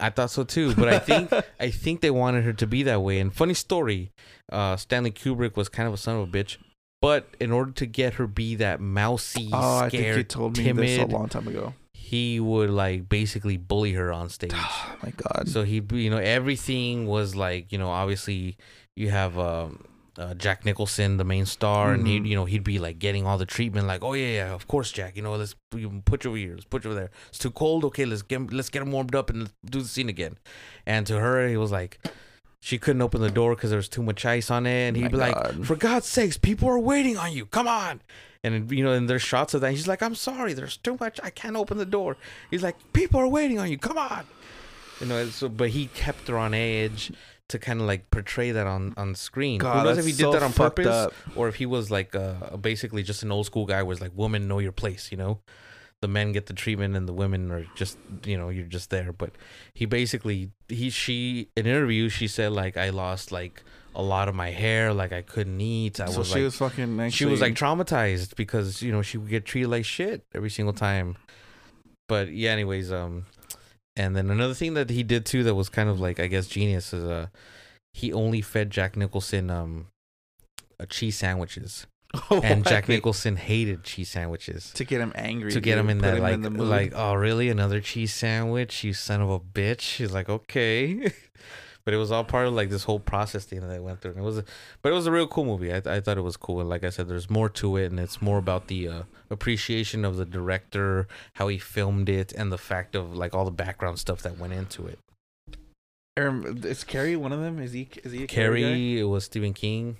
I thought so too, but I think I think they wanted her to be that way. And funny story, uh, Stanley Kubrick was kind of a son of a bitch, but in order to get her be that mousy, oh, I think you scared, told me this a long time ago. he would like basically bully her on stage. Oh my god. so he, you know, everything was like, you know, obviously you have um, uh, Jack Nicholson, the main star, and he, you know, he'd be like getting all the treatment, like, oh yeah, yeah, of course, Jack, you know, let's put you over here, let's put you over there. It's too cold, okay, let's get let's get him warmed up and do the scene again. And to her, he was like, she couldn't open the door because there was too much ice on it, and he'd My be like, for God's sakes, people are waiting on you, come on. And you know, and there's shots of that. He's like, "I'm sorry, there's too much. I can't open the door." He's like, "People are waiting on you. Come on." You know, so but he kept her on edge to kind of like portray that on on screen. God, Who knows if he did so that on purpose up. or if he was like uh basically just an old school guy was like woman know your place, you know. The men get the treatment and the women are just you know you're just there. But he basically he she in an interview she said like I lost like a lot of my hair, like I couldn't eat. I so was she like was fucking. Actually, she was like traumatized because you know she would get treated like shit every single time but yeah anyways um and then another thing that he did too that was kind of like i guess genius is uh he only fed jack nicholson um cheese sandwiches. And jack nicholson hated cheese sandwiches. To get him angry. to get him in that like the mood. like oh really? Another cheese sandwich? You son of a bitch. He's like okay but it was all part of like this whole process thing that I went through. And it was a, but it was a real cool movie. I, I thought it was cool. And like I said there's more to it. And it's more about the uh, appreciation of the director how he filmed it and the fact of like all the background stuff that went into it. Um, is Carrie one of them? Is he? Is he a Carrie? Carrie it was Stephen King.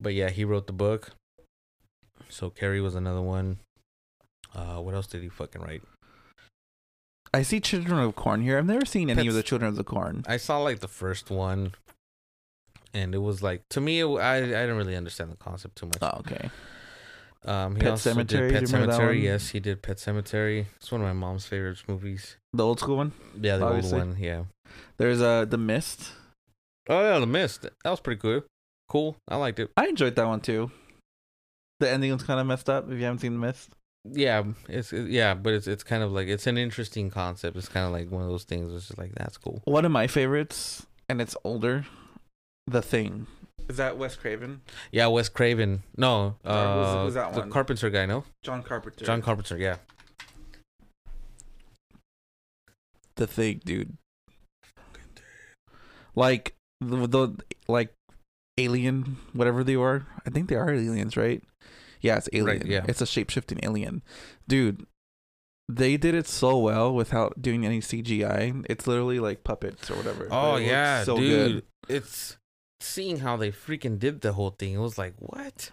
But yeah he wrote the book. So Carrie was another one. Uh what else did he fucking write I see Children of Corn here. I've never seen any of the Children of the Corn. I saw like the first one, and it was like to me, it, I I didn't really understand the concept too much. Oh, okay. Um, he Pet also Sematary, did Pet Sematary. Yes, he did Pet Sematary. It's one of my mom's favorite movies. The old school one. Yeah, the Obviously. old one. Yeah. There's uh The Mist. Oh yeah, The Mist. That was pretty cool. Cool. I liked it. I enjoyed that one too. The ending was kind of messed up. If you haven't seen The Mist, Yeah, it's it, yeah, but it's it's kind of like it's an interesting concept. It's kind of like one of those things. It's just like that's cool. one of my favorites, and it's older. The Thing. Is that Wes Craven? Yeah, Wes Craven. No, Or was- uh, was that the one? Carpenter guy. No, John Carpenter. John Carpenter. Yeah. The Thing, dude. Like the, the like alien, whatever they are. I think they are aliens, right? Yeah, it's alien. yeah. It's a shape shifting alien, dude. They did it so well without doing any CGI. It's literally like puppets or whatever. Oh it yeah, so dude. good. It's seeing how they freaking did the whole thing. It was like what?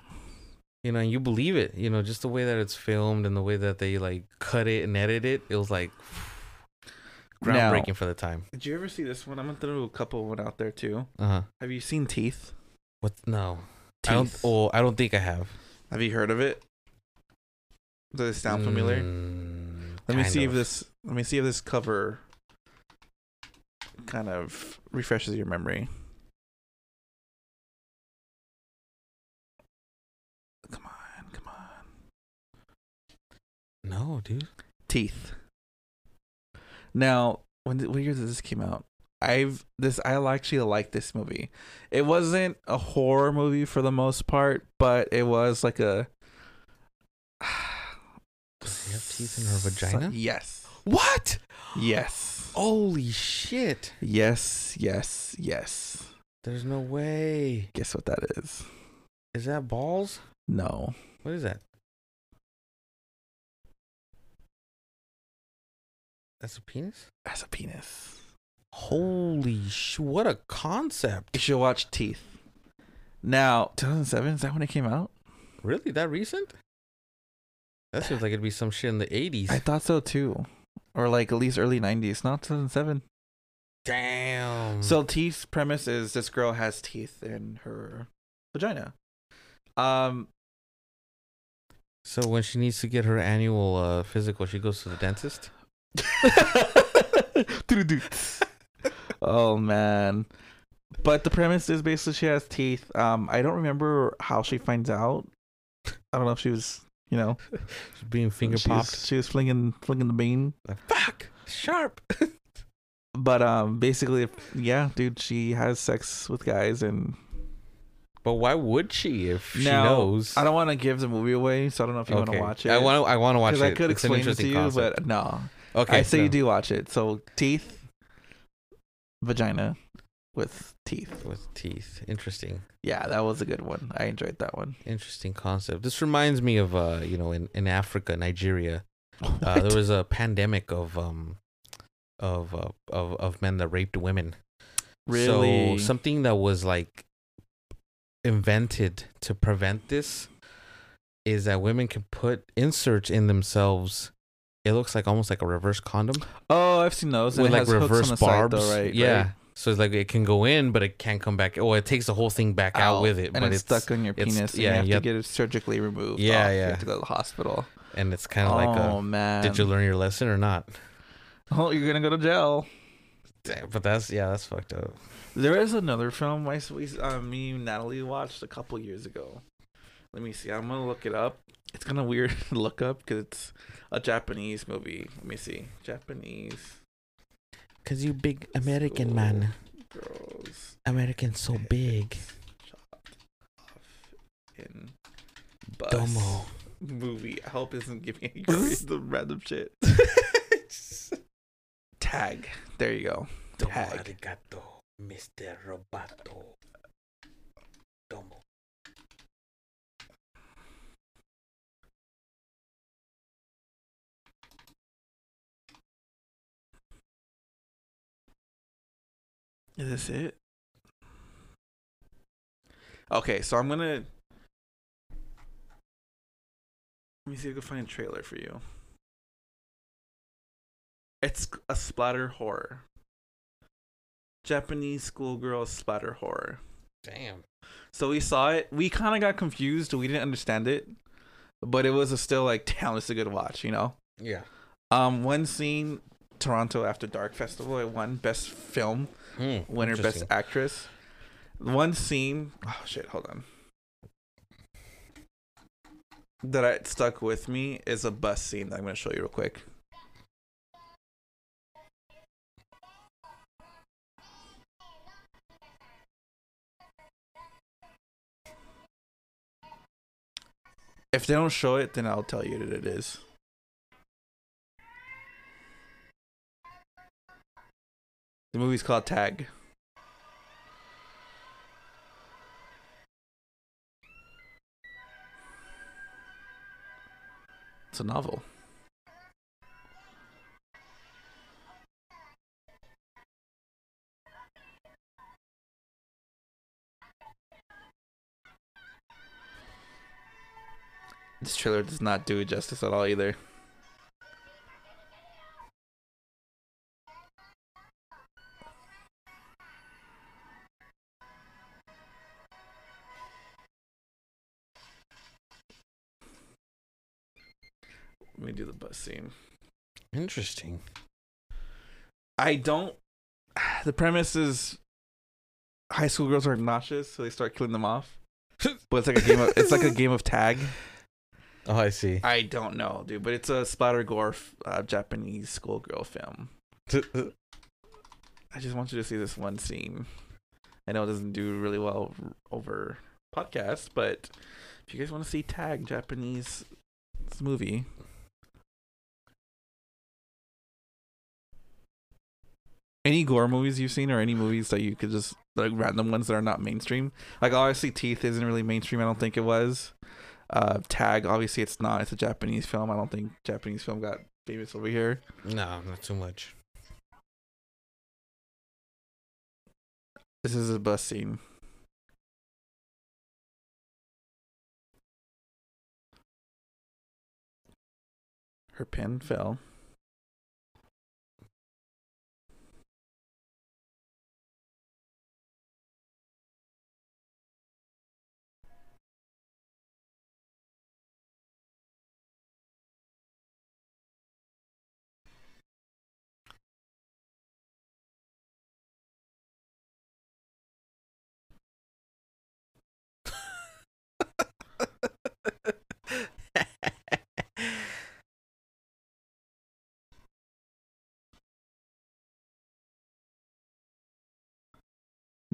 You know, and you believe it. You know, just the way that it's filmed and the way that they like cut it and edit it. It was like Now- groundbreaking for the time. Did you ever see this one? I'm gonna throw a couple one out there too. Uh huh. Have you seen Teeth? What? No. I don't. Teeth. Oh, I don't think I have. Have you heard of it? Does it sound familiar? Mm, Let me see of. if this. Let me see if this cover kind of refreshes your memory. Come on, come on. No, dude. Teeth. Now, when did, what year did this came out? I've this I actually like this movie. It wasn't a horror movie for the most part, but it was like a. Does she have teeth in her vagina? Yes. What? Yes. Holy shit! Yes. Yes. Yes. There's no way. Guess what that is? Is that balls? No. What is that? That's a penis? That's a penis. Holy sh! What a concept! You should watch Teeth. Now, 2007 is that when it came out? Really, that recent? That seems like it'd be some shit in the eighties. I thought so too, or like at least early 90s. Not 2007. Damn. So Teeth's premise is this girl has teeth in her vagina. Um, so when she needs to get her annual uh, physical, she goes to the dentist. oh man. But the premise is basically she has teeth. Um, I don't remember how she finds out. I don't know if she was, you know, She's being finger she was- popped. She was flinging, flinging the bean. Like, Fuck! Sharp. But um, basically, yeah, dude, she has sex with guys, and But why would she if she knows? I don't want to give the movie away, so I don't know if you want to watch it. I want to. I want to watch it. I could it's explain it to interesting you, concept. but no. okay, I say no. you do watch it. So teeth, vagina, with teeth. with teeth. Interesting. Yeah, that was a good one. I enjoyed that one. Interesting concept. This reminds me of uh, you know, in, in Africa, Nigeria, uh, there was a pandemic of um of uh, of of men that raped women. really? So something that was like invented to prevent this is that women can put inserts in themselves. It looks like almost like a reverse condom oh, I've seen those. with it like has hooks on reverse barbs. though, right? yeah. right? So it's like it can go in, but it can't come back. Oh, it takes the whole thing back out, with it, and but it's, stuck on your it's- penis. and yeah, you have you to get it surgically removed. Yeah, off. You yeah. have to go to the hospital. and it's kind of oh like oh man, Did you learn your lesson or not? Oh, you're gonna go to jail. Damn, but that's yeah, that's fucked up. There is another film I we uh, me and Natalie watched a couple years ago. Let me see. I'm gonna look it up. It's kind of weird to look up because it's a Japanese movie. Let me see. Japanese Cause you big American man. girls American so big. shot off in bus Domo. movie. I hope it doesn't give me any the random shit. Tag. There you go. Tag. arigato, Mr. Roboto. Domo. Is this it? Okay, so I'm gonna. Let me see if I can find a trailer for you. It's a splatter horror. Japanese schoolgirl splatter horror. Damn. So we saw it. We kind of got confused. We didn't understand it, but it was a still like, damn, it's a good watch. You know. Yeah. Um, one scene, Toronto After Dark Festival. It won best film Hmm, winner best actress. One scene, oh shit, hold on. That I stuck with me is a bus scene that I'm gonna show you real quick. If they don't show it, then I'll tell you that it is. The movie's called Tag. It's a novel. This trailer does not do it justice at all either. Let me do the bus scene. Interesting. I don't. The premise is high school girls are obnoxious, so they start killing them off. But it's like a game. Of, it's like a game of tag. Oh, I see. I don't know, dude, but it's a splatter gore uh, Japanese schoolgirl film. I just want you to see this one scene. I know it doesn't do really well over podcast, but if you guys want to see Tag Japanese movie, any gore movies you've seen, or any movies that you could just like random ones that are not mainstream. Like obviously, Teeth isn't really mainstream. I don't think it was. Uh, Tag, obviously, it's not. It's a Japanese film. I don't think Japanese film got famous over here. no, not too much. This is a bus scene. Her pen fell.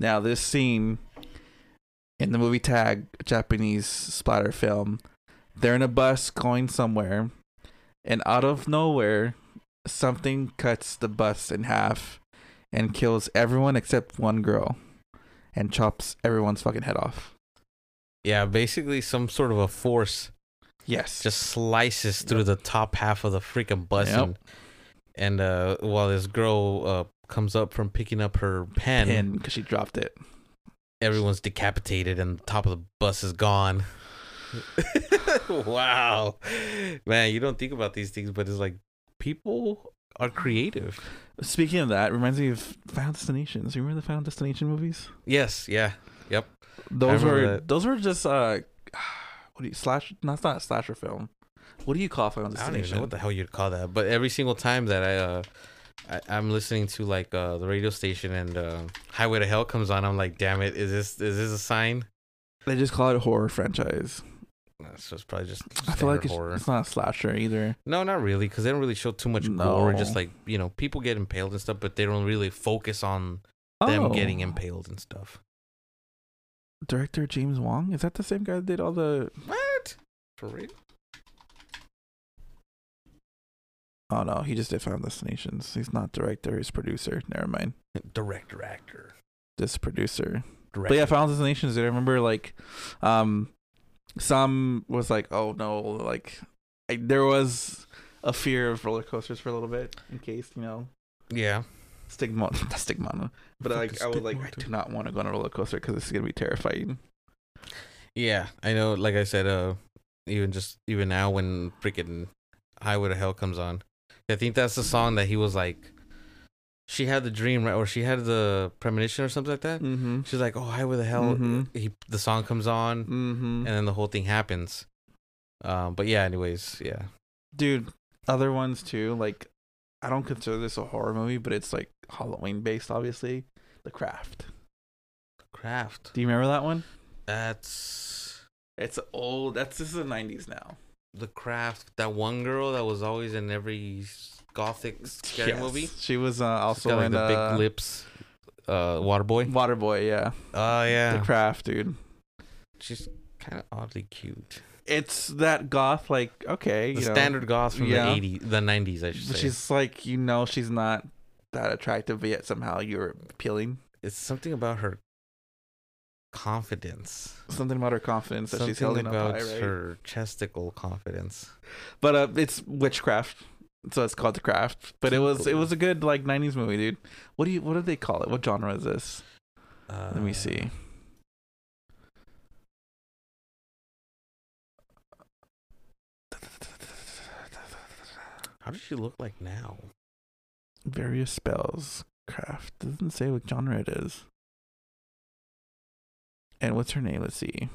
Now, this scene in the movie Tag, Japanese splatter film, they're in a bus going somewhere, and out of nowhere, something cuts the bus in half and kills everyone except one girl and chops everyone's fucking head off. Yeah, basically some sort of a force Yes. just slices through the top half of the freaking bus Yep. and, and uh while this girl uh comes up from picking up her pen, pin because she dropped it. everyone's decapitated and the top of the bus is gone. wow. Man, you don't think about these things, but it's like people are creative. Speaking of that, reminds me of Final Destinations. You remember the Final Destination movies? Yes, yeah, yep. Those were that. those were just uh, what do you slash? That's not a slasher film. What do you call Final I don't even know what the hell you'd call that. But every single time that I, uh, I I'm listening to like uh, the radio station and uh, Highway to Hell comes on, I'm like, damn it, is this is this a sign? They just call it a horror franchise. That's just probably just. I feel like it's, horror. it's not a slasher either. No, not really, because they don't really show too much gore. Just like you know, people get impaled and stuff, but they don't really focus on them Oh. getting impaled and stuff. Director James Wong is that the same guy that did all the? What? For real? Oh no, he just did Final Destinations. He's not director. He's producer. Never mind. Director, actor, Just producer. director. But yeah, Final Destinations. I remember like, um, some was like, oh no, like, I, there was a fear of roller coasters for a little bit in case you know yeah. stigma, not stigma. But like, I was like, I do not want to go on a roller coaster because it's gonna be terrifying. Yeah, I know. Like I said, uh, even just even now when freaking Highway to Hell comes on, I think that's the song that he was like, she had the dream right, or she had the premonition or something like that. Mm-hmm. She's like, oh, Highway the Hell. Mhm. He the song comes on, Mm-hmm. and then the whole thing happens. Um, but yeah, anyways, yeah. Dude, other ones too. Like, I don't consider this a horror movie, but it's like Halloween based, obviously. The Craft. The Craft. Do you remember that one? That's It's old. That's this is the nineties now. The craft. That one girl that was always in every gothic scary Yes. movie. She was uh, also got like in the uh, big lips. Uh, Waterboy. Waterboy. Yeah, Oh yeah. The Craft, dude. She's kind of oddly cute. It's that goth, like okay, The you know, standard goth from yeah. the 80s, the 90s, I should but say. she's like you know she's not that attractive, but yet somehow you're appealing. It's something about her confidence. Something about her confidence that Something she's holding up about high, right? her chesticle confidence. But uh, it's witchcraft, so it's called the craft. But it was it was a good like '90s movie, dude. What do you what do they call it? What genre is this? Uh, Let me see. How does she look like now? Various spells, craft. Doesn't say what genre it is. And what's her name? Let's see.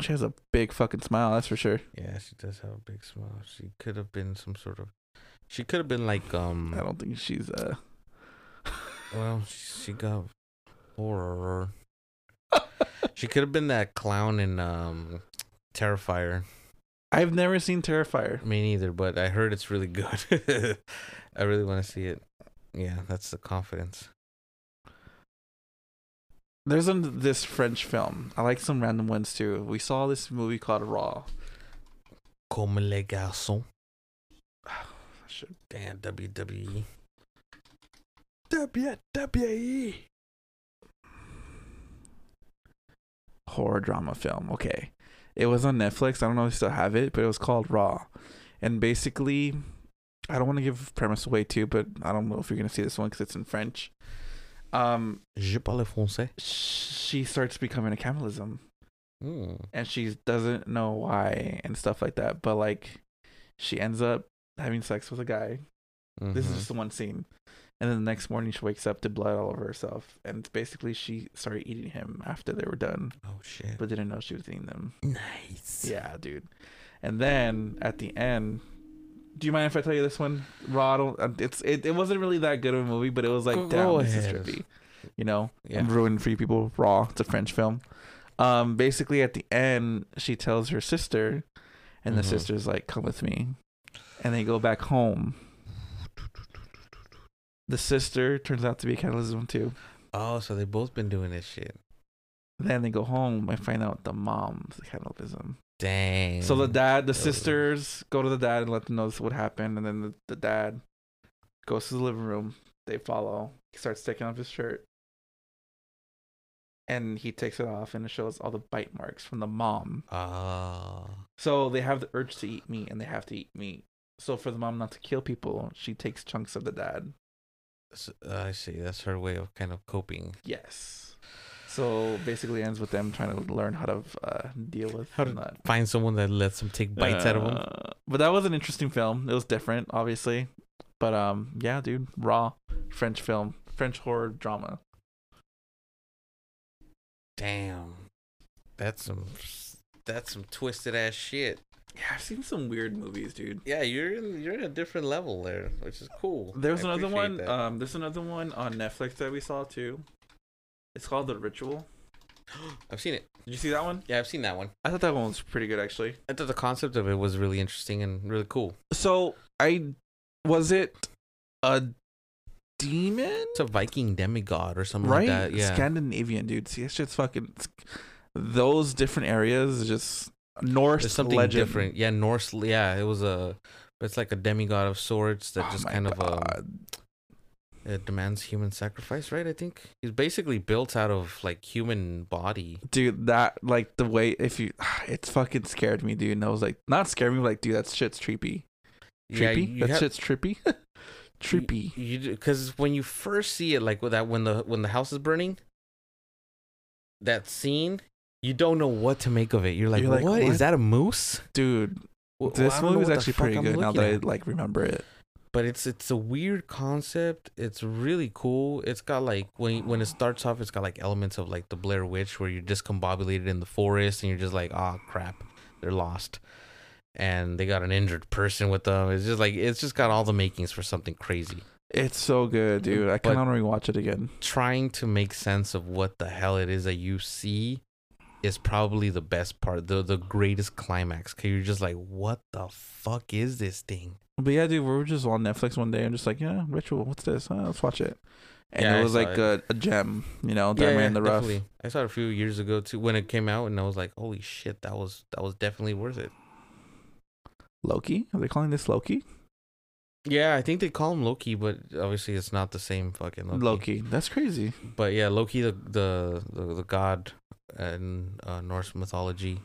She has a big fucking smile, that's for sure. Yeah, she does have a big smile. She could have been some sort of. She could have been like um. I don't think she's uh Well, she, she got horror. she could have been that clown in um, Terrifier. I've never seen Terrifier. Me neither, but I heard it's really good. I really want to see it. Yeah, that's the confidence. There's an, this French film. I like some random ones too. We saw this movie called Raw. Comme les garçons. Should Damn. WWE. WWE. Horror drama film. Okay. It was on Netflix. I don't know if you still have it, but it was called Raw. And basically, I don't want to give premise away too, but I don't know if you're going to see this one because it's in French. Um, Je parle français. she starts becoming a cannibalism Mm. and she doesn't know why and stuff like that. But like, she ends up having sex with a guy. This is Mhm. just the one scene. And then the next morning she wakes up to blood all over herself. And basically she started eating him after they were done, Oh shit. but didn't know she was eating them. Nice. Yeah, dude. And then at the end, do you mind if I tell you this one? Don't- uh, it's it, it wasn't really that good of a movie, but it was like, Go- damn, go this is trippy. You know, Yeah. Ruining for you people. Raw, it's a French film. Um, basically at the end, she tells her sister, and the Mhm. sister's like, "Come with me," and they go back home. The sister turns out to be cannibalism too. Oh, so they've both been doing this shit. Then they go home and find out the mom's cannibalism. Dang. So the dad, the Oh. sisters go to the dad and let them know this what happened, and then the, the dad goes to the living room. They follow. He starts taking off his shirt, and he takes it off, and it shows all the bite marks from the mom. Ah. So they have the urge to eat meat, and they have to eat meat. So for the mom not to kill people, she takes chunks of the dad. I see. That's her way of kind of coping. Yes. So basically, ends with them trying to learn how to uh, deal with How to that. Find someone that lets them take bites out of them. Uh, But that was an interesting film. It was different, obviously. But um, yeah, dude, raw French film, French horror drama. Damn, that's some that's some twisted ass shit. Yeah, I've seen some weird movies, dude. Yeah, you're in you're in a different level there, which is cool. There's I another one. that. Um, there's another one on Netflix that we saw too. It's called The Ritual. I've seen it. Did you see that one? Yeah, I've seen that one. I thought that one was pretty good actually. I thought the concept of it was really interesting and really cool. So I was it a demon? It's a Viking demigod or something right? like that. Yeah. Scandinavian, dude. See, that shit's fucking. Those different areas, just Norse There's something legend. different. Yeah, Norse. Yeah, it was a. It's like a demigod of sorts that Oh just kind of um, God. It demands human sacrifice, right? I think he's basically built out of like human body. dude that like the way if you it's fucking scared me dude and i was like not scared me but like dude that shit's trippy Yeah, trippy you that have- shit's trippy trippy You because when you first see it, like with that when the when the house is burning, that scene, you don't know what to make of it. You're like, You're like, what is that? A moose? dude Wh- this movie is actually pretty good now that at. i like remember it but it's it's a weird concept. It's really cool. It's got like when when it starts off, it's got like elements of like the Blair Witch, where you're discombobulated in the forest and you're just like, oh crap, they're lost, and they got an injured person with them. It's just like it's just got all the makings for something crazy. it's so good dude i But- kind of want rewatch it again Trying to make sense of what the hell it is that you see is probably the best part, the the greatest climax. Cause you're just like, what the fuck is this thing? But yeah dude we were just on netflix one day I'm just like yeah ritual what's this? Uh, let's watch it. And Yeah, it was like a, a gem you know diamond in the rough. Definitely. I saw it a few years ago too when it came out, and I was like, "Holy shit, that was that was definitely worth it." loki? Are they calling this loki? Yeah, I think they call him Loki, but obviously it's not the same fucking Loki. loki. That's crazy. But yeah, Loki, the the the, the god in uh, Norse mythology,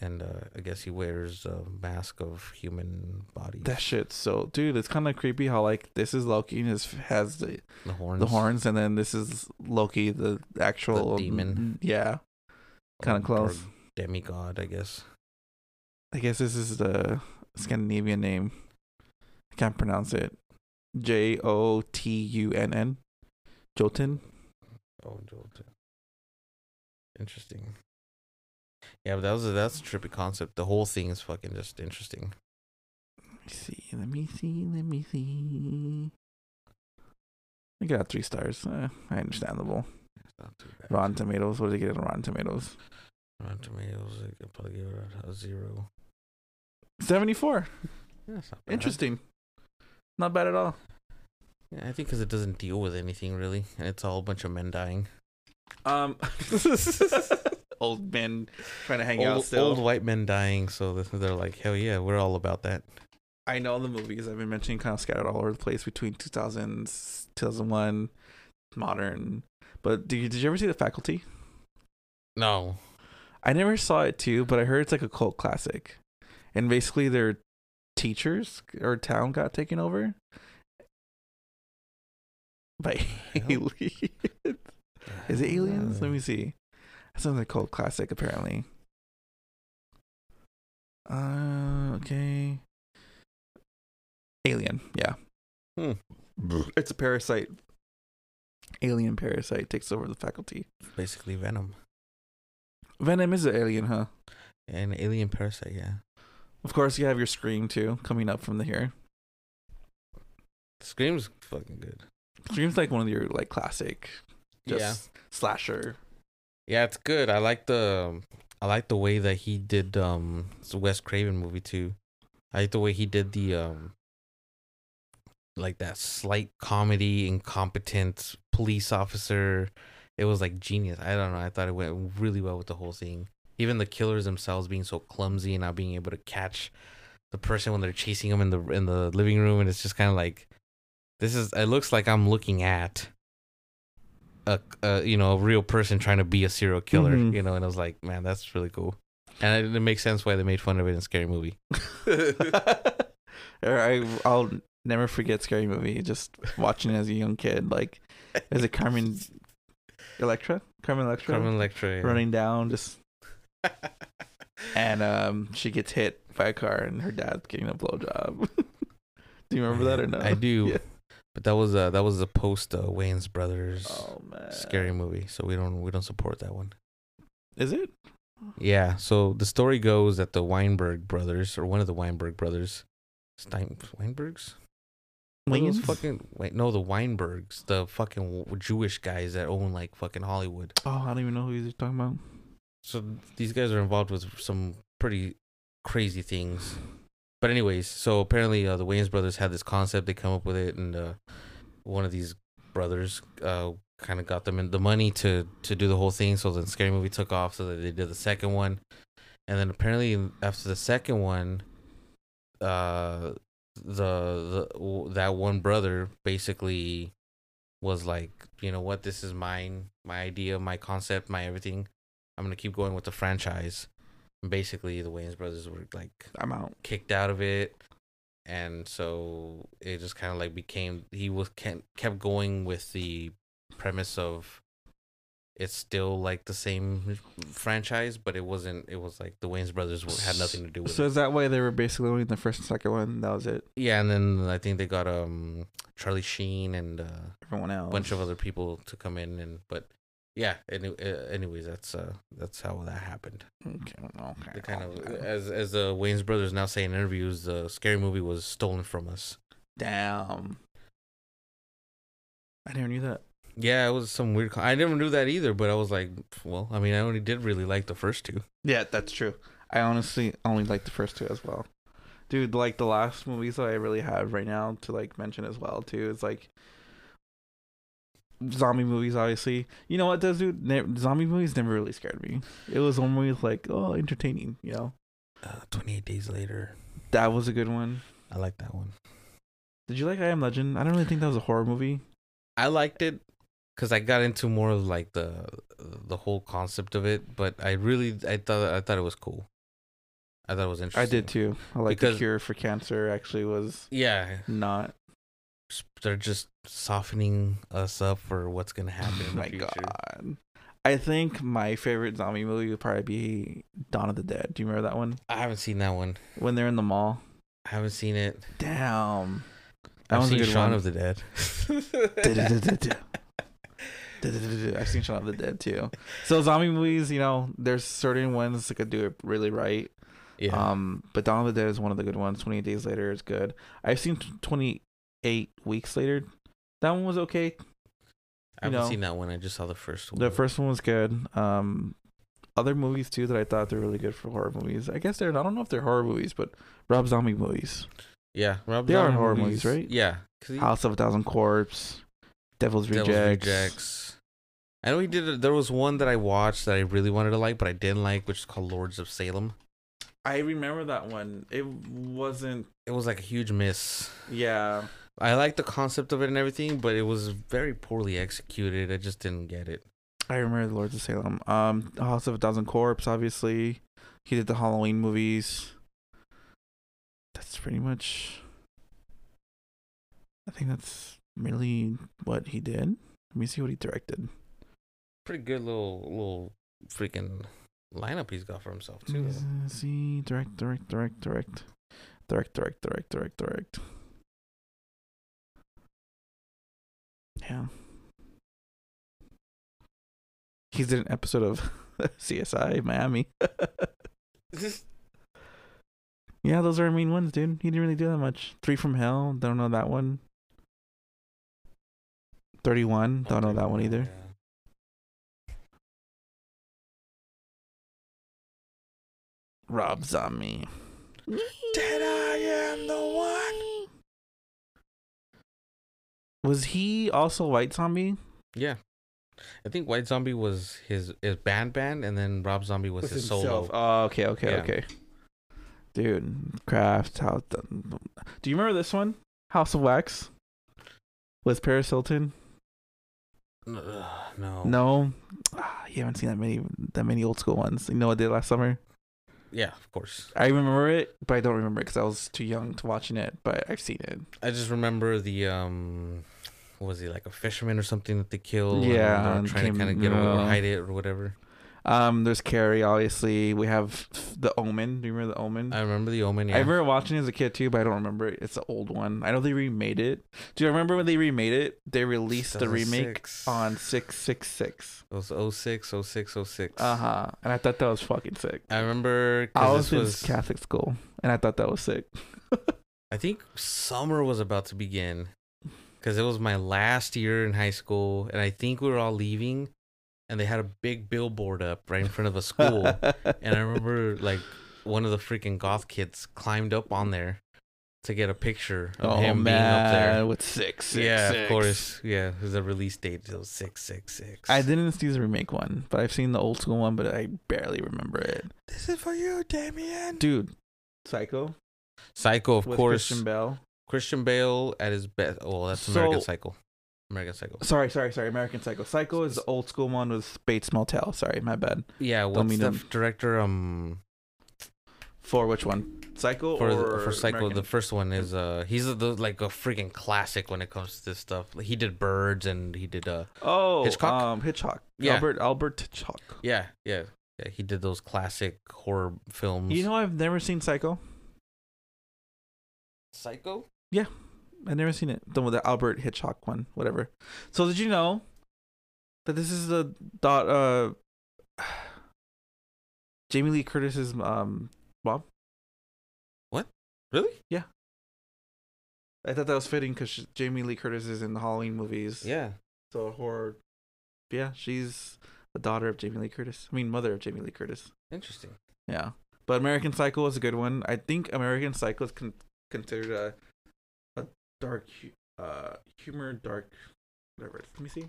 and uh, I guess he wears a mask of human body. that shit's so dude it's kind of creepy how like this is loki and his has the the horns. the horns, and then this is Loki, the actual demon. Yeah, kinda close. demigod, I guess. I guess this is the Scandinavian name. I can't pronounce it. J O T U N N. Jotun. Oh, Jolton. Interesting. Yeah, but that was a, that's a trippy concept. The whole thing is fucking just interesting. Let me see. Let me see. Let me see. I got three stars. Uh, understandable. It's not too bad. Rotten Tomatoes. What did they get on Rotten Tomatoes? Rotten Tomatoes, I could probably give it a, zero. Seventy-four. Yeah, not bad. Interesting. Not bad at all. Yeah, I think because it doesn't deal with anything really, and it's all a bunch of men dying. Um, old men trying to hang out Old, still. old white men dying, so they're- like, hell yeah, we're all about that. I know the movies I've been mentioning kind of scattered all over the place between 2000s, 2001, modern. But did you, did you ever see The Faculty? No, I never saw it too, but I heard it's like a cult classic. And basically, their teachers or town got taken over by aliens. Is it aliens? Let me see. That sounds like a cult classic, apparently. Uh, okay. Alien, yeah. Hmm. It's a parasite. Alien parasite takes over the faculty. Basically, Venom, Venom is an alien, huh? an alien parasite. Yeah, Of course, you have your Scream too coming up from the here. Scream's fucking good. Scream's like one of your like classic, just yeah, slasher. Yeah, it's good. I like the I like the way that he did um it's a Wes Craven movie too. I like the way he did the um like that slight comedy incompetent police officer. It was like genius. I don't know. I thought it went really well with the whole thing. Even the killers themselves being so clumsy and not being able to catch the person when they're chasing them in the in the living room, and it's just kind of like this is. It looks like I'm looking at a, a you know a real person trying to be a serial killer. Mhm. You know, and I was like, man, that's really cool. And it, it makes sense why they made fun of it in Scary Movie. I I'll never forget Scary Movie. Just watching it as a young kid, like as a Carmen Electra, Carmen Electra, Carmen Electra. yeah. running down, just and um, she gets hit by a car, and her dad's getting a blowjob. do you remember that or not? I do. Yeah. But that was uh that was a post uh, Wayans Brothers Oh man, scary movie, so we don't we don't support that one. Is it? Yeah. So the story goes that the Weinberg brothers, or one of the Weinberg brothers, Stein Weinbergs. What are those Wayans? fucking wait no the Weinbergs, the fucking Jewish guys that own like fucking Hollywood. Oh, I don't even know who you're talking about. So these guys are involved with some pretty crazy things. But anyways, so apparently uh, the Wayans brothers had this concept. They come up with it, and uh, one of these brothers uh, kind of got them in the money to to do the whole thing. So the scary movie took off. So that they did the second one, and then apparently after the second one, uh, the the that one brother basically was like, you know what, this is mine, my idea, my concept, my everything. I'm gonna keep going with the franchise. Basically, the Wayans brothers were like I'm out. kicked out of it, and so it just kind of like became he was kept kept going with the premise of it's still like the same franchise, but it wasn't. It was like the Wayans brothers were, had nothing to do with it. So it. is that why they were basically only the first and second one? That was it. Yeah, and then I think they got um Charlie Sheen and uh, Everyone else. a bunch of other people to come in, and but yeah. Any, uh, anyways, that's uh that's how that happened. Okay. Okay. The kind of okay. as as the Wayans brothers now say in interviews, the scary movie was stolen from us. Damn. I never knew that. Yeah, it was some weird. Con- I never knew that either, but I was like, well, I mean, I only did really like the first two. Yeah, that's true. I honestly only like the first two as well. Dude, like the last movies that I really have right now to like mention as well too is like zombie movies obviously. You know what does dude? Ne- zombie movies never really scared me. It was always like, oh, entertaining, you know. Uh, Twenty eight days later, That was a good one. I like that one. Did you like I Am Legend? I don't really think that was a horror movie. I liked it because I got into more of like the the whole concept of it, but I really I thought I thought it was cool. I thought it was interesting. I did too. I like Because- the cure for cancer actually was Yeah, not they're just softening us up for what's gonna happen my future. god. I think my favorite zombie movie would probably be Dawn of the Dead. Do you remember that one? I haven't seen that one. When they're in the mall. I haven't seen it. Damn. That I've a seen good Shaun one. of the Dead. I've seen Shaun of the Dead too. So zombie movies, you know, there's certain ones that could do it really right. yeah, Um, but Dawn of the Dead is one of the good ones. Twenty eight days later is good. I've seen twenty eight weeks later. That one was okay. I haven't know, seen that one. I just saw the first one. The first one was good. Um, other movies too that I thought they're really good for horror movies. I guess they're. I don't know if they're horror movies, but Rob Zombie movies. yeah, Rob They are horror movies, right? Yeah. he- House of a Thousand Corpses, Devil's, Devil's Rejects. Rejects. I know he did. it- There was one that I watched that I really wanted to like, but I didn't like, which is called Lords of Salem. I remember that one. It wasn't. It was like a huge miss. Yeah. I like the concept of it and everything, but it was very poorly executed. I just didn't get it. I remember the Lords of Salem. Um, House of a Thousand Corpse. Obviously, he did the Halloween movies. That's pretty much. I think that's really what he did. Let me see what he directed. Pretty good little little freaking lineup he's got for himself too. See, direct, direct, direct, direct, direct, direct, direct, direct, direct. Yeah. He did an episode of CSI Miami. yeah, those are our main ones, dude. He didn't really do that much. Three from Hell, don't know that one. Thirty-one, don't know that one either. Rob Zombie. Dead I am the one. Was he also White Zombie? Yeah. I think White Zombie was his his band band, and then Rob Zombie was, his solo. Oh, okay, okay, Yeah. okay. Dude, Craft House. Do you remember this one? House of Wax with Paris Hilton. N- ugh, no. No, ah, you haven't seen that many that many old school ones. You know what I did last summer? Yeah, of course. I remember it, but I don't remember it because I was too young to watching it. But I've seen it. I just remember the um was he like a fisherman or something that they killed? Yeah, and they're and trying to kind of get away or hide it or whatever. Um, there's Carrie. Obviously, we have the Omen. Do you remember the Omen? I remember the Omen. Yeah, I remember watching it as a kid too, but I don't remember it. It's an old one. I know they remade it. Do you remember when they remade it? They released the remake 2006. on six six six. It was 06, 06, 06. Uh huh. And I thought that was fucking sick. I remember. I was this in was Catholic school, and I thought that was sick. I think summer was about to begin because it was my last year in high school, and I think we were all leaving, and they had a big billboard up right in front of a school, and I remember like one of the freaking goth kids climbed up on there to get a picture of oh him man, being up there. with six, six, yeah, six. of course. Yeah, it was a release date. It was six six six. I didn't see the remake one, but I've seen the old school one, but I barely remember it. This is for you, Damien. Dude, Psycho Psycho, of with course. Christian Bale. Christian Bale at his best. Oh, that's So- American Psycho. American Psycho. Sorry, sorry, sorry. American Psycho. Psycho is the old school one with Bates Motel. Sorry, my bad. Yeah, what's mean the f- director? Um, For which one? Psycho for or for Psycho, American? the first one is uh, he's a, the, like a freaking classic when it comes to this stuff. He did Birds and he did uh, oh Hitchcock? Um, Hitchcock. Yeah. Albert Albert Hitchcock. yeah, yeah, yeah. He did those classic horror films. You know, I've never seen Psycho. Psycho. I've never seen it. The the Albert Hitchcock one, whatever. So did you know that this is the dot uh Jamie Lee Curtis's um mom? What? Really? Yeah. I thought that was fitting because Jamie Lee Curtis is in the Halloween movies. Yeah. So horror. Yeah, she's the daughter of Jamie Lee Curtis. I mean, mother of Jamie Lee Curtis. Interesting. Yeah, but American Psycho is a good one. I think American Psycho is con- considered a dark uh humor dark whatever. Let me see.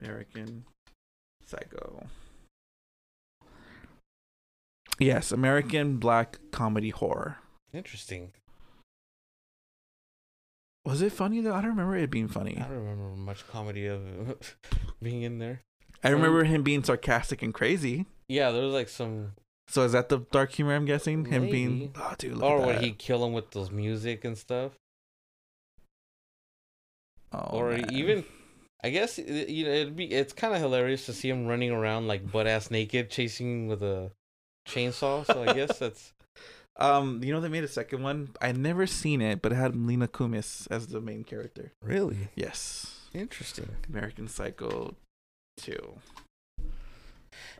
American Psycho. Yes, American black comedy horror. Interesting. Was it funny though? I don't remember it being funny. I don't remember much comedy of being in there. I remember him being sarcastic and crazy. Yeah, there was like some, So is that the dark humor I'm guessing? Him being oh dude, or would he kill him with those music and stuff, oh, or man. even, I guess you know it'd be it's kind of hilarious to see him running around like butt ass naked, chasing with a chainsaw. So I guess that's Um, you know they made a second one. I never seen it, but it had Mila Kunis as the main character. really Yes, interesting. American Psycho two.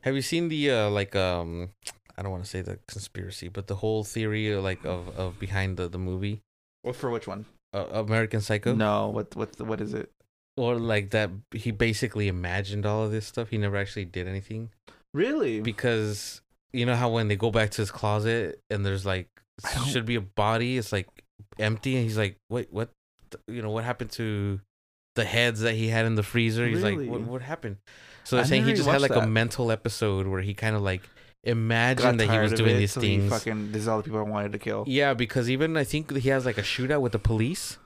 Have you seen the uh like um I don't want to say the conspiracy, but the whole theory like of of behind the the movie What for which one? Uh, American Psycho? No, what what what is it? Or like that he basically imagined all of this stuff. He never actually did anything Really? because you know how when they go back to his closet and there's like should be a body, it's like empty, and he's like, wait, what? You know what happened to the heads that he had in the freezer? He's like, what, what happened? So they're I saying he just had like a mental episode where he kind of like Got imagined that he was doing it, these so things. Fucking, this is all the people I wanted to kill. Yeah, because even I think he has like a shootout with the police,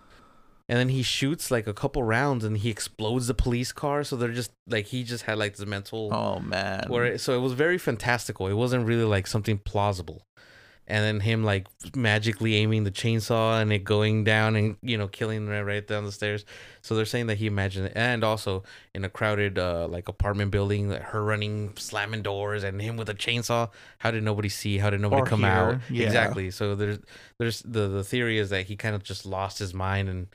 and then he shoots like a couple rounds and he explodes the police car. So they're just like he just had like this mental Oh man. where it, so it was very fantastical. It wasn't really like something plausible. And then him like magically aiming the chainsaw and it going down and you know killing right, right down the stairs. So they're saying that he imagined it, and also in a crowded uh, like apartment building, like, her running, slamming doors, and him with a chainsaw. How did nobody see? How did nobody Or come hear, out? yeah. Exactly. So there's there's the the theory is that he kind of just lost his mind and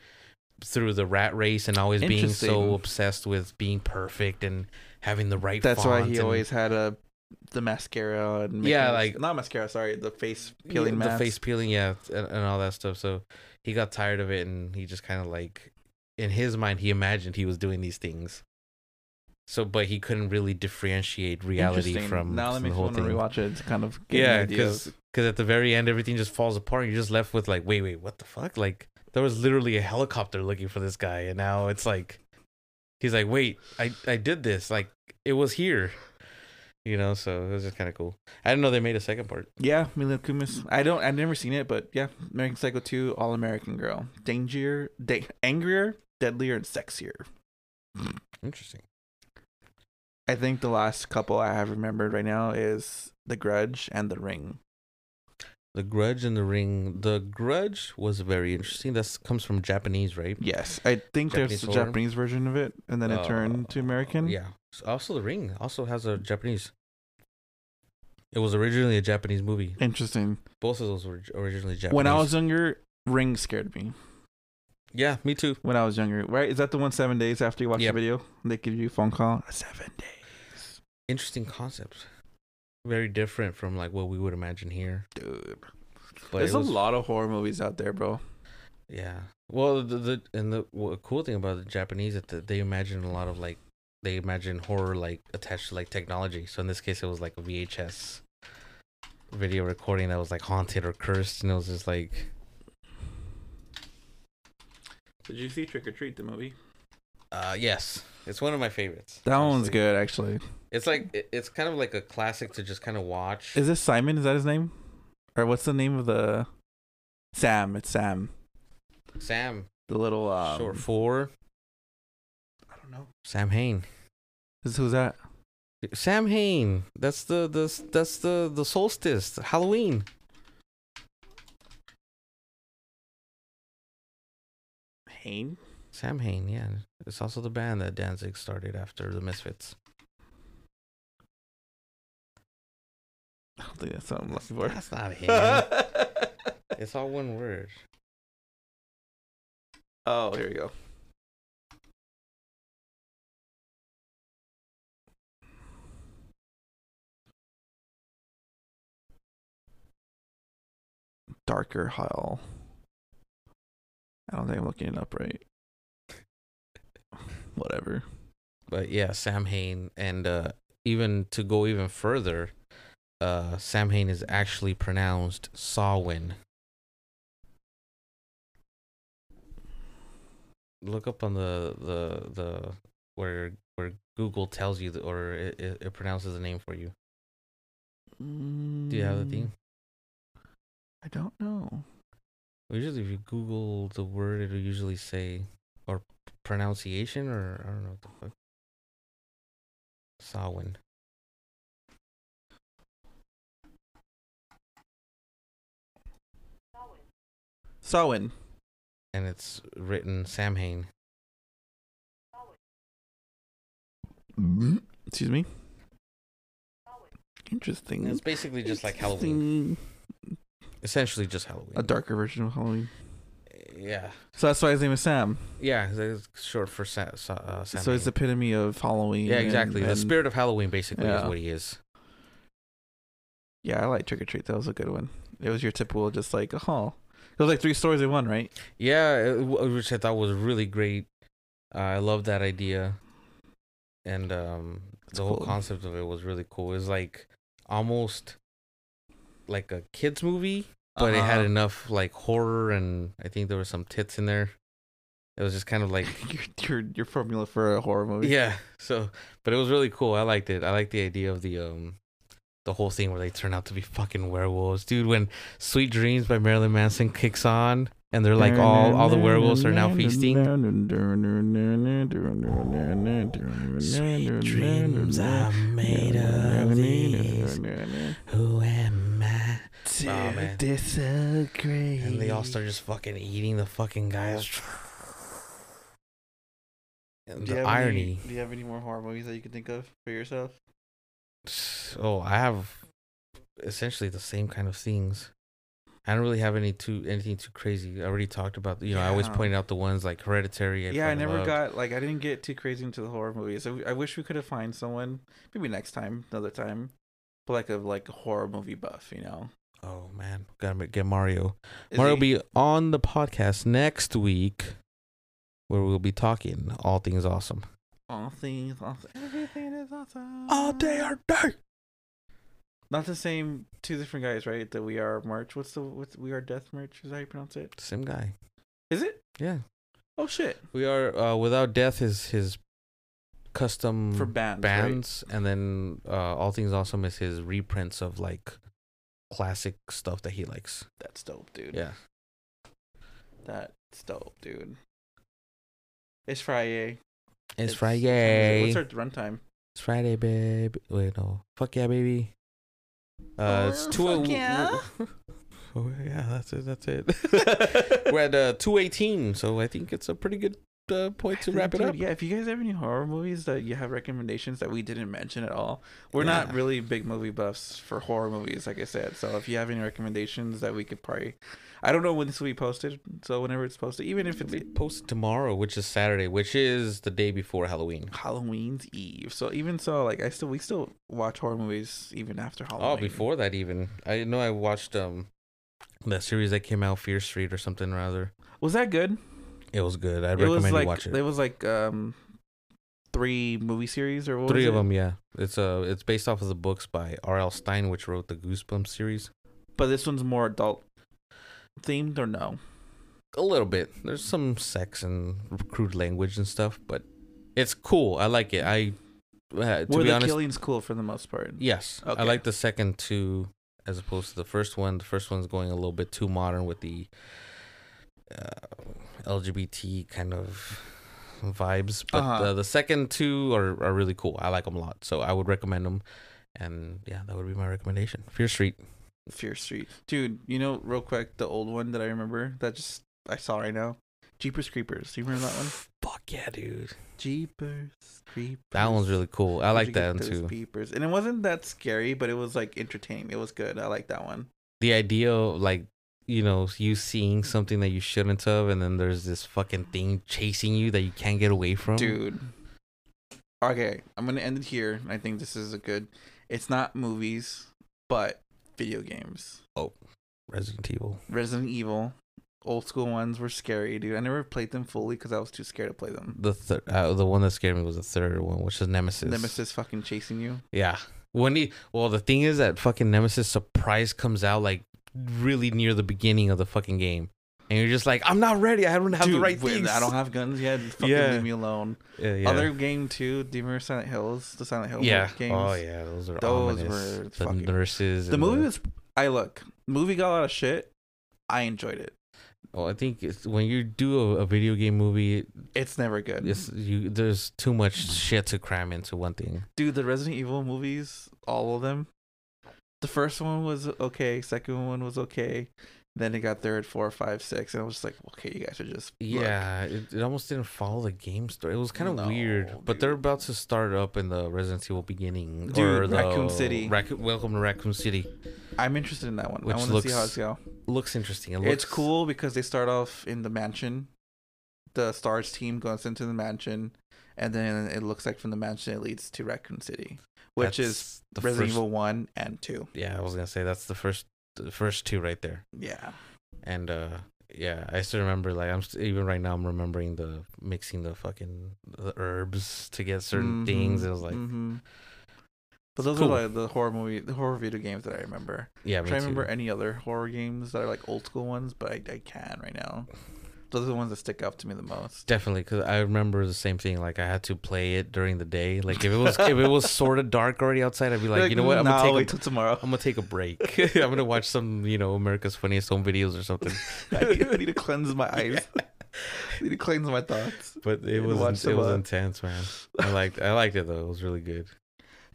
through the rat race and always being so obsessed with being perfect and having the right. That's why he and- always had a the mascara and Yeah, like- not mascara. Sorry, the face Yeah, peeling the face peeling, yeah, and, and all that stuff. So he got tired of it, and he just kind of like, in his mind, he imagined he was doing these things. So, but he couldn't really differentiate reality from, now that makes the me whole want to thing. rewatch it to kind of Yeah, because because at the very end, everything just falls apart. You're just left with like, wait, wait, what the fuck? Like there was literally a helicopter looking for this guy, and now it's like, he's like, wait, I I did this. Like it was here. You know, so it was just kind of cool. I didn't know they made a second part. Yeah, Mila Kunis. I don't. I've never seen it, but yeah, American Psycho 2, All American Girl, Danger, da- angrier, deadlier, and sexier. Interesting. I think the last couple I have remembered right now is The Grudge and The Ring. The Grudge and the Ring. The Grudge was very interesting. That comes from Japanese, right? Yes, I think there's a horror? Japanese version of it, and then it turned to Uh, American. Yeah. Also, The Ring also has a Japanese. It was originally a Japanese movie. Interesting. Both of those were originally Japanese. When I was younger, Ring scared me. yeah, me too. When I was younger, right? Is that the one seven days after you watch Yep. the video? They give you a phone call. Seven days, Interesting concept. Very different from like what we would imagine here. dude. But There's it a lot of horror movies out there, bro. Yeah. Well, the, the and the what, cool thing about the Japanese is that they imagine a lot of like they imagine horror like attached to like technology. So in this case, it was like a VHS video recording that was like haunted or cursed, and it was just like Did you see Trick or Treat the movie? uh yes, it's one of my favorites. That one's good, actually. It's like it, it's kind of like a classic to just kind of watch. Is this Simon? Is that his name? Or what's the name of the Sam? It's Sam. Sam, The little um, short for I don't know. Sam Hain. Who's, who's that? Sam Hain. That's the the that's the the solstice, Halloween. Hain. Sam Hain, yeah. It's also the band that Danzig started after the Misfits. I don't think that's what I'm looking for. That's not him. it's all one word. oh, here we go. Darker Hell. I don't think I'm looking it up right. Whatever. But yeah, Sam Hain, and uh, even to go even further, uh, Sam Hain is actually pronounced Sawin. Look up on the the the where where Google tells you the, or it, it, pronounces the name for you. Do you have the thing? I don't know. Usually, if you Google the word, it'll usually say or pronunciation or I don't know what the fuck. Sawin. Sawin. and it's written Samhain. Mm-hmm. Excuse me. Interesting. It's basically just like Halloween. Essentially, just Halloween. A darker version of Halloween. Yeah, So that's why his name is Sam. yeah. It's short for Sa- Sa- uh, Sam. so it's the epitome of Halloween. yeah, and- exactly. the and- spirit of Halloween, basically, is what he is. Yeah, I like Trick or Treat. That was a good one. It was your typical, just like, oh, it was like three stories in one, right? Yeah, it, which I thought was really great. Uh, I love that idea, and um, It's the whole concept of it was really cool. It was like almost like a kids movie, but it had Uh-huh. enough like horror, and I think there was some tits in there. It was just kind of like your, your your formula for a horror movie. yeah. So, but it was really cool. I liked it. I liked the idea of the um. The whole thing where they turn out to be fucking werewolves, dude. When "Sweet Dreams" by Marilyn Manson kicks on, and they're like all all the werewolves are now feasting. Sweet dreams are made of these. Who am I? Oh, man. disagree. And they all start just fucking eating the fucking guys. Do the irony. Any, do you have any more horror movies that you can think of for yourself? Oh, I have essentially the same kind of things. I don't really have any too anything too crazy. I already talked about. You know, yeah. I always Yeah. point out the ones like Hereditary. yeah, I never loved. got like I didn't get too crazy into the horror movies. I, I wish we could have find someone maybe next time, another time, but like a like a horror movie buff, you know. Oh man, gotta get Mario. Is Mario will he- be on the podcast next week, where we'll be talking all things awesome. all things, all th- everything is awesome. All day, all day. Not the same, two different guys, right? That We Are merch. What's the what's We Are Death merch? Is that how you pronounce it? Same guy. Is it? Yeah, Oh shit! we are. Uh, without death is his custom For bands, right? bands, and then uh, all things awesome is his reprints of like classic stuff that he likes. That's dope, dude. Yeah. That's dope, dude. It's Friday. It's, What's Friday. What's our runtime? It's Friday, babe. Wait, no. Fuck yeah, baby. Uh, it's Oh, two. fuck yeah. Oh yeah, that's it. That's it. We're at uh, two eighteen, so I think it's a pretty good uh, point to wrap it Dude, up. Yeah, if you guys have any horror movies that you have recommendations that we didn't mention at all, we're not really big movie buffs for horror movies, like I said. So if you have any recommendations that we could probably, I don't know when this will be posted. So whenever it's posted, even if it's posted tomorrow, which is Saturday, which is the day before Halloween. Halloween's Eve, so even so, like I still we still watch horror movies even after Halloween. Oh, before that even, I know I watched um that series that came out, Fear Street or something rather. was that good? It was good. I'd it recommend like you watch it. it was like um three movie series or what Three of it? them, yeah. It's uh, it's based off of the books by R.L. Stine, which wrote the Goosebumps series. But this one's more adult themed or no? A little bit. There's some sex and crude language and stuff, but it's cool. I like it. I uh, to Were be the honest, killings cool for the most part? yes, I like the second two as opposed to the first one. The first one's going a little bit too modern with the uh, LGBT kind of vibes, but Uh-huh. uh, the second two are, are really cool. I like them a lot, so I would recommend them. And yeah, that would be my recommendation. Fear Street. Fear Street, dude. You know, real quick, the old one that I remember that just I saw right now, Jeepers Creepers. Do you remember that one? Fuck yeah, dude. Jeepers Creepers. That one's really cool. I like that one too. Peepers, and it wasn't that scary, but it was like entertaining. It was good. I like that one. the idea of like you know you seeing something that you shouldn't have and then there's this fucking thing chasing you that you can't get away from dude. Okay, I'm gonna end it here. I think this is a good. It's not movies, but video games. Oh. Resident evil Resident Evil, old school ones were scary, dude. I never played them fully because I was too scared to play them. the th- uh, the one that scared me was the third one which is nemesis Nemesis fucking chasing you. yeah when he well the thing is that fucking nemesis surprise comes out like really near the beginning of the fucking game and you're just like i'm not ready i don't have the right things I don't have guns yet. Fucking Yeah. leave me alone. yeah, yeah. Other game too. Do you remember Silent Hills? The Silent Hill yeah games. oh yeah those are Those ominous. were the fucking- nurses The movie was. I look. Movie got a lot of shit. I enjoyed it. well i think it's, when you do a, a video game movie It's never good. It's you. There's too much shit to cram into one thing. Dude, the Resident Evil movies, all of them. The first one was okay. Second one was okay. Then it got third, four, five, six, and I was just like, okay, you guys are just. Yeah, it, it almost didn't follow the game story. It was kind of No, weird. But they're about to start up in the Resident Evil beginning Dude, or the Raccoon City. Raccoon, Welcome to Raccoon City. I'm interested in that one. Which I want to see how it's go. Looks interesting. It looks... It's cool because they start off in the mansion. The Stars team goes into the mansion, and then it looks like from the mansion it leads to Raccoon City, which is the Resident first- Evil one and two. Yeah, I was gonna say that's the first, the first two right there. Yeah. And uh yeah, I still remember. Like I'm even right now. I'm remembering the mixing the fucking the herbs to get certain things. It was like Mhm. But those cool. are like the horror movie, the horror video games that I remember. yeah, I'm me trying to too. remember any other horror games that are like old school ones, but I, I can right now. Those are the ones that stick out to me the most. Definitely, because I remember the same thing. Like I had to play it during the day. Like if it was if it was sort of dark already outside, I'd be like, you know what, I'm nah, gonna take a, till tomorrow. I'm gonna take a break. I'm gonna watch some you know America's Funniest Home Videos or something. I, need, to cleanse my eyes. I need to cleanse my thoughts. But it was it was uh, intense, man. I liked I liked it though. It was really good.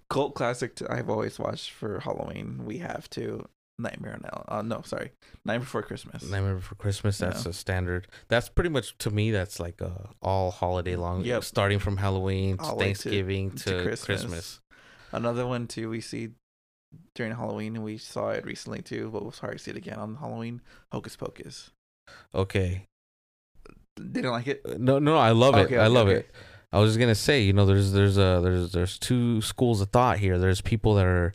Cult classic I've always watched for Halloween. We have to Nightmare on El. Uh, no, sorry, Night Before Christmas. Nightmare Before Christmas. That's Yeah. a standard. That's pretty much to me. That's like a all holiday long. Yep. Starting from Halloween to All the way to- Thanksgiving to, to Christmas. Christmas. Another one too. We see during Halloween, and we saw it recently too. But we'll probably see it again on Halloween. Hocus Pocus. Okay. Didn't like it. Uh, No, no, I love it. Okay, I okay, love okay. it. I was just gonna say, you know, there's there's uh there's there's two schools of thought here. There's people that are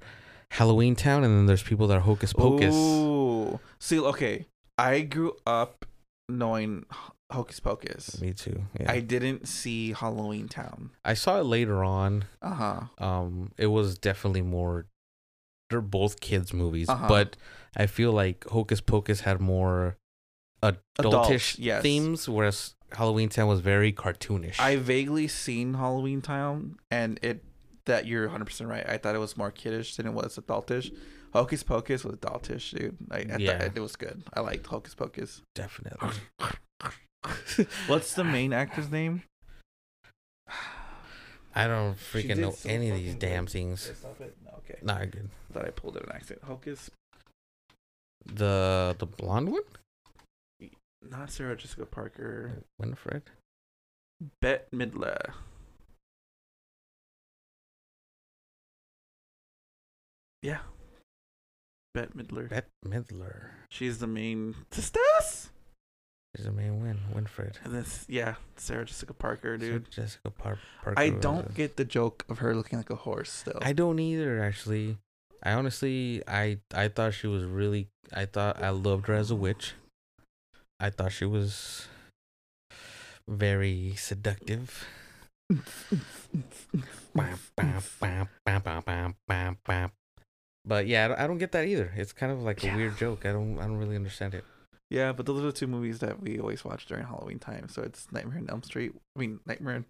Halloween Town, and then there's people that are Hocus Pocus. Ooh. See, okay. I grew up knowing Hocus Pocus. Me too. Yeah. I didn't see Halloween Town. I saw it later on. Uh huh. Um, it was definitely more. They're both kids movies, Uh-huh. but I feel like Hocus Pocus had more adultish yes. themes, whereas Halloween Town was very cartoonish. I vaguely seen Halloween Town, and it that you're 100 percent right. I thought it was more kiddish than it was adultish. Hocus Pocus was adultish, dude. I, I thought Yeah. it was good. I liked Hocus Pocus. definitely. What's the main actor's name? I don't freaking know so any of these damn good. things. No, okay. Nah, good. thought I pulled it an accident. Hocus The the blonde one, Not Sarah Jessica Parker. Winifred. Bette Midler. Yeah. Bette Midler. Bette Midler She's the main sisters. is the main win. Winifred. And this, yeah, Sarah Jessica Parker, dude. Jessica Par- Parker. I don't get the joke of her looking like a horse still. I don't either. Actually, I honestly, I I thought she was really. I thought I loved her as a witch. I thought she was very seductive. But yeah, I don't, I don't get that either. It's kind of like a Yeah. weird joke. I don't I don't really understand it. yeah, but those are the two movies that we always watch during Halloween time. So it's Nightmare on Elm Street. I mean, Nightmare,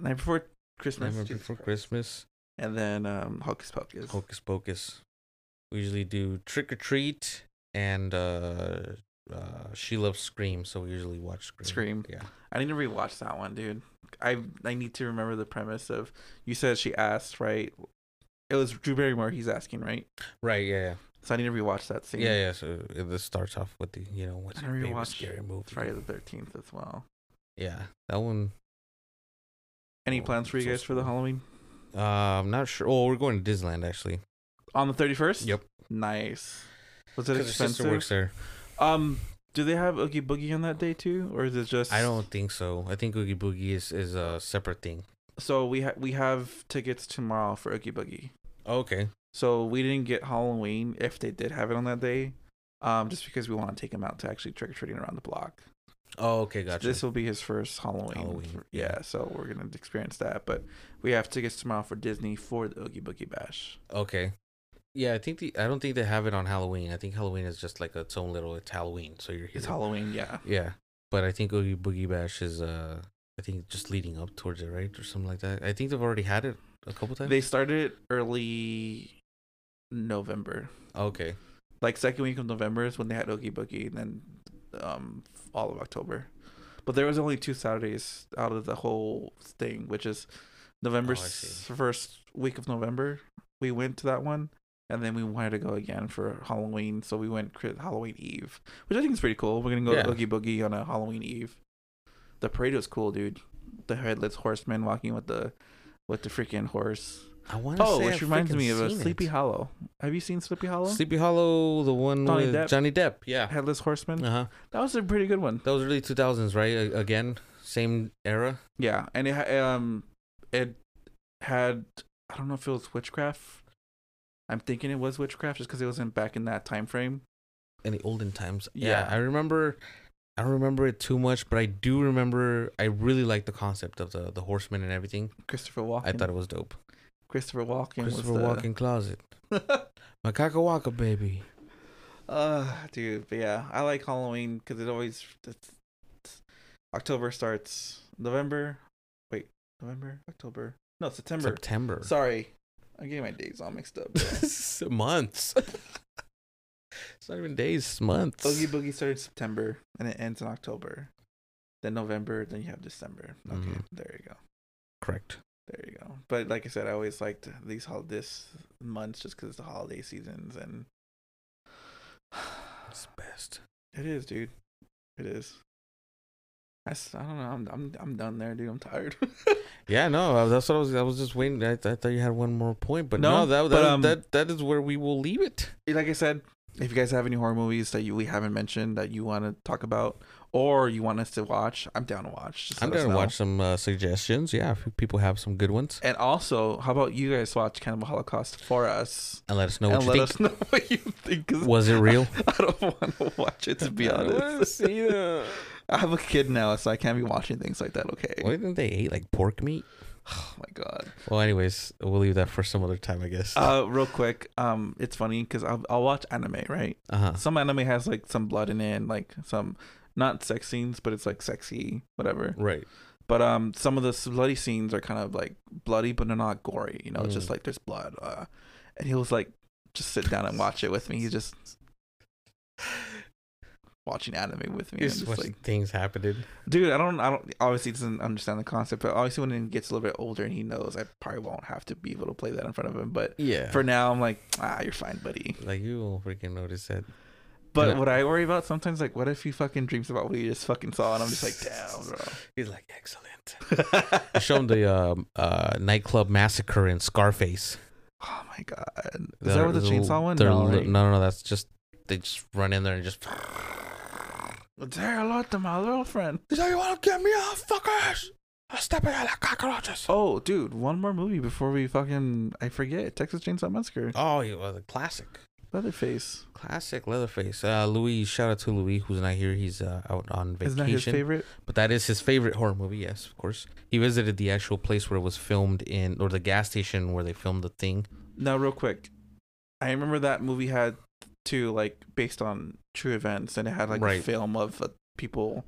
Night Before Christmas, Nightmare Jesus Before Christ. Christmas, and then um, Hocus Pocus. Hocus Pocus. We usually do Trick or Treat and uh, uh, She Loves Scream, so we usually watch Scream. Scream. Yeah. I need to rewatch that one, dude. I I need to remember the premise of. You said she asked, right? It was Drew Barrymore. He's asking, right? Right. Yeah. Yeah. So I need to rewatch that scene. Yeah, yeah. So it, this starts off with the, you know, what's your favorite scary movie? Friday the Thirteenth as well. Yeah, that one. Any Oh, plans for you guys for the. Halloween Uh, I'm not sure. Oh, we're going to Disneyland actually. on the thirty first? Yep. Nice. Was it sister expensive? works there. Um, do they have Oogie Boogie on that day too, or is it just? I don't think so. I think Oogie Boogie is, is a separate thing. So we ha- we have tickets tomorrow for Oogie Boogie. okay. So we didn't get Halloween if they did have it on that day, um, just because we want to take him out to actually trick or treating around the block. Oh, okay. So Gotcha. This will be his first Halloween. Halloween, yeah, so we're gonna experience that. But we have tickets tomorrow for Disney for the Oogie Boogie Bash. okay. Yeah, I think the I don't think they have it on Halloween. I think Halloween is just like its own little. It's Halloween, so you're here. It's Halloween, yeah. Yeah, but I think Oogie Boogie Bash is uh, I think just leading up towards it, right, or something like that. I think they've already had it a couple times. They started early November, okay. like second week of November is when they had Oogie Boogie, and then um all of October. But there was only two Saturdays out of the whole thing, which is November Oh, I s- see. first week of November. We went to that one, and then we wanted to go again for Halloween, so we went Halloween Eve, which I think is pretty cool. We're gonna go Yeah. to Oogie Boogie on a Halloween Eve. The parade was cool, dude. The headless horseman walking with the with the freaking horse. I want to Oh, say which I've reminds me of a Sleepy it. Hollow. Have you seen Sleepy Hollow? Sleepy Hollow, the one Johnny with Depp? Johnny Depp. Yeah. Headless Horseman. Uh huh. That was a pretty good one. That was early two thousands, right? A- again, same era. Yeah, and it ha- um it had I don't know if it was witchcraft. I'm thinking it was witchcraft just because it wasn't back in that time frame. in the olden times. Yeah. Yeah. I remember. I don't remember it too much, but I do remember. I really liked the concept of the the horseman and everything. Christopher Walken. I thought it was dope. Christopher Walken Christopher was the... Walken closet, Macaca Waka baby. uh, dude, but yeah, I like Halloween because it always it's, it's- October starts November. Wait, November, October. No, September. September. Sorry, I'm getting my days all mixed up. months. it's not even days. Months. Boogie Boogie started September and it ends in October. Then November, then you have December. Okay, Mhm. there you go. Correct. There you go. But like I said, I always liked these hol- this months just because it's the holiday seasons and It's best. it is, dude. It is. I, I don't know. I'm I'm I'm done there, dude. I'm tired. Yeah, no, that's what I was. I was just waiting. I, I thought you had one more point, but no, No, that but, that, um, that that is where we will leave it. like I said, if you guys have any horror movies that you we haven't mentioned that you want to talk about or you want us to watch, I'm down to watch. Just I'm us gonna watch some uh, suggestions. Yeah, if people have some good ones, And also, how about you guys watch Cannibal Holocaust for us and let us know what and you let think. us know what you think? Was it real? I don't want to watch it to be honest. I have a kid now, so I can't be watching things like that. Okay. Why didn't they eat like pork meat? Oh my god. Well, anyways, we'll leave that for some other time, I guess. Uh, real quick, um, it's funny because I'll I'll watch anime, right? Uh huh. Some anime has like some blood in it, and, like some not sex scenes, but it's like sexy, whatever. Right. But um, some of the bloody scenes are kind of like bloody, but they're not gory. You know, it's just Mm. like there's blood. Uh, and he was like, just sit down and watch it with me. He just watching anime with me. It's just like, things happened. dude, I don't, I don't. Obviously, he doesn't understand the concept, but obviously, when he gets a little bit older and he knows, I probably won't have to be able to play that in front of him. But Yeah. for now, I'm like, ah, you're fine, buddy. like you won't freaking notice that. But Yeah. what I worry about sometimes, like, what if he fucking dreams about what he just fucking saw, and I'm just like, damn, bro. He's like excellent. I show him the um, uh, nightclub massacre in Scarface. Oh my god, is They're that what the little- chainsaw one? No, right? no, no, no. That's just they just run in there and just. Say hello to my little friend. Is that you want to get me off, fuckers? I'll step in like cockroaches. Oh, dude, one more movie before we fucking I forget. Texas Chainsaw Massacre. Oh, you well, the classic, Leatherface. classic Leatherface. Uh, Louis, shout out to Louis, who's not here. He's uh, out on vacation. Isn't that his favorite? But that is his favorite horror movie. Yes, of course. He visited the actual place where it was filmed in, or the gas station where they filmed the thing. Now, real quick, I remember that movie had two like based on true events, and it had like a film of uh, people,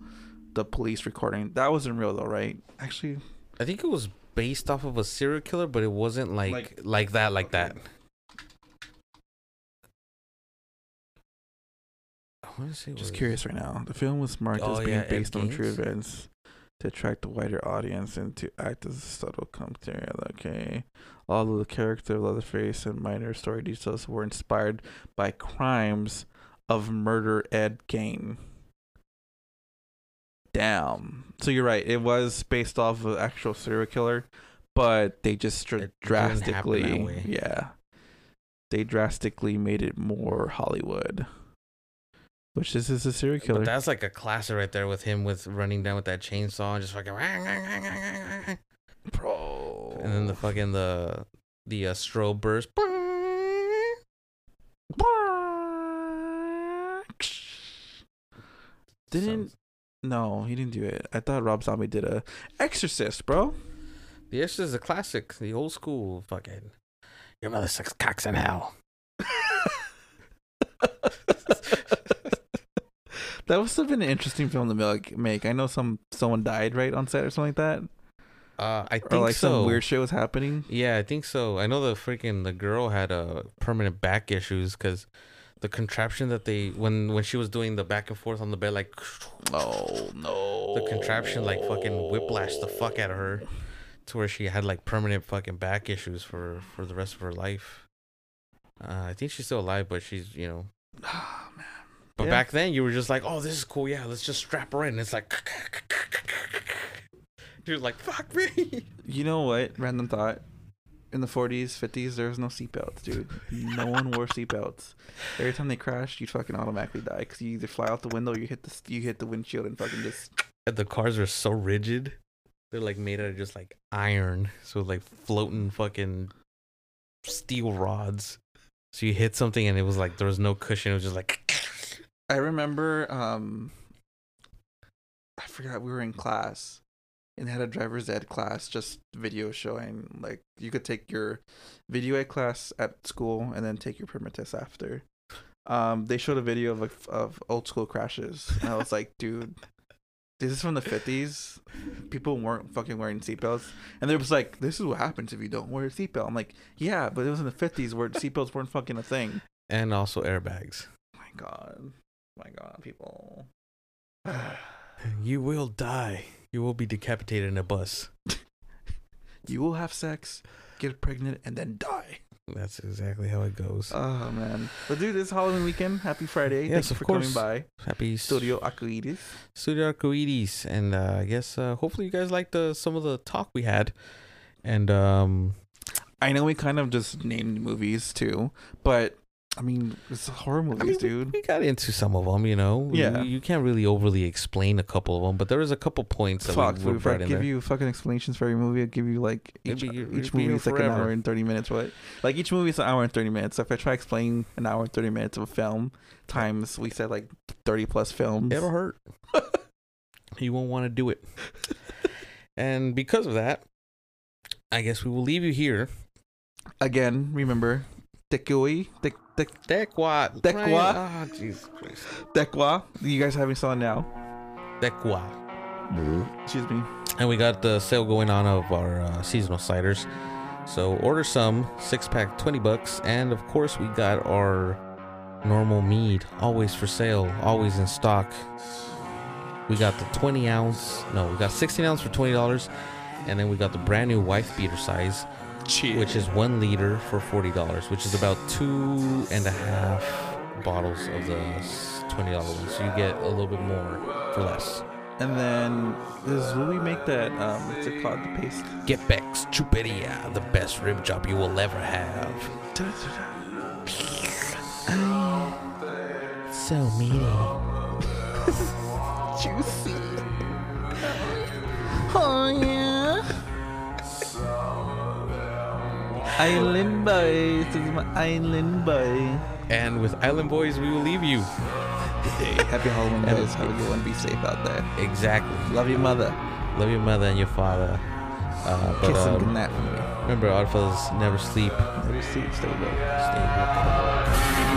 the police recording. That wasn't real though, right? Actually, I think it was based off of a serial killer, but it wasn't like like, Like- that, like that. I want to say. just curious right now. The film was marked Oh, as being yeah, based on true events to attract a wider audience and to act as a subtle commentary. Okay, all of the character of Leatherface and minor story details were inspired by crimes of murder Ed Gein. Damn. So you're right. It was based off of an actual serial killer, but they just dr- It didn't happen that drastically, yeah, they drastically made it more Hollywood. Which this is a serial killer. But that's like a classic right there with him with running down with that chainsaw and just fucking. And then the fucking the the uh, strobe burst. Didn't no, he didn't do it. I thought Rob Zombie did a Exorcist, bro. The Exorcist is a classic, the old school fucking. Your mother sucks cocks in hell. that must have been an interesting film to make. Make I know some someone died right on set or something like that, Uh, I think or like so. some weird shit was happening. Yeah, I think so. I know the freaking the girl had uh, permanent back issues because the contraption that they when when she was doing the back and forth on the bed like Oh no! the contraption like fucking whiplashed the fuck out of her to where she had like permanent fucking back issues for for the rest of her life. Uh, I think she's still alive, but she's you know. Ah, man. But Yeah. back then you were just like, oh, this is cool. Yeah, let's just strap her in. It's like. You're like, fuck me. You know what? Random thought. In the 40s, 50s, there was no seatbelts, dude. No one wore seatbelts. Every time they crashed, you'd fucking automatically die because you either fly out the window, or you hit the you hit the windshield, and fucking just. And the cars are so rigid. They're like made out of just like iron. So like floating fucking steel rods. So you hit something and it was like there was no cushion. It was just like I remember, um, I forgot we were in class and had a driver's ed class, just video showing like you could take your video ed class at school and then take your permit test after. Um, they showed a video of like, of old school crashes, and I was like, dude, this is from the fifties. People weren't fucking wearing seatbelts, and they was like, this is what happens if you don't wear a seatbelt. I'm like, yeah, but it was in the fifties where seatbelts weren't fucking a thing. and also airbags. my god, my god, people. You will die. You will be decapitated in a bus. You will have sex, get pregnant, and then die. That's exactly how it goes. Oh man! But dude, it's Halloween weekend. Happy Friday! Yes, Thank you of for course. coming by. Happy Studio Arcoiris. Studio Arcoiris, and uh, I guess uh, hopefully you guys liked uh, some of the talk we had, and um, I know we kind of just named movies too, but I mean, it's horror movies, I mean, dude. We got into some of them, you know. Yeah. You, you can't really overly explain a couple of them, but there is a couple points that Fuck, we, we I give you fucking explanations for every movie, I'd give you like each, It'd be- it'd each movie is like an hour and thirty minutes. What? Like each movie is an hour and thirty minutes. So if I try to explain an hour and thirty minutes of a film times we said like thirty plus films. It'll hurt. you won't want to do it. and because of that, I guess we will leave you here. Again, remember, Tekui, Tek Tek. Dekwa? Ah, Jesus Christ. Tekua. You guys have me selling now. Dekwa. Excuse me. And we got the sale going on of our uh, seasonal ciders. So order some, six pack, 20 bucks. And of course, we got our normal mead, always for sale, always in stock. We got the 20 ounce, no, we got 16 ounce for $20, and then we got the brand new wife beater size, Which is one liter for $40, which is about two and a half bottles of the $20 one. So you get a little bit more for less. And then this is where we make that. Um, what's it called? The paste. Get Beck's Chuperia, the best rib job you will ever have. So meaty. Juicy. Oh yeah. Island boys. This is my island boy. And with Island Boys, we will leave you. Hey, happy Halloween, guys. Have a good one. Be safe out there. Exactly. Love your mother. Love your mother and your father. Uh, but Kiss and um, goodnight from me. remember, Oddfellas never sleep. Never see. Stay woke. Stay woke.